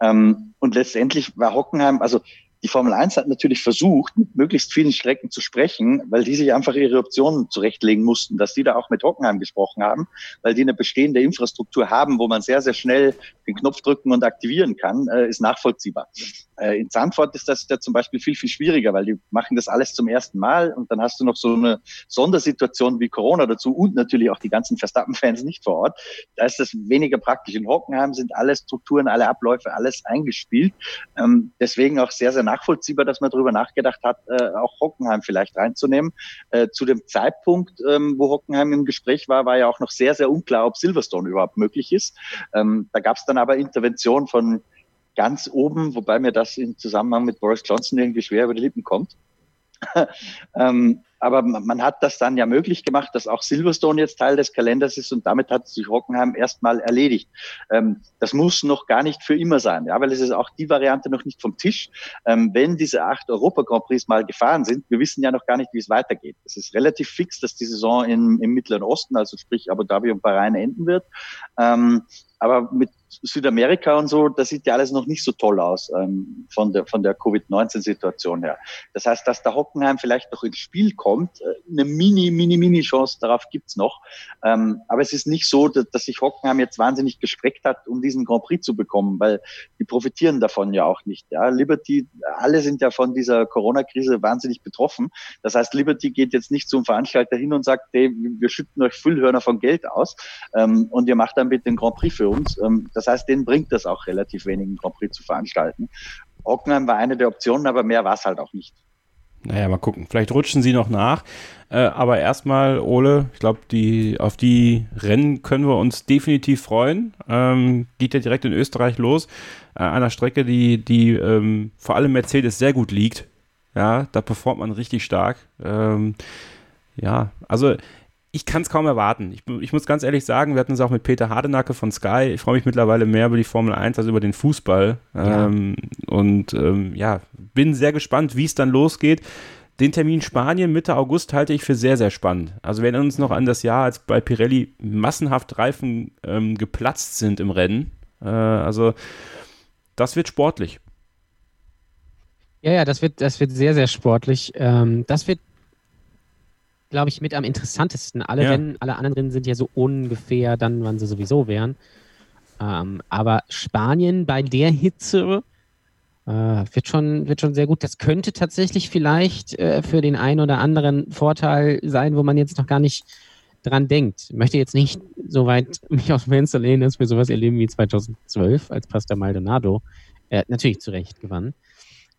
Speaker 5: Ähm, und letztendlich war Hockenheim, also die Formel 1 hat natürlich versucht, mit möglichst vielen Strecken zu sprechen, weil die sich einfach ihre Optionen zurechtlegen mussten, dass die da auch mit Hockenheim gesprochen haben, weil die eine bestehende Infrastruktur haben, wo man sehr, sehr schnell den Knopf drücken und aktivieren kann, äh, ist nachvollziehbar. Äh, in Zandvoort ist das ja zum Beispiel viel, viel schwieriger, weil die machen das alles zum ersten Mal und dann hast du noch so eine Sondersituation wie Corona dazu und natürlich auch die ganzen Verstappen-Fans nicht vor Ort. Da ist das weniger praktisch. In Hockenheim sind alle Strukturen, alle Abläufe, alles eingespielt. Ähm, deswegen auch sehr, sehr nachvollziehbar, dass man darüber nachgedacht hat, äh, auch Hockenheim vielleicht reinzunehmen. Äh, zu dem Zeitpunkt, ähm, wo Hockenheim im Gespräch war, war ja auch noch sehr, sehr unklar, ob Silverstone überhaupt möglich ist. Ähm, da gab es dann aber Intervention von ganz oben, wobei mir das im Zusammenhang mit Boris Johnson irgendwie schwer über die Lippen kommt. ähm, aber man hat das dann ja möglich gemacht, dass auch Silverstone jetzt Teil des Kalenders ist und damit hat sich Hockenheim erstmal erledigt. Ähm, das muss noch gar nicht für immer sein, ja, weil es ist auch die Variante noch nicht vom Tisch. Ähm, wenn diese acht Europa Grand Prix mal gefahren sind, wir wissen ja noch gar nicht, wie es weitergeht. Es ist relativ fix, dass die Saison im, im Mittleren Osten, also sprich Abu Dhabi und Bahrain enden wird. Ähm, aber mit Südamerika und so, das sieht ja alles noch nicht so toll aus ähm, von der, von der Covid-19-Situation her. Das heißt, dass der Hockenheim vielleicht noch ins Spiel kommt, äh, eine mini, mini, mini Chance darauf gibt's noch. Ähm, aber es ist nicht so, dass, dass sich Hockenheim jetzt wahnsinnig gestreckt hat, um diesen Grand Prix zu bekommen, weil die profitieren davon ja auch nicht. Ja, Liberty, alle sind ja von dieser Corona-Krise wahnsinnig betroffen. Das heißt, Liberty geht jetzt nicht zum Veranstalter hin und sagt, hey, wir schütten euch Füllhörner von Geld aus ähm, und ihr macht dann bitte den Grand Prix für uns. Ähm, das heißt, denen bringt das auch relativ wenig, einen Grand Prix zu veranstalten. Hockenheim war eine der Optionen, aber mehr war es halt auch nicht.
Speaker 3: Naja, mal gucken. Vielleicht rutschen sie noch nach. Äh, aber erstmal, Ole, ich glaube, die, auf die Rennen können wir uns definitiv freuen. Ähm, geht ja direkt in Österreich los. Äh, einer Strecke, die, die ähm, vor allem Mercedes sehr gut liegt. Ja, da performt man richtig stark. Ähm, ja, also ich kann es kaum erwarten. Ich, ich, muss ganz ehrlich sagen, wir hatten es auch mit Peter Hardenacke von Sky. Ich freue mich mittlerweile mehr über die Formel 1 als über den Fußball. Ja. Ähm, und ähm, ja, bin sehr gespannt, wie es dann losgeht. Den Termin Spanien Mitte August halte ich für sehr, sehr spannend. Also wir erinnern uns noch an das Jahr, als bei Pirelli massenhaft Reifen ähm, geplatzt sind im Rennen. Äh, also das wird sportlich.
Speaker 4: Ja, ja, das wird, das wird sehr, sehr sportlich. Ähm, das wird glaube ich, mit am interessantesten. Alle, ja. Rennen, alle anderen Rennen sind ja so ungefähr dann, wann sie sowieso wären. Ähm, aber Spanien bei der Hitze äh, wird, schon, wird schon sehr gut. Das könnte tatsächlich vielleicht äh, für den einen oder anderen Vorteil sein, wo man jetzt noch gar nicht dran denkt. Ich möchte jetzt nicht so weit mich aus dem Fenster lehnen, dass wir sowas erleben wie 2012, als Pastor Maldonado äh, natürlich zu Recht gewann.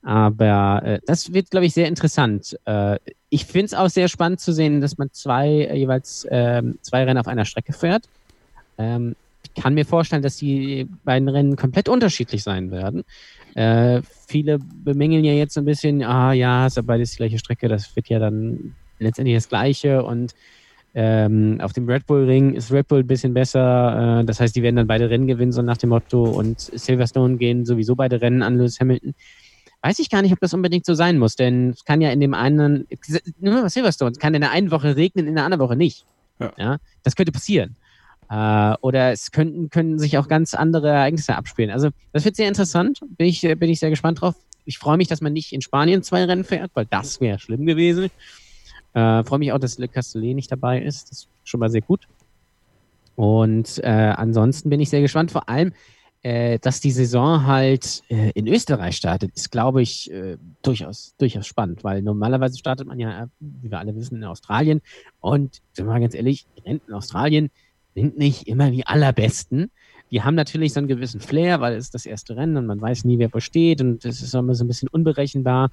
Speaker 4: Aber äh, das wird, glaube ich, sehr interessant. Äh, ich finde es auch sehr spannend zu sehen, dass man zwei äh, jeweils ähm, zwei Rennen auf einer Strecke fährt. Ähm, ich kann mir vorstellen, dass die beiden Rennen komplett unterschiedlich sein werden. Äh, viele bemängeln ja jetzt ein bisschen, ah ja, ist ja beides die gleiche Strecke, das wird ja dann letztendlich das Gleiche und ähm, auf dem Red Bull Ring ist Red Bull ein bisschen besser. Äh, das heißt, die werden dann beide Rennen gewinnen, so nach dem Motto. Und Silverstone gehen sowieso beide Rennen an Lewis Hamilton weiß ich gar nicht, ob das unbedingt so sein muss, denn es kann ja in dem einen, nur mal Silverstone, es kann in der einen Woche regnen, in der anderen Woche nicht. Ja. ja? Das könnte passieren. Äh, oder es könnten, können sich auch ganz andere Ereignisse abspielen. Also, das wird sehr interessant. Bin ich, bin ich sehr gespannt drauf. Ich freue mich, dass man nicht in Spanien zwei Rennen fährt, weil das wäre schlimm gewesen. Äh, freue mich auch, dass Le Castellet nicht dabei ist. Das ist schon mal sehr gut. Und äh, ansonsten bin ich sehr gespannt. Vor allem, äh, dass die Saison halt äh, in Österreich startet, ist, glaube ich, äh, durchaus, durchaus spannend, weil normalerweise startet man ja, wie wir alle wissen, in Australien. Und sind wir mal ganz ehrlich, Rennen in Australien sind nicht immer die allerbesten. Die haben natürlich so einen gewissen Flair, weil es das erste Rennen und man weiß nie, wer wo steht und es ist immer so ein bisschen unberechenbar.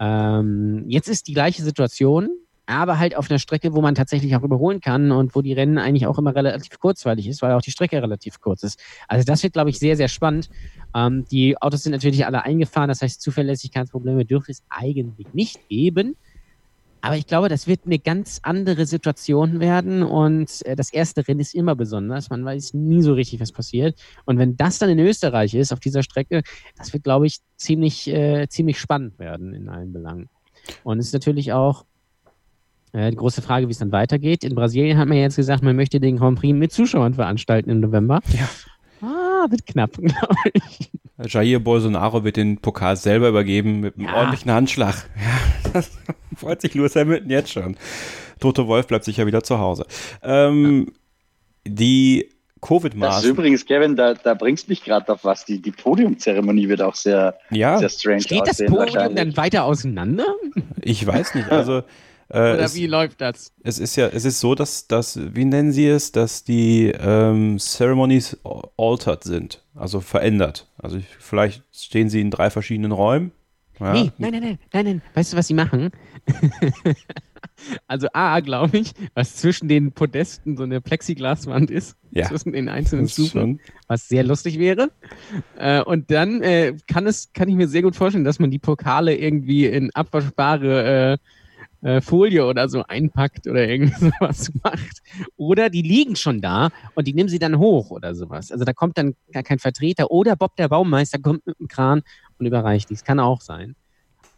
Speaker 4: Ähm, jetzt ist die gleiche Situation aber halt auf einer Strecke, wo man tatsächlich auch überholen kann und wo die Rennen eigentlich auch immer relativ kurzweilig ist, weil auch die Strecke relativ kurz ist. Also das wird, glaube ich, sehr, sehr spannend. Ähm, die Autos sind natürlich alle eingefahren, das heißt, Zuverlässigkeitsprobleme dürfte es eigentlich nicht geben. Aber ich glaube, das wird eine ganz andere Situation werden und äh, das erste Rennen ist immer besonders. Man weiß nie so richtig, was passiert. Und wenn das dann in Österreich ist, auf dieser Strecke, das wird, glaube ich, ziemlich, äh, ziemlich spannend werden in allen Belangen. Und es ist natürlich auch Äh, die große Frage, wie es dann weitergeht. In Brasilien hat man jetzt gesagt, man möchte den Grand Prix mit Zuschauern veranstalten im November.
Speaker 3: Ja.
Speaker 4: Ah, wird knapp, glaube ich.
Speaker 3: Jair Bolsonaro wird den Pokal selber übergeben mit einem
Speaker 4: Ja.
Speaker 3: ordentlichen Handschlag. Ja, das freut sich Lewis Hamilton jetzt schon. Toto Wolf bleibt sicher wieder zu Hause. Ähm, die
Speaker 5: Das ist
Speaker 3: Covid-Maßnahmen.
Speaker 5: übrigens, Kevin, da, da bringst mich gerade auf was. Die, die Podiumzeremonie wird auch sehr,
Speaker 3: Ja,
Speaker 5: sehr strange
Speaker 4: Steht das
Speaker 5: aussehen.
Speaker 4: Podium dann weiter auseinander?
Speaker 3: ich weiß nicht. Also
Speaker 4: Oder
Speaker 3: es,
Speaker 4: wie läuft das?
Speaker 3: es ist ja, es ist so, dass, dass wie nennen Sie es, dass die ähm, Ceremonies altered sind, also verändert. Also ich, vielleicht stehen sie in drei verschiedenen Räumen. Ja.
Speaker 4: Nee, nein, nein, nein, nein, nein. Weißt du, was sie machen? also A, glaube ich, was zwischen den Podesten so eine Plexiglaswand ist,
Speaker 3: Ja.
Speaker 4: zwischen den einzelnen Stufen, was sehr lustig wäre. Äh, und dann äh, kann es, kann ich mir sehr gut vorstellen, dass man die Pokale irgendwie in abwaschbare äh, äh, Folie oder so einpackt oder irgend sowas macht. Oder die liegen schon da und die nehmen sie dann hoch oder sowas. Also da kommt dann gar kein Vertreter oder Bob der Baumeister kommt mit dem Kran und überreicht dies. Kann auch sein.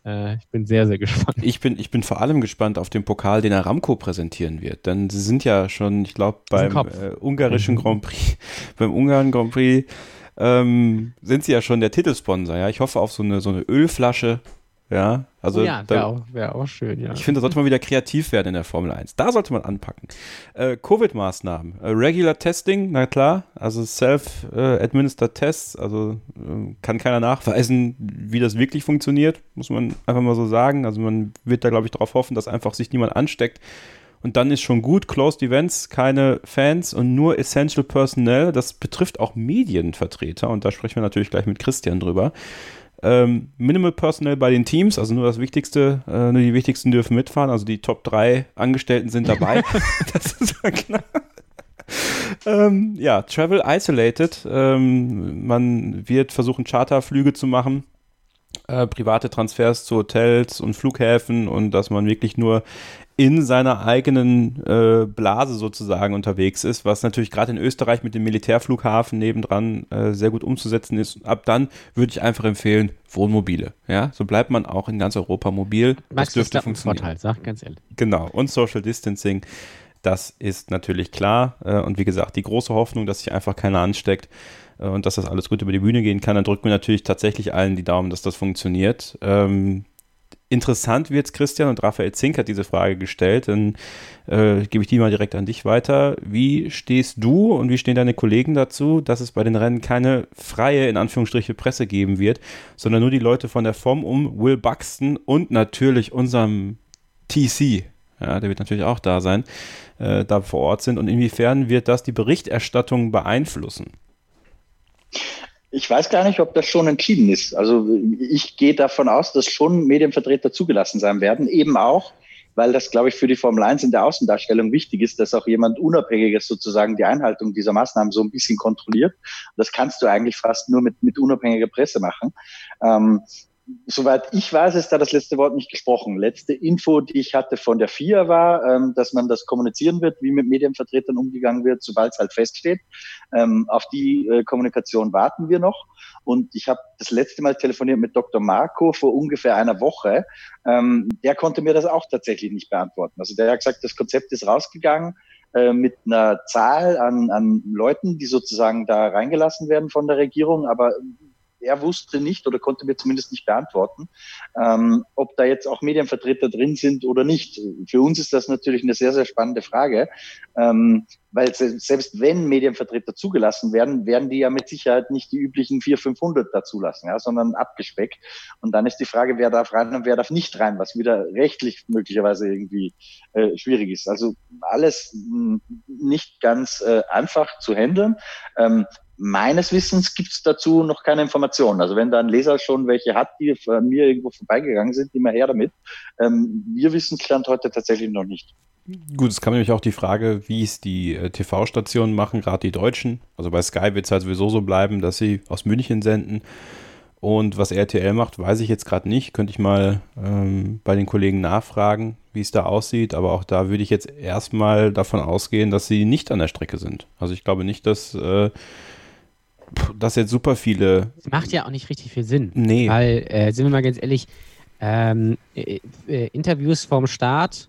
Speaker 4: Äh, ich bin sehr, sehr gespannt.
Speaker 3: Ich bin, ich bin vor allem gespannt auf den Pokal, den Aramco präsentieren wird. Denn sie sind ja schon, ich glaube, beim äh, ungarischen Grand Prix, beim Ungarn Grand Prix ähm, sind sie ja schon der Titelsponsor. Ja, ich hoffe auf so eine, so eine Ölflasche. Ja, also
Speaker 4: Oh ja, wäre auch, wär auch schön, ja.
Speaker 3: ich finde, da sollte man wieder kreativ werden in der Formel 1. Da sollte man anpacken. Äh, Covid-Maßnahmen. Äh, Regular Testing, na klar. Also Self-Administered Tests. Also äh, kann keiner nachweisen, wie das wirklich funktioniert. Muss man einfach mal so sagen. Also man wird da, glaube ich, darauf hoffen, dass einfach sich niemand ansteckt. Und dann ist schon gut. Closed Events, keine Fans und nur Essential Personnel. Das betrifft auch Medienvertreter. Und da sprechen wir natürlich gleich mit Christian drüber. Ähm, Minimal Personnel bei den Teams, also nur das Wichtigste, äh, nur die Wichtigsten dürfen mitfahren, also die Top 3 Angestellten sind dabei. das ist ja klar. ähm, ja, Travel Isolated. Ähm, man wird versuchen, Charterflüge zu machen, äh, private Transfers zu Hotels und Flughäfen und dass man wirklich nur in seiner eigenen äh, Blase sozusagen unterwegs ist, was natürlich gerade in Österreich mit dem Militärflughafen nebendran äh, sehr gut umzusetzen ist. Ab dann würde ich einfach empfehlen, Wohnmobile. Ja, so bleibt man auch in ganz Europa mobil.
Speaker 4: Max
Speaker 3: das dürfte
Speaker 4: Verstappen
Speaker 3: funktionieren.
Speaker 4: Vorteil, sag ganz ehrlich.
Speaker 3: Genau, und Social Distancing, das ist natürlich klar. Äh, Und wie gesagt, die große Hoffnung, dass sich einfach keiner ansteckt äh, und dass das alles gut über die Bühne gehen kann, dann drücken wir natürlich tatsächlich allen die Daumen, dass das funktioniert. Ähm, Interessant wird's, Christian, und Raphael Zink hat diese Frage gestellt, dann äh, gebe ich die mal direkt an dich weiter. Wie stehst du und wie stehen deine Kollegen dazu, dass es bei den Rennen keine freie, in Anführungsstriche, Presse geben wird, sondern nur die Leute von der FOM um Will Buxton und natürlich unserem TC, ja, der wird natürlich auch da sein, äh, da vor Ort sind und inwiefern wird das die Berichterstattung beeinflussen?
Speaker 5: Ich weiß gar nicht, ob das schon entschieden ist. Also ich gehe davon aus, dass schon Medienvertreter zugelassen sein werden, eben auch, weil das, glaube ich, für die Formel 1 in der Außendarstellung wichtig ist, dass auch jemand Unabhängiges sozusagen die Einhaltung dieser Maßnahmen so ein bisschen kontrolliert. Das kannst du eigentlich fast nur mit, mit unabhängiger Presse machen. Ähm, soweit ich weiß, ist da das letzte Wort nicht gesprochen. Letzte Info, die ich hatte von der FIA war, ähm, dass man das kommunizieren wird, wie mit Medienvertretern umgegangen wird, sobald es halt feststeht. Ähm, auf die äh, Kommunikation warten wir noch. Und ich habe das letzte Mal telefoniert mit Dr. Marco vor ungefähr einer Woche. Ähm, der konnte mir das auch tatsächlich nicht beantworten. Also der hat gesagt, das Konzept ist rausgegangen äh, mit einer Zahl an, an Leuten, die sozusagen da reingelassen werden von der Regierung, aber er wusste nicht oder konnte mir zumindest nicht beantworten, ähm, ob da jetzt auch Medienvertreter drin sind oder nicht. Für uns ist das natürlich eine sehr, sehr spannende Frage, ähm, weil se selbst wenn Medienvertreter zugelassen werden, werden die ja mit Sicherheit nicht die üblichen 400, 500 da zulassen, ja, sondern abgespeckt. Und dann ist die Frage, wer darf rein und wer darf nicht rein, was wieder rechtlich möglicherweise irgendwie äh, schwierig ist. Also alles mh, nicht ganz äh, einfach zu handeln. Ähm, meines Wissens gibt es dazu noch keine Informationen. Also wenn da ein Leser schon welche hat, die von mir irgendwo vorbeigegangen sind, immer her damit. Ähm, wir wissen Stand heute tatsächlich noch nicht.
Speaker 3: Gut, es kam nämlich auch die Frage, wie es die äh, TV-Stationen machen, gerade die Deutschen. Also bei Sky wird es halt sowieso so bleiben, dass sie aus München senden. Und was RTL macht, weiß ich jetzt gerade nicht. Könnte ich mal ähm, bei den Kollegen nachfragen, wie es da aussieht. Aber auch da würde ich jetzt erstmal davon ausgehen, dass sie nicht an der Strecke sind. Also ich glaube nicht, dass, äh, dass jetzt super viele.
Speaker 4: Das macht ja auch nicht richtig viel Sinn.
Speaker 3: Nee.
Speaker 4: Weil, äh, sind wir mal ganz ehrlich, ähm, äh, äh, Interviews vorm Start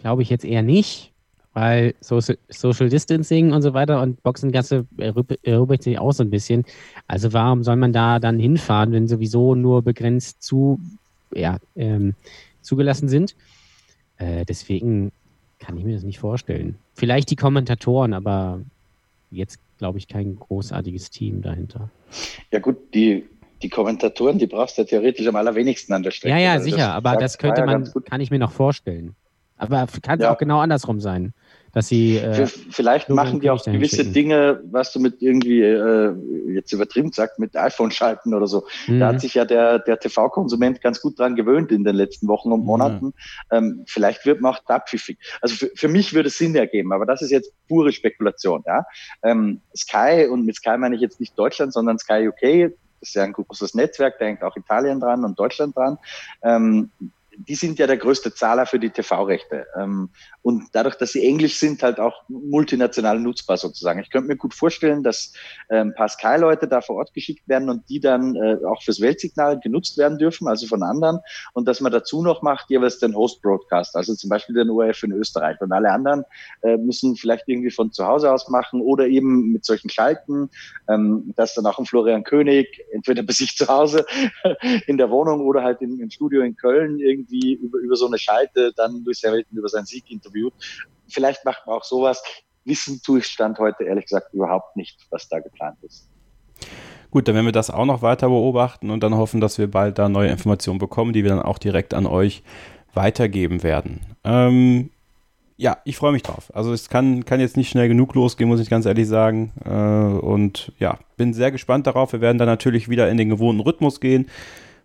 Speaker 4: glaube ich jetzt eher nicht, weil Social, Social Distancing und so weiter und Boxengasse erübrigt sich auch so ein bisschen. Also warum soll man da dann hinfahren, wenn sowieso nur begrenzt zu, ja, ähm, zugelassen sind? Äh, deswegen kann ich mir das nicht vorstellen. Vielleicht die Kommentatoren, aber jetzt glaube ich kein großartiges Team dahinter.
Speaker 5: Ja gut, die die Kommentatoren, die brauchst du ja theoretisch am allerwenigsten an der Strecke.
Speaker 4: Ja, ja, also sicher, das aber das könnte man, kann ich mir noch vorstellen. Aber kann es ja. auch genau andersrum sein dass sie. Äh,
Speaker 5: Vielleicht machen die auch gewisse schicken. Dinge, was du mit irgendwie, äh, jetzt übertrieben gesagt, mit iPhone schalten oder so. Mhm. Da hat sich ja der, der TV-Konsument ganz gut dran gewöhnt in den letzten Wochen und Monaten. Mhm. Ähm, vielleicht wird man auch da pfiffig. Also für, für mich würde es Sinn ergeben, aber das ist jetzt pure Spekulation. Ja? Ähm, Sky, und mit Sky meine ich jetzt nicht Deutschland, sondern Sky UK, das ist ja ein großes Netzwerk, da hängt auch Italien dran und Deutschland dran. Ähm, die sind ja der größte Zahler für die TV-Rechte. Ähm, und dadurch, dass sie englisch sind, halt auch multinational nutzbar sozusagen. Ich könnte mir gut vorstellen, dass ein ähm, paar Sky-Leute da vor Ort geschickt werden und die dann äh, auch fürs Weltsignal genutzt werden dürfen, also von anderen. Und dass man dazu noch macht, jeweils den Host-Broadcast, also zum Beispiel den ORF in Österreich. Und alle anderen äh, müssen vielleicht irgendwie von zu Hause aus machen oder eben mit solchen Schalten, ähm, dass dann auch ein Florian König entweder bei sich zu Hause in der Wohnung oder halt im, im Studio in Köln irgendwie über, über so eine Schalte dann Luis Hamilton über seinen Sieg interviewt. Vielleicht macht man auch sowas. Wissen tue ich Stand heute ehrlich gesagt überhaupt nicht, was da geplant ist.
Speaker 3: Gut, dann werden wir das auch noch weiter beobachten und dann hoffen, dass wir bald da neue Informationen bekommen, die wir dann auch direkt an euch weitergeben werden. Ähm, ja, ich freue mich drauf. Also es kann, kann jetzt nicht schnell genug losgehen, muss ich ganz ehrlich sagen. Äh, und ja, bin sehr gespannt darauf. Wir werden dann natürlich wieder in den gewohnten Rhythmus gehen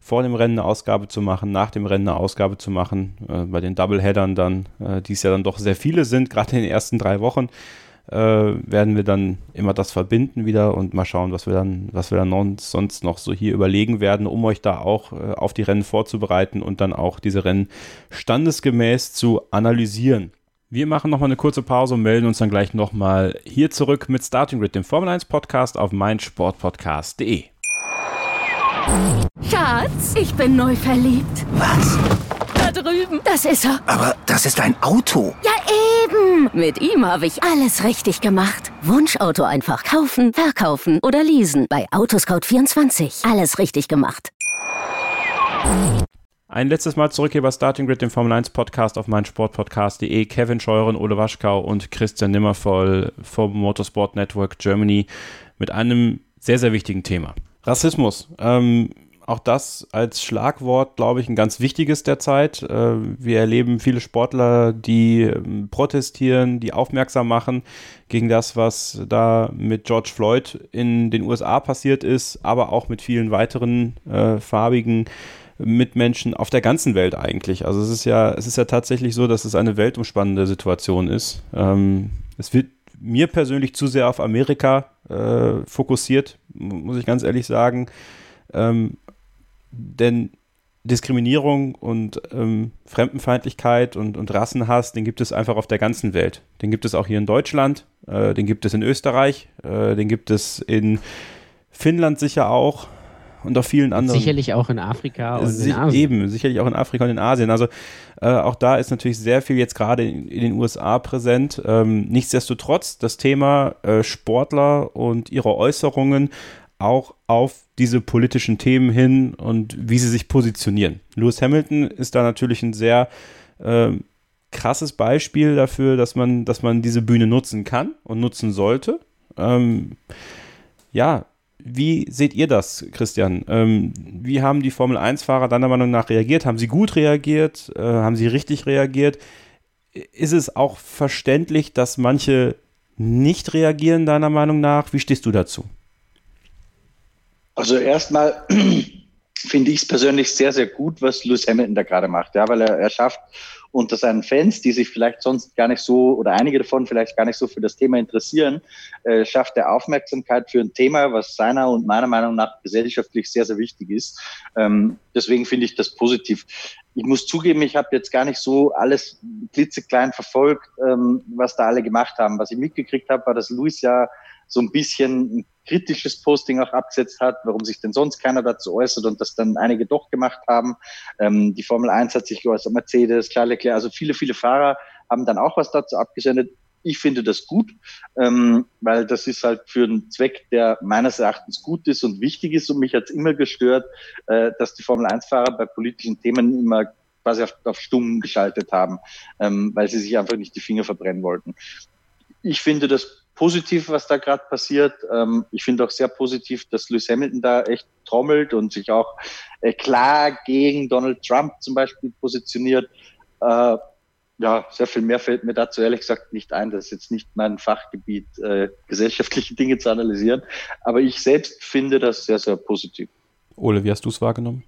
Speaker 3: vor dem Rennen eine Ausgabe zu machen, nach dem Rennen eine Ausgabe zu machen, äh, bei den Doubleheadern dann, äh, die es ja dann doch sehr viele sind, gerade in den ersten drei Wochen, äh, werden wir dann immer das verbinden wieder und mal schauen, was wir dann, was wir dann sonst noch so hier überlegen werden, um euch da auch äh, auf die Rennen vorzubereiten und dann auch diese Rennen standesgemäß zu analysieren. Wir machen nochmal eine kurze Pause und melden uns dann gleich nochmal hier zurück mit Starting Grid, dem Formel 1 Podcast auf meinsportpodcast.de.
Speaker 7: Schatz, ich bin neu verliebt.
Speaker 8: Was?
Speaker 7: Da drüben. Das ist er.
Speaker 8: Aber das ist ein Auto.
Speaker 7: Ja, eben. Mit ihm habe ich alles richtig gemacht. Wunschauto einfach kaufen, verkaufen oder leasen. Bei Autoscout24. Alles richtig gemacht.
Speaker 3: Ein letztes Mal zurück hier bei Starting Grid, dem Formel 1 Podcast auf meinsportpodcast.de. Kevin Scheuren, Ole Waschkau und Christian Nimmervoll vom Motorsport Network Germany mit einem sehr, sehr wichtigen Thema. Rassismus. Ähm, auch das als Schlagwort, glaube ich, ein ganz wichtiges derzeit. Äh, wir erleben viele Sportler, die ähm, protestieren, die aufmerksam machen gegen das, was da mit George Floyd in den USA passiert ist, aber auch mit vielen weiteren äh, farbigen Mitmenschen auf der ganzen Welt eigentlich. Also es ist ja, es ist ja tatsächlich so, dass es eine weltumspannende Situation ist. Ähm, es wird mir persönlich zu sehr auf Amerika äh, fokussiert, muss ich ganz ehrlich sagen. Ähm, denn Diskriminierung und ähm, Fremdenfeindlichkeit und, und Rassenhass, den gibt es einfach auf der ganzen Welt. Den gibt es auch hier in Deutschland, äh, den gibt es in Österreich, äh, den gibt es in Finnland sicher auch und auf vielen anderen.
Speaker 4: Sicherlich auch in Afrika und
Speaker 3: in Asien. Eben, sicherlich auch in Afrika und in Asien. Also äh, auch da ist natürlich sehr viel jetzt gerade in, in, den USA präsent. Ähm, nichtsdestotrotz das Thema äh, Sportler und ihre Äußerungen auch auf diese politischen Themen hin und wie sie sich positionieren. Lewis Hamilton ist da natürlich ein sehr äh, krasses Beispiel dafür, dass man, dass man diese Bühne nutzen kann und nutzen sollte. Ähm, ja, wie seht ihr das, Christian? Ähm, wie haben die Formel 1-Fahrer deiner Meinung nach reagiert? Haben sie gut reagiert? Äh, haben sie richtig reagiert? Ist es auch verständlich, dass manche nicht reagieren, deiner Meinung nach? Wie stehst du dazu?
Speaker 5: Also erstmal finde ich es persönlich sehr, sehr gut, was Lewis Hamilton da gerade macht, ja, weil er, er schafft unter seinen Fans, die sich vielleicht sonst gar nicht so oder einige davon vielleicht gar nicht so für das Thema interessieren, äh, schafft er Aufmerksamkeit für ein Thema, was seiner und meiner Meinung nach gesellschaftlich sehr, sehr wichtig ist. Ähm, deswegen finde ich das positiv. Ich muss zugeben, ich habe jetzt gar nicht so alles klitzeklein verfolgt, ähm, was da alle gemacht haben. Was ich mitgekriegt habe, war, dass Luis ja so ein bisschen kritisches Posting auch abgesetzt hat, warum sich denn sonst keiner dazu äußert und das dann einige doch gemacht haben. Ähm, die Formel 1 hat sich geäußert, Mercedes, Charles Leclerc, also viele, viele Fahrer haben dann auch was dazu abgesendet. Ich finde das gut, ähm, weil das ist halt für einen Zweck, der meines Erachtens gut ist und wichtig ist. Und mich hat es immer gestört, äh, dass die Formel-1-Fahrer bei politischen Themen immer quasi auf, auf stumm geschaltet haben, ähm, weil sie sich einfach nicht die Finger verbrennen wollten. Ich finde das positiv, was da gerade passiert. Ähm, ich finde auch sehr positiv, dass Lewis Hamilton da echt trommelt und sich auch äh, klar gegen Donald Trump zum Beispiel positioniert. Äh, ja, sehr viel mehr fällt mir dazu ehrlich gesagt nicht ein. Das ist jetzt nicht mein Fachgebiet, äh, gesellschaftliche Dinge zu analysieren. Aber ich selbst finde das sehr, sehr positiv.
Speaker 3: Ole, wie hast du es wahrgenommen?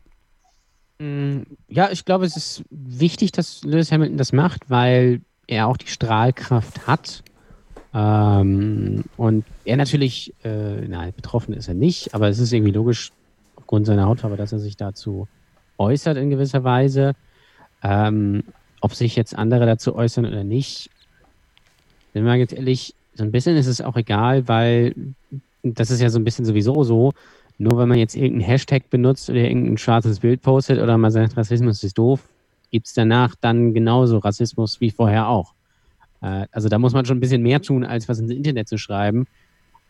Speaker 4: Mm, ja, ich glaube, es ist wichtig, dass Lewis Hamilton das macht, weil er auch die Strahlkraft hat. Ähm, und er natürlich, äh, nein, betroffen ist er nicht, aber es ist irgendwie logisch, aufgrund seiner Hautfarbe, dass er sich dazu äußert in gewisser Weise. Ähm, ob sich jetzt andere dazu äußern oder nicht, wenn man jetzt ehrlich, so ein bisschen ist es auch egal, weil das ist ja so ein bisschen sowieso so. Nur wenn man jetzt irgendeinen Hashtag benutzt oder irgendein schwarzes Bild postet oder man sagt, Rassismus ist doof, gibt es danach dann genauso Rassismus wie vorher auch. Äh, also da muss man schon ein bisschen mehr tun, als was ins Internet zu schreiben.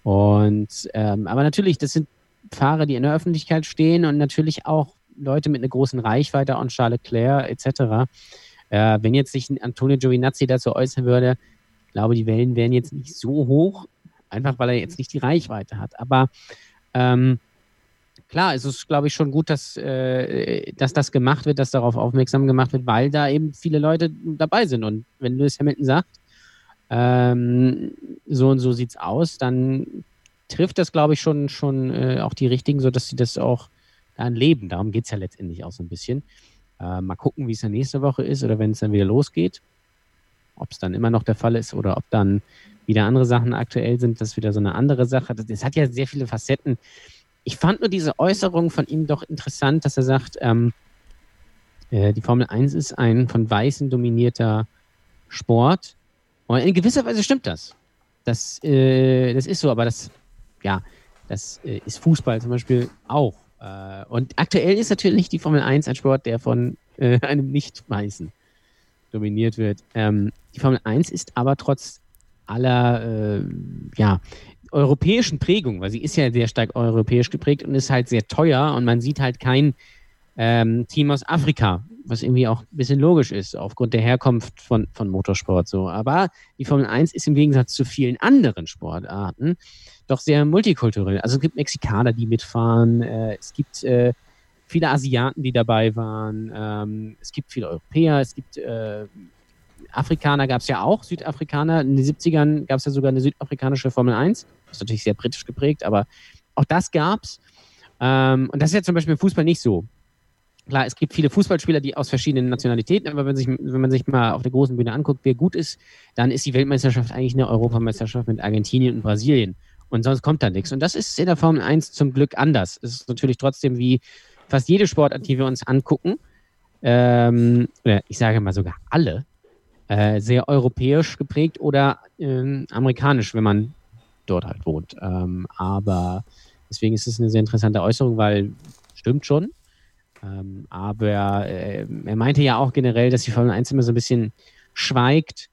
Speaker 4: Und ähm, aber natürlich, das sind Fahrer, die in der Öffentlichkeit stehen und natürlich auch Leute mit einer großen Reichweite und Charles Leclerc etc. Äh, wenn jetzt sich Antonio Giovinazzi dazu äußern würde, glaube, die Wellen wären jetzt nicht so hoch, einfach weil er jetzt nicht die Reichweite hat. Aber ähm, klar, es ist, glaube ich, schon gut, dass, äh, dass das gemacht wird, dass darauf aufmerksam gemacht wird, weil da eben viele Leute dabei sind. Und wenn Lewis Hamilton sagt, ähm, so und so sieht es aus, dann trifft das, glaube ich, schon, schon äh, auch die Richtigen, sodass sie das auch dann leben. Darum geht es ja letztendlich auch so ein bisschen. Äh, mal gucken, wie es dann nächste Woche ist oder wenn es dann wieder losgeht. Ob es dann immer noch der Fall ist oder ob dann wieder andere Sachen aktuell sind, das ist wieder so eine andere Sache. Das, das hat ja sehr viele Facetten. Ich fand nur diese Äußerung von ihm doch interessant, dass er sagt, ähm, äh, die Formel 1 ist ein von Weißen dominierter Sport. Und in gewisser Weise stimmt das. Das, äh, das ist so, aber das, ja, das äh, ist Fußball zum Beispiel auch. Äh, und aktuell ist natürlich die Formel 1 ein Sport, der von äh, einem Nicht-Weißen dominiert wird. Ähm, die Formel 1 ist aber trotz aller äh, ja, europäischen Prägung, weil sie ist ja sehr stark europäisch geprägt und ist halt sehr teuer und man sieht halt kein ähm, Team aus Afrika, was irgendwie auch ein bisschen logisch ist, aufgrund der Herkunft von, von Motorsport so. Aber die Formel 1 ist im Gegensatz zu vielen anderen Sportarten doch sehr multikulturell. Also es gibt Mexikaner, die mitfahren, äh, es gibt äh, viele Asiaten, die dabei waren, ähm, es gibt viele Europäer, es gibt äh, Afrikaner gab es ja auch, Südafrikaner. In den 70ern gab es ja sogar eine südafrikanische Formel 1. Ist natürlich sehr britisch geprägt, aber auch das gab es. Ähm, und das ist ja zum Beispiel im Fußball nicht so. Klar, es gibt viele Fußballspieler, die aus verschiedenen Nationalitäten, aber wenn, sich, wenn man sich mal auf der großen Bühne anguckt, wer gut ist, dann ist die Weltmeisterschaft eigentlich eine Europameisterschaft mit Argentinien und Brasilien. Und sonst kommt da nichts. Und das ist in der Formel 1 zum Glück anders. Es ist natürlich trotzdem wie fast jede Sportart, die wir uns angucken, ähm, oder ich sage mal sogar alle, äh, sehr europäisch geprägt oder äh, amerikanisch, wenn man dort halt wohnt. Ähm, aber deswegen ist es eine sehr interessante Äußerung, weil stimmt schon. Ähm, aber äh, er meinte ja auch generell, dass die Formel 1 immer so ein bisschen schweigt.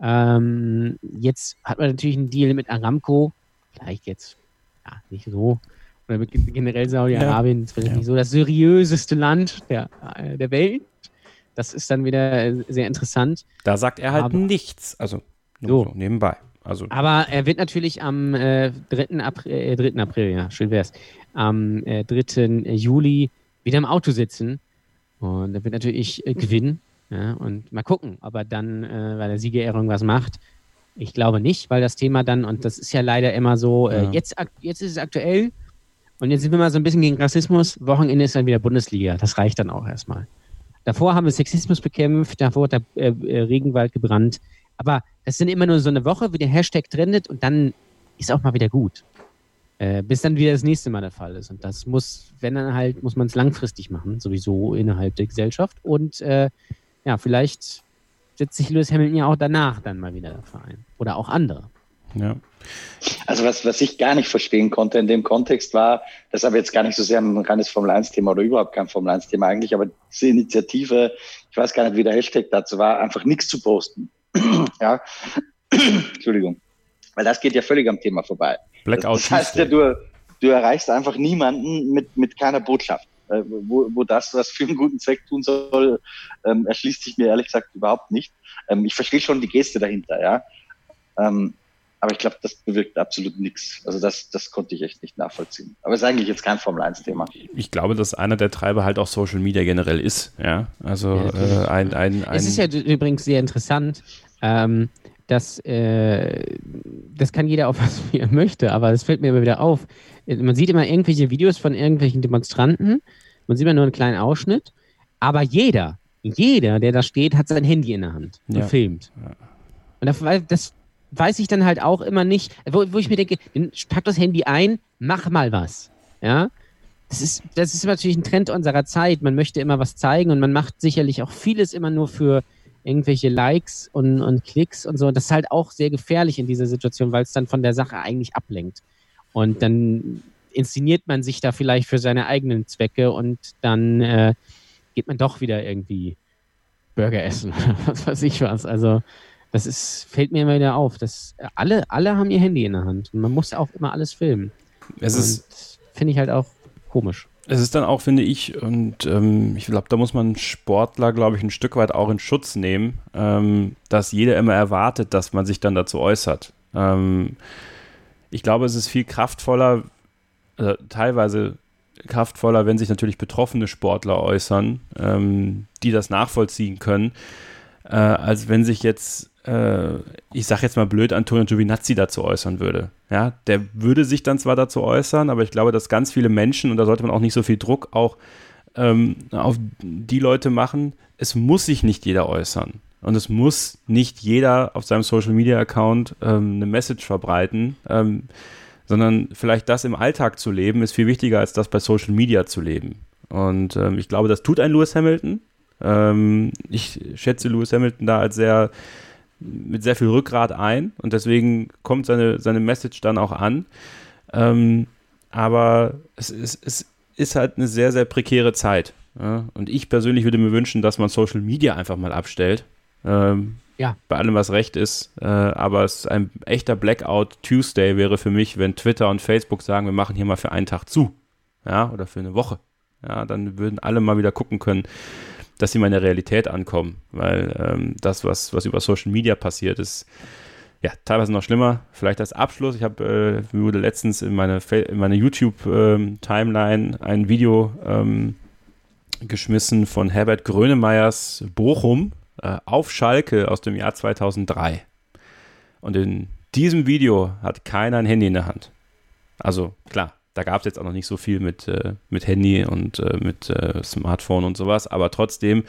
Speaker 4: Ähm, jetzt hat man natürlich einen Deal mit Aramco, vielleicht jetzt ja, nicht so, oder mit generell Saudi-Arabien, ja. vielleicht ja. nicht so das seriöseste Land der, äh, der Welt. Das ist dann wieder äh, sehr interessant.
Speaker 3: Da sagt er halt aber, nichts, also so. so. nebenbei. Also.
Speaker 4: Aber er wird natürlich am äh, 3. April, äh, 3. April, ja, schön wär's, am äh, 3. Juli wieder im Auto sitzen und er wird natürlich äh, gewinnen. Ja, und mal gucken, ob er dann äh, bei der Siegerehrung was macht. Ich glaube nicht, weil das Thema dann, und das ist ja leider immer so, äh, ja. jetzt, jetzt ist es aktuell und jetzt sind wir mal so ein bisschen gegen Rassismus. Wochenende ist dann wieder Bundesliga. Das reicht dann auch erstmal. Davor haben wir Sexismus bekämpft, davor hat der äh, äh, Regenwald gebrannt. Aber das sind immer nur so eine Woche, wie der Hashtag trendet und dann ist auch mal wieder gut. Äh, bis dann wieder das nächste Mal der Fall ist. Und das muss, wenn dann halt, muss man es langfristig machen, sowieso innerhalb der Gesellschaft. Und äh, ja, vielleicht setzt sich Lewis Hamilton ja auch danach dann mal wieder dafür ein. Oder auch andere.
Speaker 3: Ja.
Speaker 5: Also was, was ich gar nicht verstehen konnte in dem Kontext war, das ist aber jetzt gar nicht so sehr ein reines Formel-1-Thema oder überhaupt kein Formel-1-Thema eigentlich, aber diese Initiative, ich weiß gar nicht, wie der Hashtag dazu war, einfach nichts zu posten.
Speaker 9: ja, Entschuldigung, weil das geht ja völlig am Thema vorbei.
Speaker 3: Blackout
Speaker 9: das heißt ja, du, du erreichst einfach niemanden mit, mit keiner Botschaft. Äh, wo, wo das, was für einen guten Zweck tun soll, ähm, erschließt sich mir ehrlich gesagt überhaupt nicht. Ähm, ich verstehe schon die Geste dahinter, ja. Ähm, aber ich glaube, das bewirkt absolut nichts. Also das, das konnte ich echt nicht nachvollziehen. Aber es ist eigentlich jetzt kein Formel-1-Thema.
Speaker 3: Ich glaube, dass einer der Treiber halt auch Social Media generell ist. Ja, also
Speaker 4: Ja,
Speaker 3: äh, ein, ein, ein
Speaker 4: Es ist ja übrigens sehr interessant, ähm, dass äh, das kann jeder auf was wie er möchte, aber es fällt mir immer wieder auf. Man sieht immer irgendwelche Videos von irgendwelchen Demonstranten, man sieht immer nur einen kleinen Ausschnitt, aber jeder, jeder, der da steht, hat sein Handy in der Hand und
Speaker 3: Ja.
Speaker 4: filmt. Und das, das weiß ich dann halt auch immer nicht, wo, wo ich mir denke, pack das Handy ein, mach mal was. Ja, das ist, das ist natürlich ein Trend unserer Zeit. Man möchte immer was zeigen und man macht sicherlich auch vieles immer nur für irgendwelche Likes und, und Klicks und so. Das ist halt auch sehr gefährlich in dieser Situation, weil es dann von der Sache eigentlich ablenkt. Und dann inszeniert man sich da vielleicht für seine eigenen Zwecke und dann äh, geht man doch wieder irgendwie Burger essen oder was weiß ich was. Also das ist, fällt mir immer wieder auf. dass alle, alle haben ihr Handy in der Hand und man muss auch immer alles filmen.
Speaker 3: es ist
Speaker 4: finde ich halt auch komisch.
Speaker 3: Es ist dann auch, finde ich, und ähm, ich glaube, da muss man Sportler, glaube ich, ein Stück weit auch in Schutz nehmen, ähm, dass jeder immer erwartet, dass man sich dann dazu äußert. Ähm, ich glaube, es ist viel kraftvoller, äh, teilweise kraftvoller, wenn sich natürlich betroffene Sportler äußern, ähm, die das nachvollziehen können, äh, als wenn sich jetzt, äh, ich sag jetzt mal blöd, Antonio Giovinazzi dazu äußern würde. Ja, der würde sich dann zwar dazu äußern, aber ich glaube, dass ganz viele Menschen, und da sollte man auch nicht so viel Druck auch ähm, auf die Leute machen, es muss sich nicht jeder äußern. Und es muss nicht jeder auf seinem Social Media Account ähm, eine Message verbreiten, ähm, sondern vielleicht das im Alltag zu leben, ist viel wichtiger, als das bei Social Media zu leben. Und ähm, ich glaube, das tut ein Lewis Hamilton. Ähm, ich schätze Lewis Hamilton da als sehr mit sehr viel Rückgrat ein und deswegen kommt seine, seine Message dann auch an. Ähm, aber es, es, es ist halt eine sehr, sehr prekäre Zeit. Ja? Und ich persönlich würde mir wünschen, dass man Social Media einfach mal abstellt. Ähm,
Speaker 4: Ja.
Speaker 3: Bei allem, was recht ist. Äh, aber es ist ein echter Blackout Tuesday wäre für mich, wenn Twitter und Facebook sagen, wir machen hier mal für einen Tag zu. Ja, oder für eine Woche. Ja, dann würden alle mal wieder gucken können, dass sie mal in der Realität ankommen. Weil ähm, das, was, was über Social Media passiert, ist ja teilweise noch schlimmer. Vielleicht als Abschluss. Ich habe, äh, letztens in meine, in meine YouTube-Timeline ein Video ähm, geschmissen von Herbert Grönemeyers Bochum äh, auf Schalke aus dem Jahr 2003. Und in diesem Video hat keiner ein Handy in der Hand. Also klar, da gab es jetzt auch noch nicht so viel mit, äh, mit Handy und äh, mit äh, Smartphone und sowas, aber trotzdem,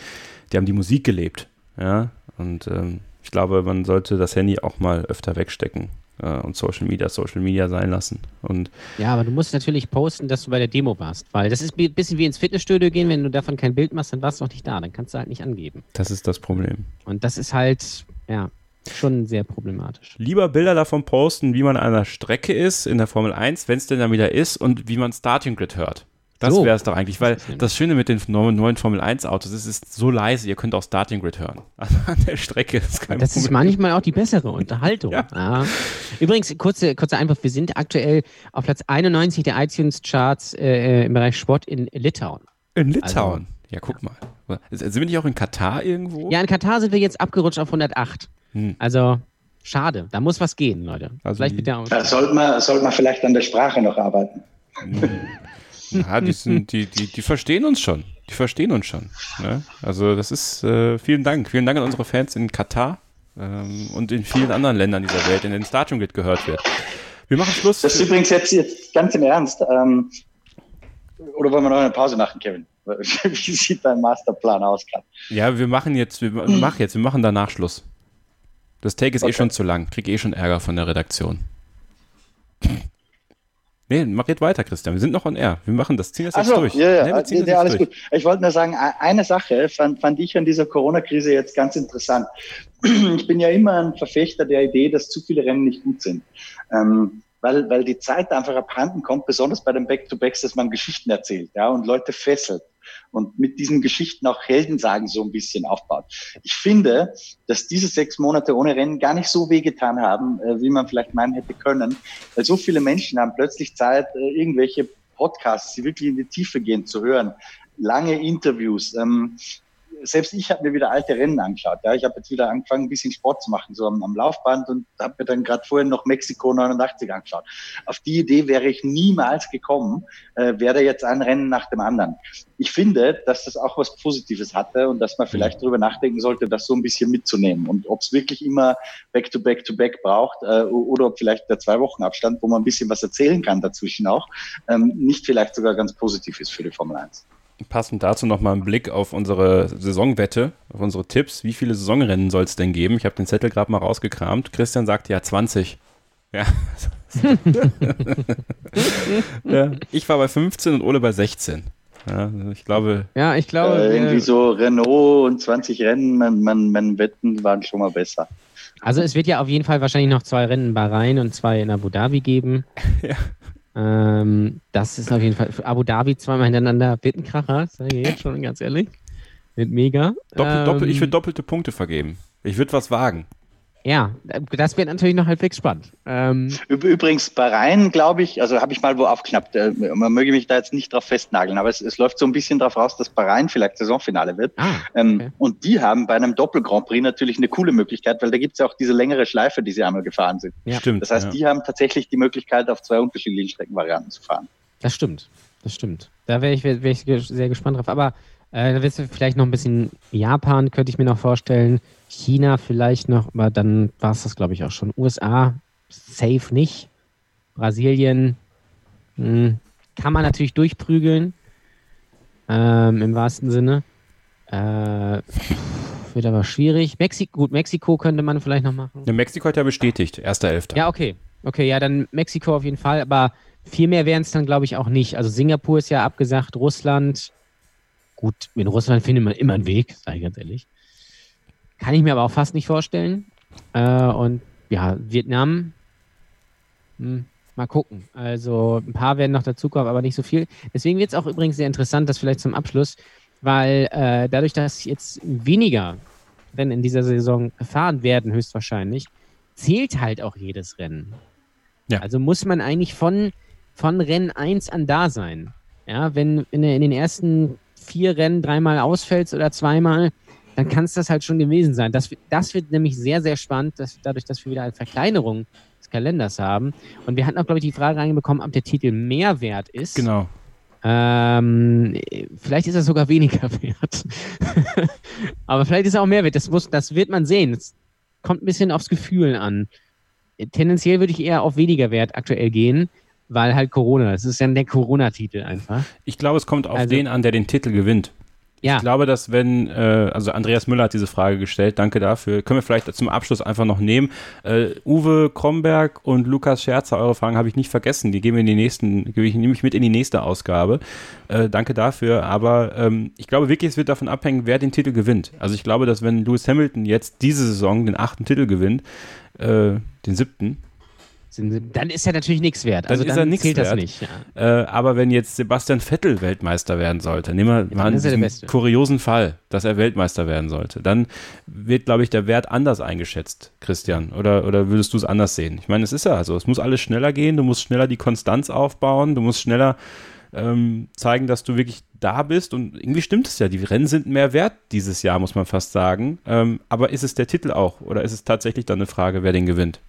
Speaker 3: die haben die Musik gelebt. Ja, und ähm, ich glaube, man sollte das Handy auch mal öfter wegstecken äh, und Social Media Social Media sein lassen. Und
Speaker 4: Ja, aber du musst natürlich posten, dass du bei der Demo warst, weil das ist ein bisschen wie ins Fitnessstudio gehen, wenn du davon kein Bild machst, dann warst du noch nicht da, dann kannst du halt nicht angeben.
Speaker 3: das ist das Problem.
Speaker 4: Und das ist halt, ja, schon sehr problematisch.
Speaker 3: Lieber Bilder davon posten, wie man an einer Strecke ist in der Formel 1, wenn es denn dann wieder ist und wie man Starting Grid hört. Das
Speaker 4: So.
Speaker 3: wäre es doch eigentlich, weil
Speaker 4: Das ist
Speaker 3: Schöne mit den neuen, Formel 1 Autos ist, es ist so leise, ihr könnt auch Starting Grid hören. Also an der Strecke ist kein
Speaker 4: Das ist
Speaker 3: Problem.
Speaker 4: manchmal auch die bessere Unterhaltung.
Speaker 3: Ja.
Speaker 4: Ja. Übrigens, kurze, kurzer Einwurf, wir sind aktuell auf Platz 91 der iTunes-Charts äh, im Bereich Sport in Litauen.
Speaker 3: In Litauen. Ja, guck mal. Sind wir nicht auch in Katar irgendwo?
Speaker 4: Ja, in Katar sind wir jetzt abgerutscht auf 108.
Speaker 3: Hm.
Speaker 4: Also, schade. Da muss was gehen, Leute.
Speaker 3: Also
Speaker 4: Vielleicht
Speaker 3: die-
Speaker 4: mit der
Speaker 9: Da sollte man, sollte man vielleicht an der Sprache noch arbeiten.
Speaker 3: Ja, die, sind, die, die, die verstehen uns schon. Die verstehen uns schon. Ne? Also das ist, äh, vielen Dank. Vielen Dank an unsere Fans in Katar ähm, und in vielen anderen Ländern dieser Welt, in denen Starting Grid gehört wird. Wir machen Schluss.
Speaker 9: Das ist übrigens jetzt, jetzt ganz im Ernst. Ähm, oder wollen wir noch eine Pause machen, Kevin? Wie sieht dein Masterplan aus gerade?
Speaker 3: Ja, wir machen jetzt, wir machen jetzt, wir machen danach Schluss. Das Take ist eh
Speaker 9: Okay.
Speaker 3: schon zu lang. Krieg eh schon Ärger von der Redaktion. Nee, mach jetzt weiter, Christian. Wir sind noch on air. Wir machen das, ziehen das jetzt durch.
Speaker 9: ja, ja,
Speaker 3: Nee,
Speaker 9: ja,
Speaker 3: jetzt
Speaker 9: alles
Speaker 3: durch.
Speaker 9: gut. Ich wollte nur sagen, e- eine Sache fand, fand ich an dieser Corona-Krise jetzt ganz interessant. Ich bin ja immer ein Verfechter der Idee, dass zu viele Rennen nicht gut sind. Ähm, weil, weil die Zeit einfach abhanden kommt, besonders bei den Back-to-Backs, dass man Geschichten erzählt ja, und Leute fesselt.
Speaker 5: Und mit diesen Geschichten auch Heldensagen so ein bisschen aufbaut. Ich finde, dass diese sechs Monate ohne Rennen gar nicht so wehgetan haben, äh, wie man vielleicht meinen hätte können, weil so viele Menschen haben plötzlich Zeit, äh, irgendwelche Podcasts, die wirklich in die Tiefe gehen, zu hören lange Interviews. Ähm, selbst ich habe mir wieder alte Rennen angeschaut. Ja. Ich habe jetzt wieder angefangen, ein bisschen Sport zu machen, so am, am Laufband und habe mir dann gerade vorhin noch Mexiko 89 angeschaut. Auf die Idee wäre ich niemals gekommen, äh, wäre jetzt ein Rennen nach dem anderen. Ich finde, dass das auch was Positives hatte und dass man vielleicht darüber nachdenken sollte, das so ein bisschen mitzunehmen und ob es wirklich immer Back-to-Back-to-Back braucht äh, oder ob vielleicht der zwei Wochen Abstand, wo man ein bisschen was erzählen kann dazwischen auch, ähm, nicht vielleicht sogar ganz positiv ist für die Formel 1.
Speaker 3: Passend dazu nochmal ein Blick auf unsere Saisonwette, auf unsere Tipps. Wie viele Saisonrennen soll es denn geben? Ich habe den Zettel gerade mal rausgekramt. Christian sagt ja 20. Ja. ja. Ich war bei 15 und Ole bei 16. Ja, ich glaube.
Speaker 4: Ja, ich glaube.
Speaker 5: Äh, irgendwie so Renault und 20 Rennen, man, man, man Wetten waren schon mal besser.
Speaker 4: Also es wird ja auf jeden Fall wahrscheinlich noch zwei Rennen in Bahrain und zwei in Abu Dhabi geben. ja. Ähm, das ist auf jeden Fall für Abu Dhabi zweimal hintereinander wird ein Kracher, sage ich jetzt schon ganz ehrlich. Wird mega.
Speaker 3: Doppel, ähm, doppel, ich würde doppelte Punkte vergeben. Ich würde was wagen.
Speaker 4: Ja, das wird natürlich noch halbwegs spannend. Ähm,
Speaker 5: Übrigens, Bahrain, glaube ich, also habe ich mal wo aufknappt, äh, man möge mich da jetzt nicht drauf festnageln, aber es, es läuft so ein bisschen darauf raus, dass Bahrain vielleicht Saisonfinale wird. Ah, ähm, okay. Und die haben bei einem Doppel-Grand Prix natürlich eine coole Möglichkeit, weil da gibt es ja auch diese längere Schleife, die sie einmal gefahren sind. Ja. Stimmt. Das heißt, ja. die haben tatsächlich die Möglichkeit, auf zwei unterschiedlichen Streckenvarianten zu fahren.
Speaker 4: Das stimmt, das stimmt. Da wäre ich, wär ich sehr gespannt drauf. Aber äh, da wirst du vielleicht noch ein bisschen Japan, könnte ich mir noch vorstellen. China vielleicht noch, aber dann war es das, glaube ich, auch schon. USA safe nicht. Brasilien mh, hm, kann man natürlich durchprügeln, ähm, im wahrsten Sinne. Äh, wird aber schwierig. Mexiko, gut, Mexiko könnte man vielleicht noch machen.
Speaker 3: Ja, Mexiko hat ja bestätigt, 1.11.
Speaker 4: Ja, okay. Okay, ja, dann Mexiko auf jeden Fall, aber viel mehr wären es dann, glaube ich, auch nicht. Also Singapur ist ja abgesagt, Russland. Gut, in Russland findet man immer einen Weg, sage ich ganz ehrlich. Kann ich mir aber auch fast nicht vorstellen. Äh, und ja, Vietnam, hm, mal gucken. Also ein paar werden noch dazukommen, aber nicht so viel. Deswegen wird es auch übrigens sehr interessant, das vielleicht zum Abschluss, weil äh, dadurch, dass jetzt weniger Rennen in dieser Saison gefahren werden, höchstwahrscheinlich, zählt halt auch jedes Rennen. Ja. Also muss man eigentlich von, von Rennen 1 an da sein. Ja, wenn, du in den ersten vier Rennen dreimal ausfällst oder zweimal, dann kann es das halt schon gewesen sein. Das, das wird nämlich sehr, sehr spannend, dass, dadurch, dass wir wieder eine Verkleinerung des Kalenders haben. Und wir hatten auch, glaube ich, die Frage reinbekommen, ob der Titel mehr wert ist.
Speaker 3: Genau.
Speaker 4: Ähm, vielleicht ist er sogar weniger wert. Aber vielleicht ist er auch mehr wert. Das, muss, das wird man sehen. Es kommt ein bisschen aufs Gefühl an. Tendenziell würde ich eher auf weniger Wert aktuell gehen, weil halt Corona. Das ist ja der Corona-Titel einfach.
Speaker 3: Ich glaube, es kommt auf also, den an, der den Titel gewinnt. Ja. Ich glaube, dass wenn, äh, also Andreas Müller hat diese Frage gestellt, danke dafür. Können wir vielleicht zum Abschluss einfach noch nehmen. Äh, Uwe Kromberg und Lukas Scherzer, eure Fragen habe ich nicht vergessen. Die geben wir in die nächsten, gebe ich nämlich mit in die nächste Ausgabe. Äh, danke dafür. Aber ähm, ich glaube wirklich, es wird davon abhängen, wer den Titel gewinnt. Also ich glaube, dass wenn Lewis Hamilton jetzt diese Saison den achten Titel gewinnt, äh, den siebten,
Speaker 4: dann ist er natürlich nichts wert. Also dann, ist er nichts zählt wert. das nicht.
Speaker 3: Ja. Äh, aber wenn jetzt Sebastian Vettel Weltmeister werden sollte, nehmen wir ja, mal einen kuriosen Fall, dass er Weltmeister werden sollte, dann wird, glaube ich, der Wert anders eingeschätzt, Christian. Oder, oder würdest du es anders sehen? Ich meine, es ist ja so. Es muss alles schneller gehen, du musst schneller die Konstanz aufbauen, du musst schneller ähm, zeigen, dass du wirklich da bist. Und irgendwie stimmt es ja. Die Rennen sind mehr wert dieses Jahr, muss man fast sagen. Ähm, aber ist es der Titel auch? Oder ist es tatsächlich dann eine Frage, wer den gewinnt?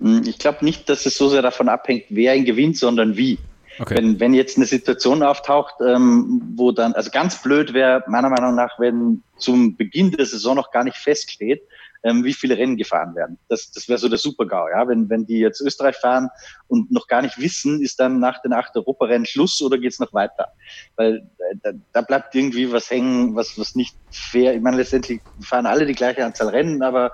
Speaker 5: Hm, ich glaube nicht, dass es so sehr davon abhängt, wer ihn gewinnt, sondern wie. Okay. Wenn, wenn jetzt eine Situation auftaucht, ähm, wo dann, also ganz blöd wäre meiner Meinung nach, wenn zum Beginn der Saison noch gar nicht feststeht, ähm, wie viele Rennen gefahren werden. Das, das wäre so der Super-GAU, ja. Wenn, wenn die jetzt Österreich fahren und noch gar nicht wissen, ist dann nach den acht Europarennen Schluss oder geht's noch weiter? Weil äh, da, da bleibt irgendwie was hängen, was, was nicht fair. Ich meine, letztendlich fahren alle die gleiche Anzahl Rennen, aber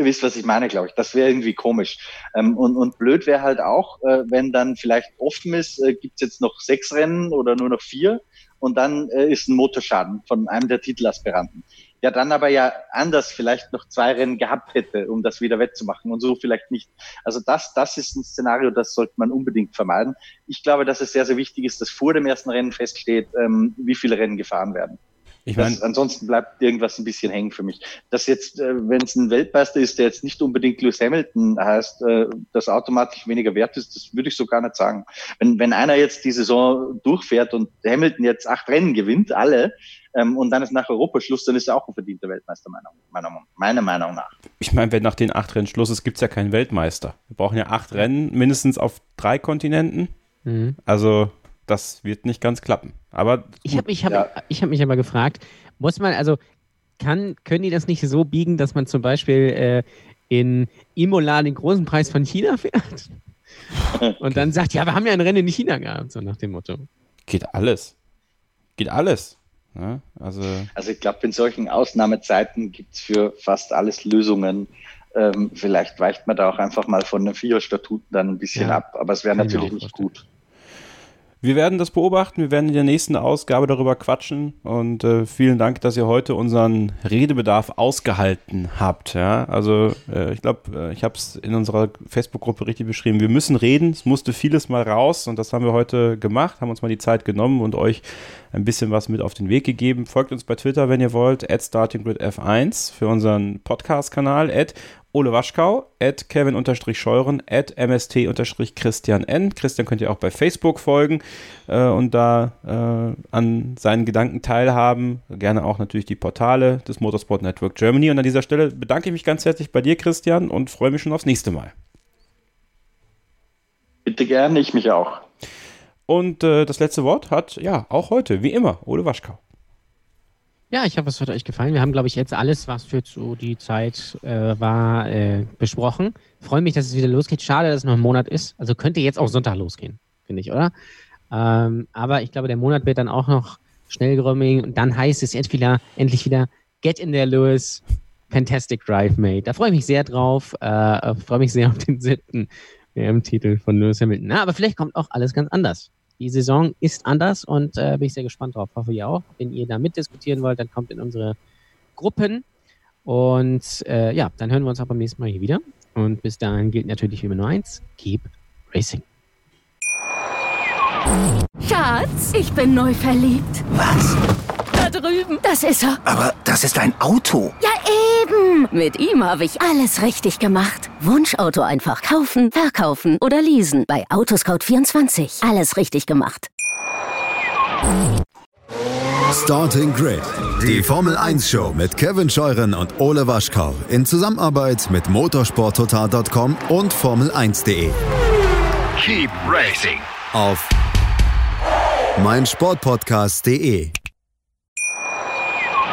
Speaker 5: Ihr wisst, was ich meine, glaube ich. Das wäre irgendwie komisch. Ähm, und, und blöd wäre halt auch, äh, wenn dann vielleicht offen ist, äh, gibt es jetzt noch sechs Rennen oder nur noch vier und dann äh, ist ein Motorschaden von einem der Titelaspiranten der dann aber ja anders vielleicht noch zwei Rennen gehabt hätte, um das wieder wettzumachen und so vielleicht nicht. Also das, das ist ein Szenario, das sollte man unbedingt vermeiden. Ich glaube, dass es sehr, sehr wichtig ist, dass vor dem ersten Rennen feststeht, ähm, wie viele Rennen gefahren werden. Ich mein, das, ansonsten bleibt irgendwas ein bisschen hängen für mich. Dass jetzt, äh, wenn es ein Weltmeister ist, der jetzt nicht unbedingt Lewis Hamilton heißt, äh, das automatisch weniger wert ist, das würde ich so gar nicht sagen. Wenn, wenn einer jetzt die Saison durchfährt und Hamilton jetzt acht Rennen gewinnt, alle, ähm, und dann ist nach Europa Schluss, dann ist er auch ein verdienter Weltmeister, meiner, meiner, meiner Meinung nach.
Speaker 3: Ich meine, wenn nach den acht Rennen Schluss ist, gibt es ja keinen Weltmeister. Wir brauchen ja acht Rennen, mindestens auf drei Kontinenten. Mhm. Also das wird nicht ganz klappen. Aber
Speaker 4: ich habe ich hab, ja. ich hab mich aber gefragt, muss man, also kann, können die das nicht so biegen, dass man zum Beispiel äh, in Imola den großen Preis von China fährt? Und dann sagt, ja, wir haben ja ein Rennen in China gehabt, so nach dem Motto.
Speaker 3: Geht alles. Geht alles. Ja, ne? also,
Speaker 5: also ich glaube, in solchen Ausnahmezeiten gibt es für fast alles Lösungen. Ähm, vielleicht weicht man da auch einfach mal von den FIA-Statuten dann ein bisschen ja, ab, aber es wäre natürlich nicht gut.
Speaker 3: Wir werden das beobachten. Wir werden in der nächsten Ausgabe darüber quatschen. Und äh, vielen Dank, dass ihr heute unseren Redebedarf ausgehalten habt. Ja, also äh, ich glaube, äh, ich habe es in unserer Facebook-Gruppe richtig beschrieben. Wir müssen reden. Es musste vieles mal raus und das haben wir heute gemacht. Haben uns mal die Zeit genommen und euch ein bisschen was mit auf den Weg gegeben. Folgt uns bei Twitter, wenn ihr wollt, at StartingGridF1 für unseren Podcast-Kanal, at Ole Waschkau, at Kevin-Scheuren, at MST-Christian N. Christian könnt ihr auch bei Facebook folgen äh, und da äh, an seinen Gedanken teilhaben. Gerne auch natürlich die Portale des Motorsport Network Germany. Und an dieser Stelle bedanke ich mich ganz herzlich bei dir, Christian, und freue mich schon aufs nächste Mal.
Speaker 5: Bitte gerne, ich mich auch.
Speaker 3: Und äh, das letzte Wort hat, ja, auch heute, wie immer, Ole Waschkau.
Speaker 4: Ja, ich hoffe, es hat euch gefallen. Wir haben, glaube ich, jetzt alles, was für so die Zeit äh, war, äh, besprochen. Freue mich, dass es wieder losgeht. Schade, dass es noch ein Monat ist. Also könnte jetzt auch Sonntag losgehen, finde ich, oder? Ähm, aber ich glaube, der Monat wird dann auch noch schnell geräumig und dann heißt es jetzt wieder, endlich wieder Get in there, Lewis. Fantastic Drive, Mate. Da freue ich mich sehr drauf. Äh, freue mich sehr auf den siebten WM-Titel von Lewis Hamilton. Na, aber vielleicht kommt auch alles ganz anders. Die Saison ist anders und äh, bin ich sehr gespannt drauf. Hoffe ihr auch. Wenn ihr da mitdiskutieren wollt, dann kommt in unsere Gruppen. Und äh, ja, dann hören wir uns auch beim nächsten Mal hier wieder. Und bis dahin gilt natürlich immer nur eins: Keep Racing.
Speaker 7: Schatz, ich bin neu verliebt.
Speaker 8: Was?
Speaker 7: Da drüben. Das ist er.
Speaker 8: Aber das ist ein Auto.
Speaker 7: Ja, eben. Mit ihm habe ich alles richtig gemacht. Wunschauto einfach kaufen, verkaufen oder leasen. Bei Autoscout24. Alles richtig gemacht.
Speaker 1: Starting Grid. Die Formel 1 Show mit Kevin Scheuren und Ole Waschkau. In Zusammenarbeit mit motorsporttotal.com und Formel1.de.
Speaker 10: Keep Racing.
Speaker 1: Auf meinsportpodcast.de.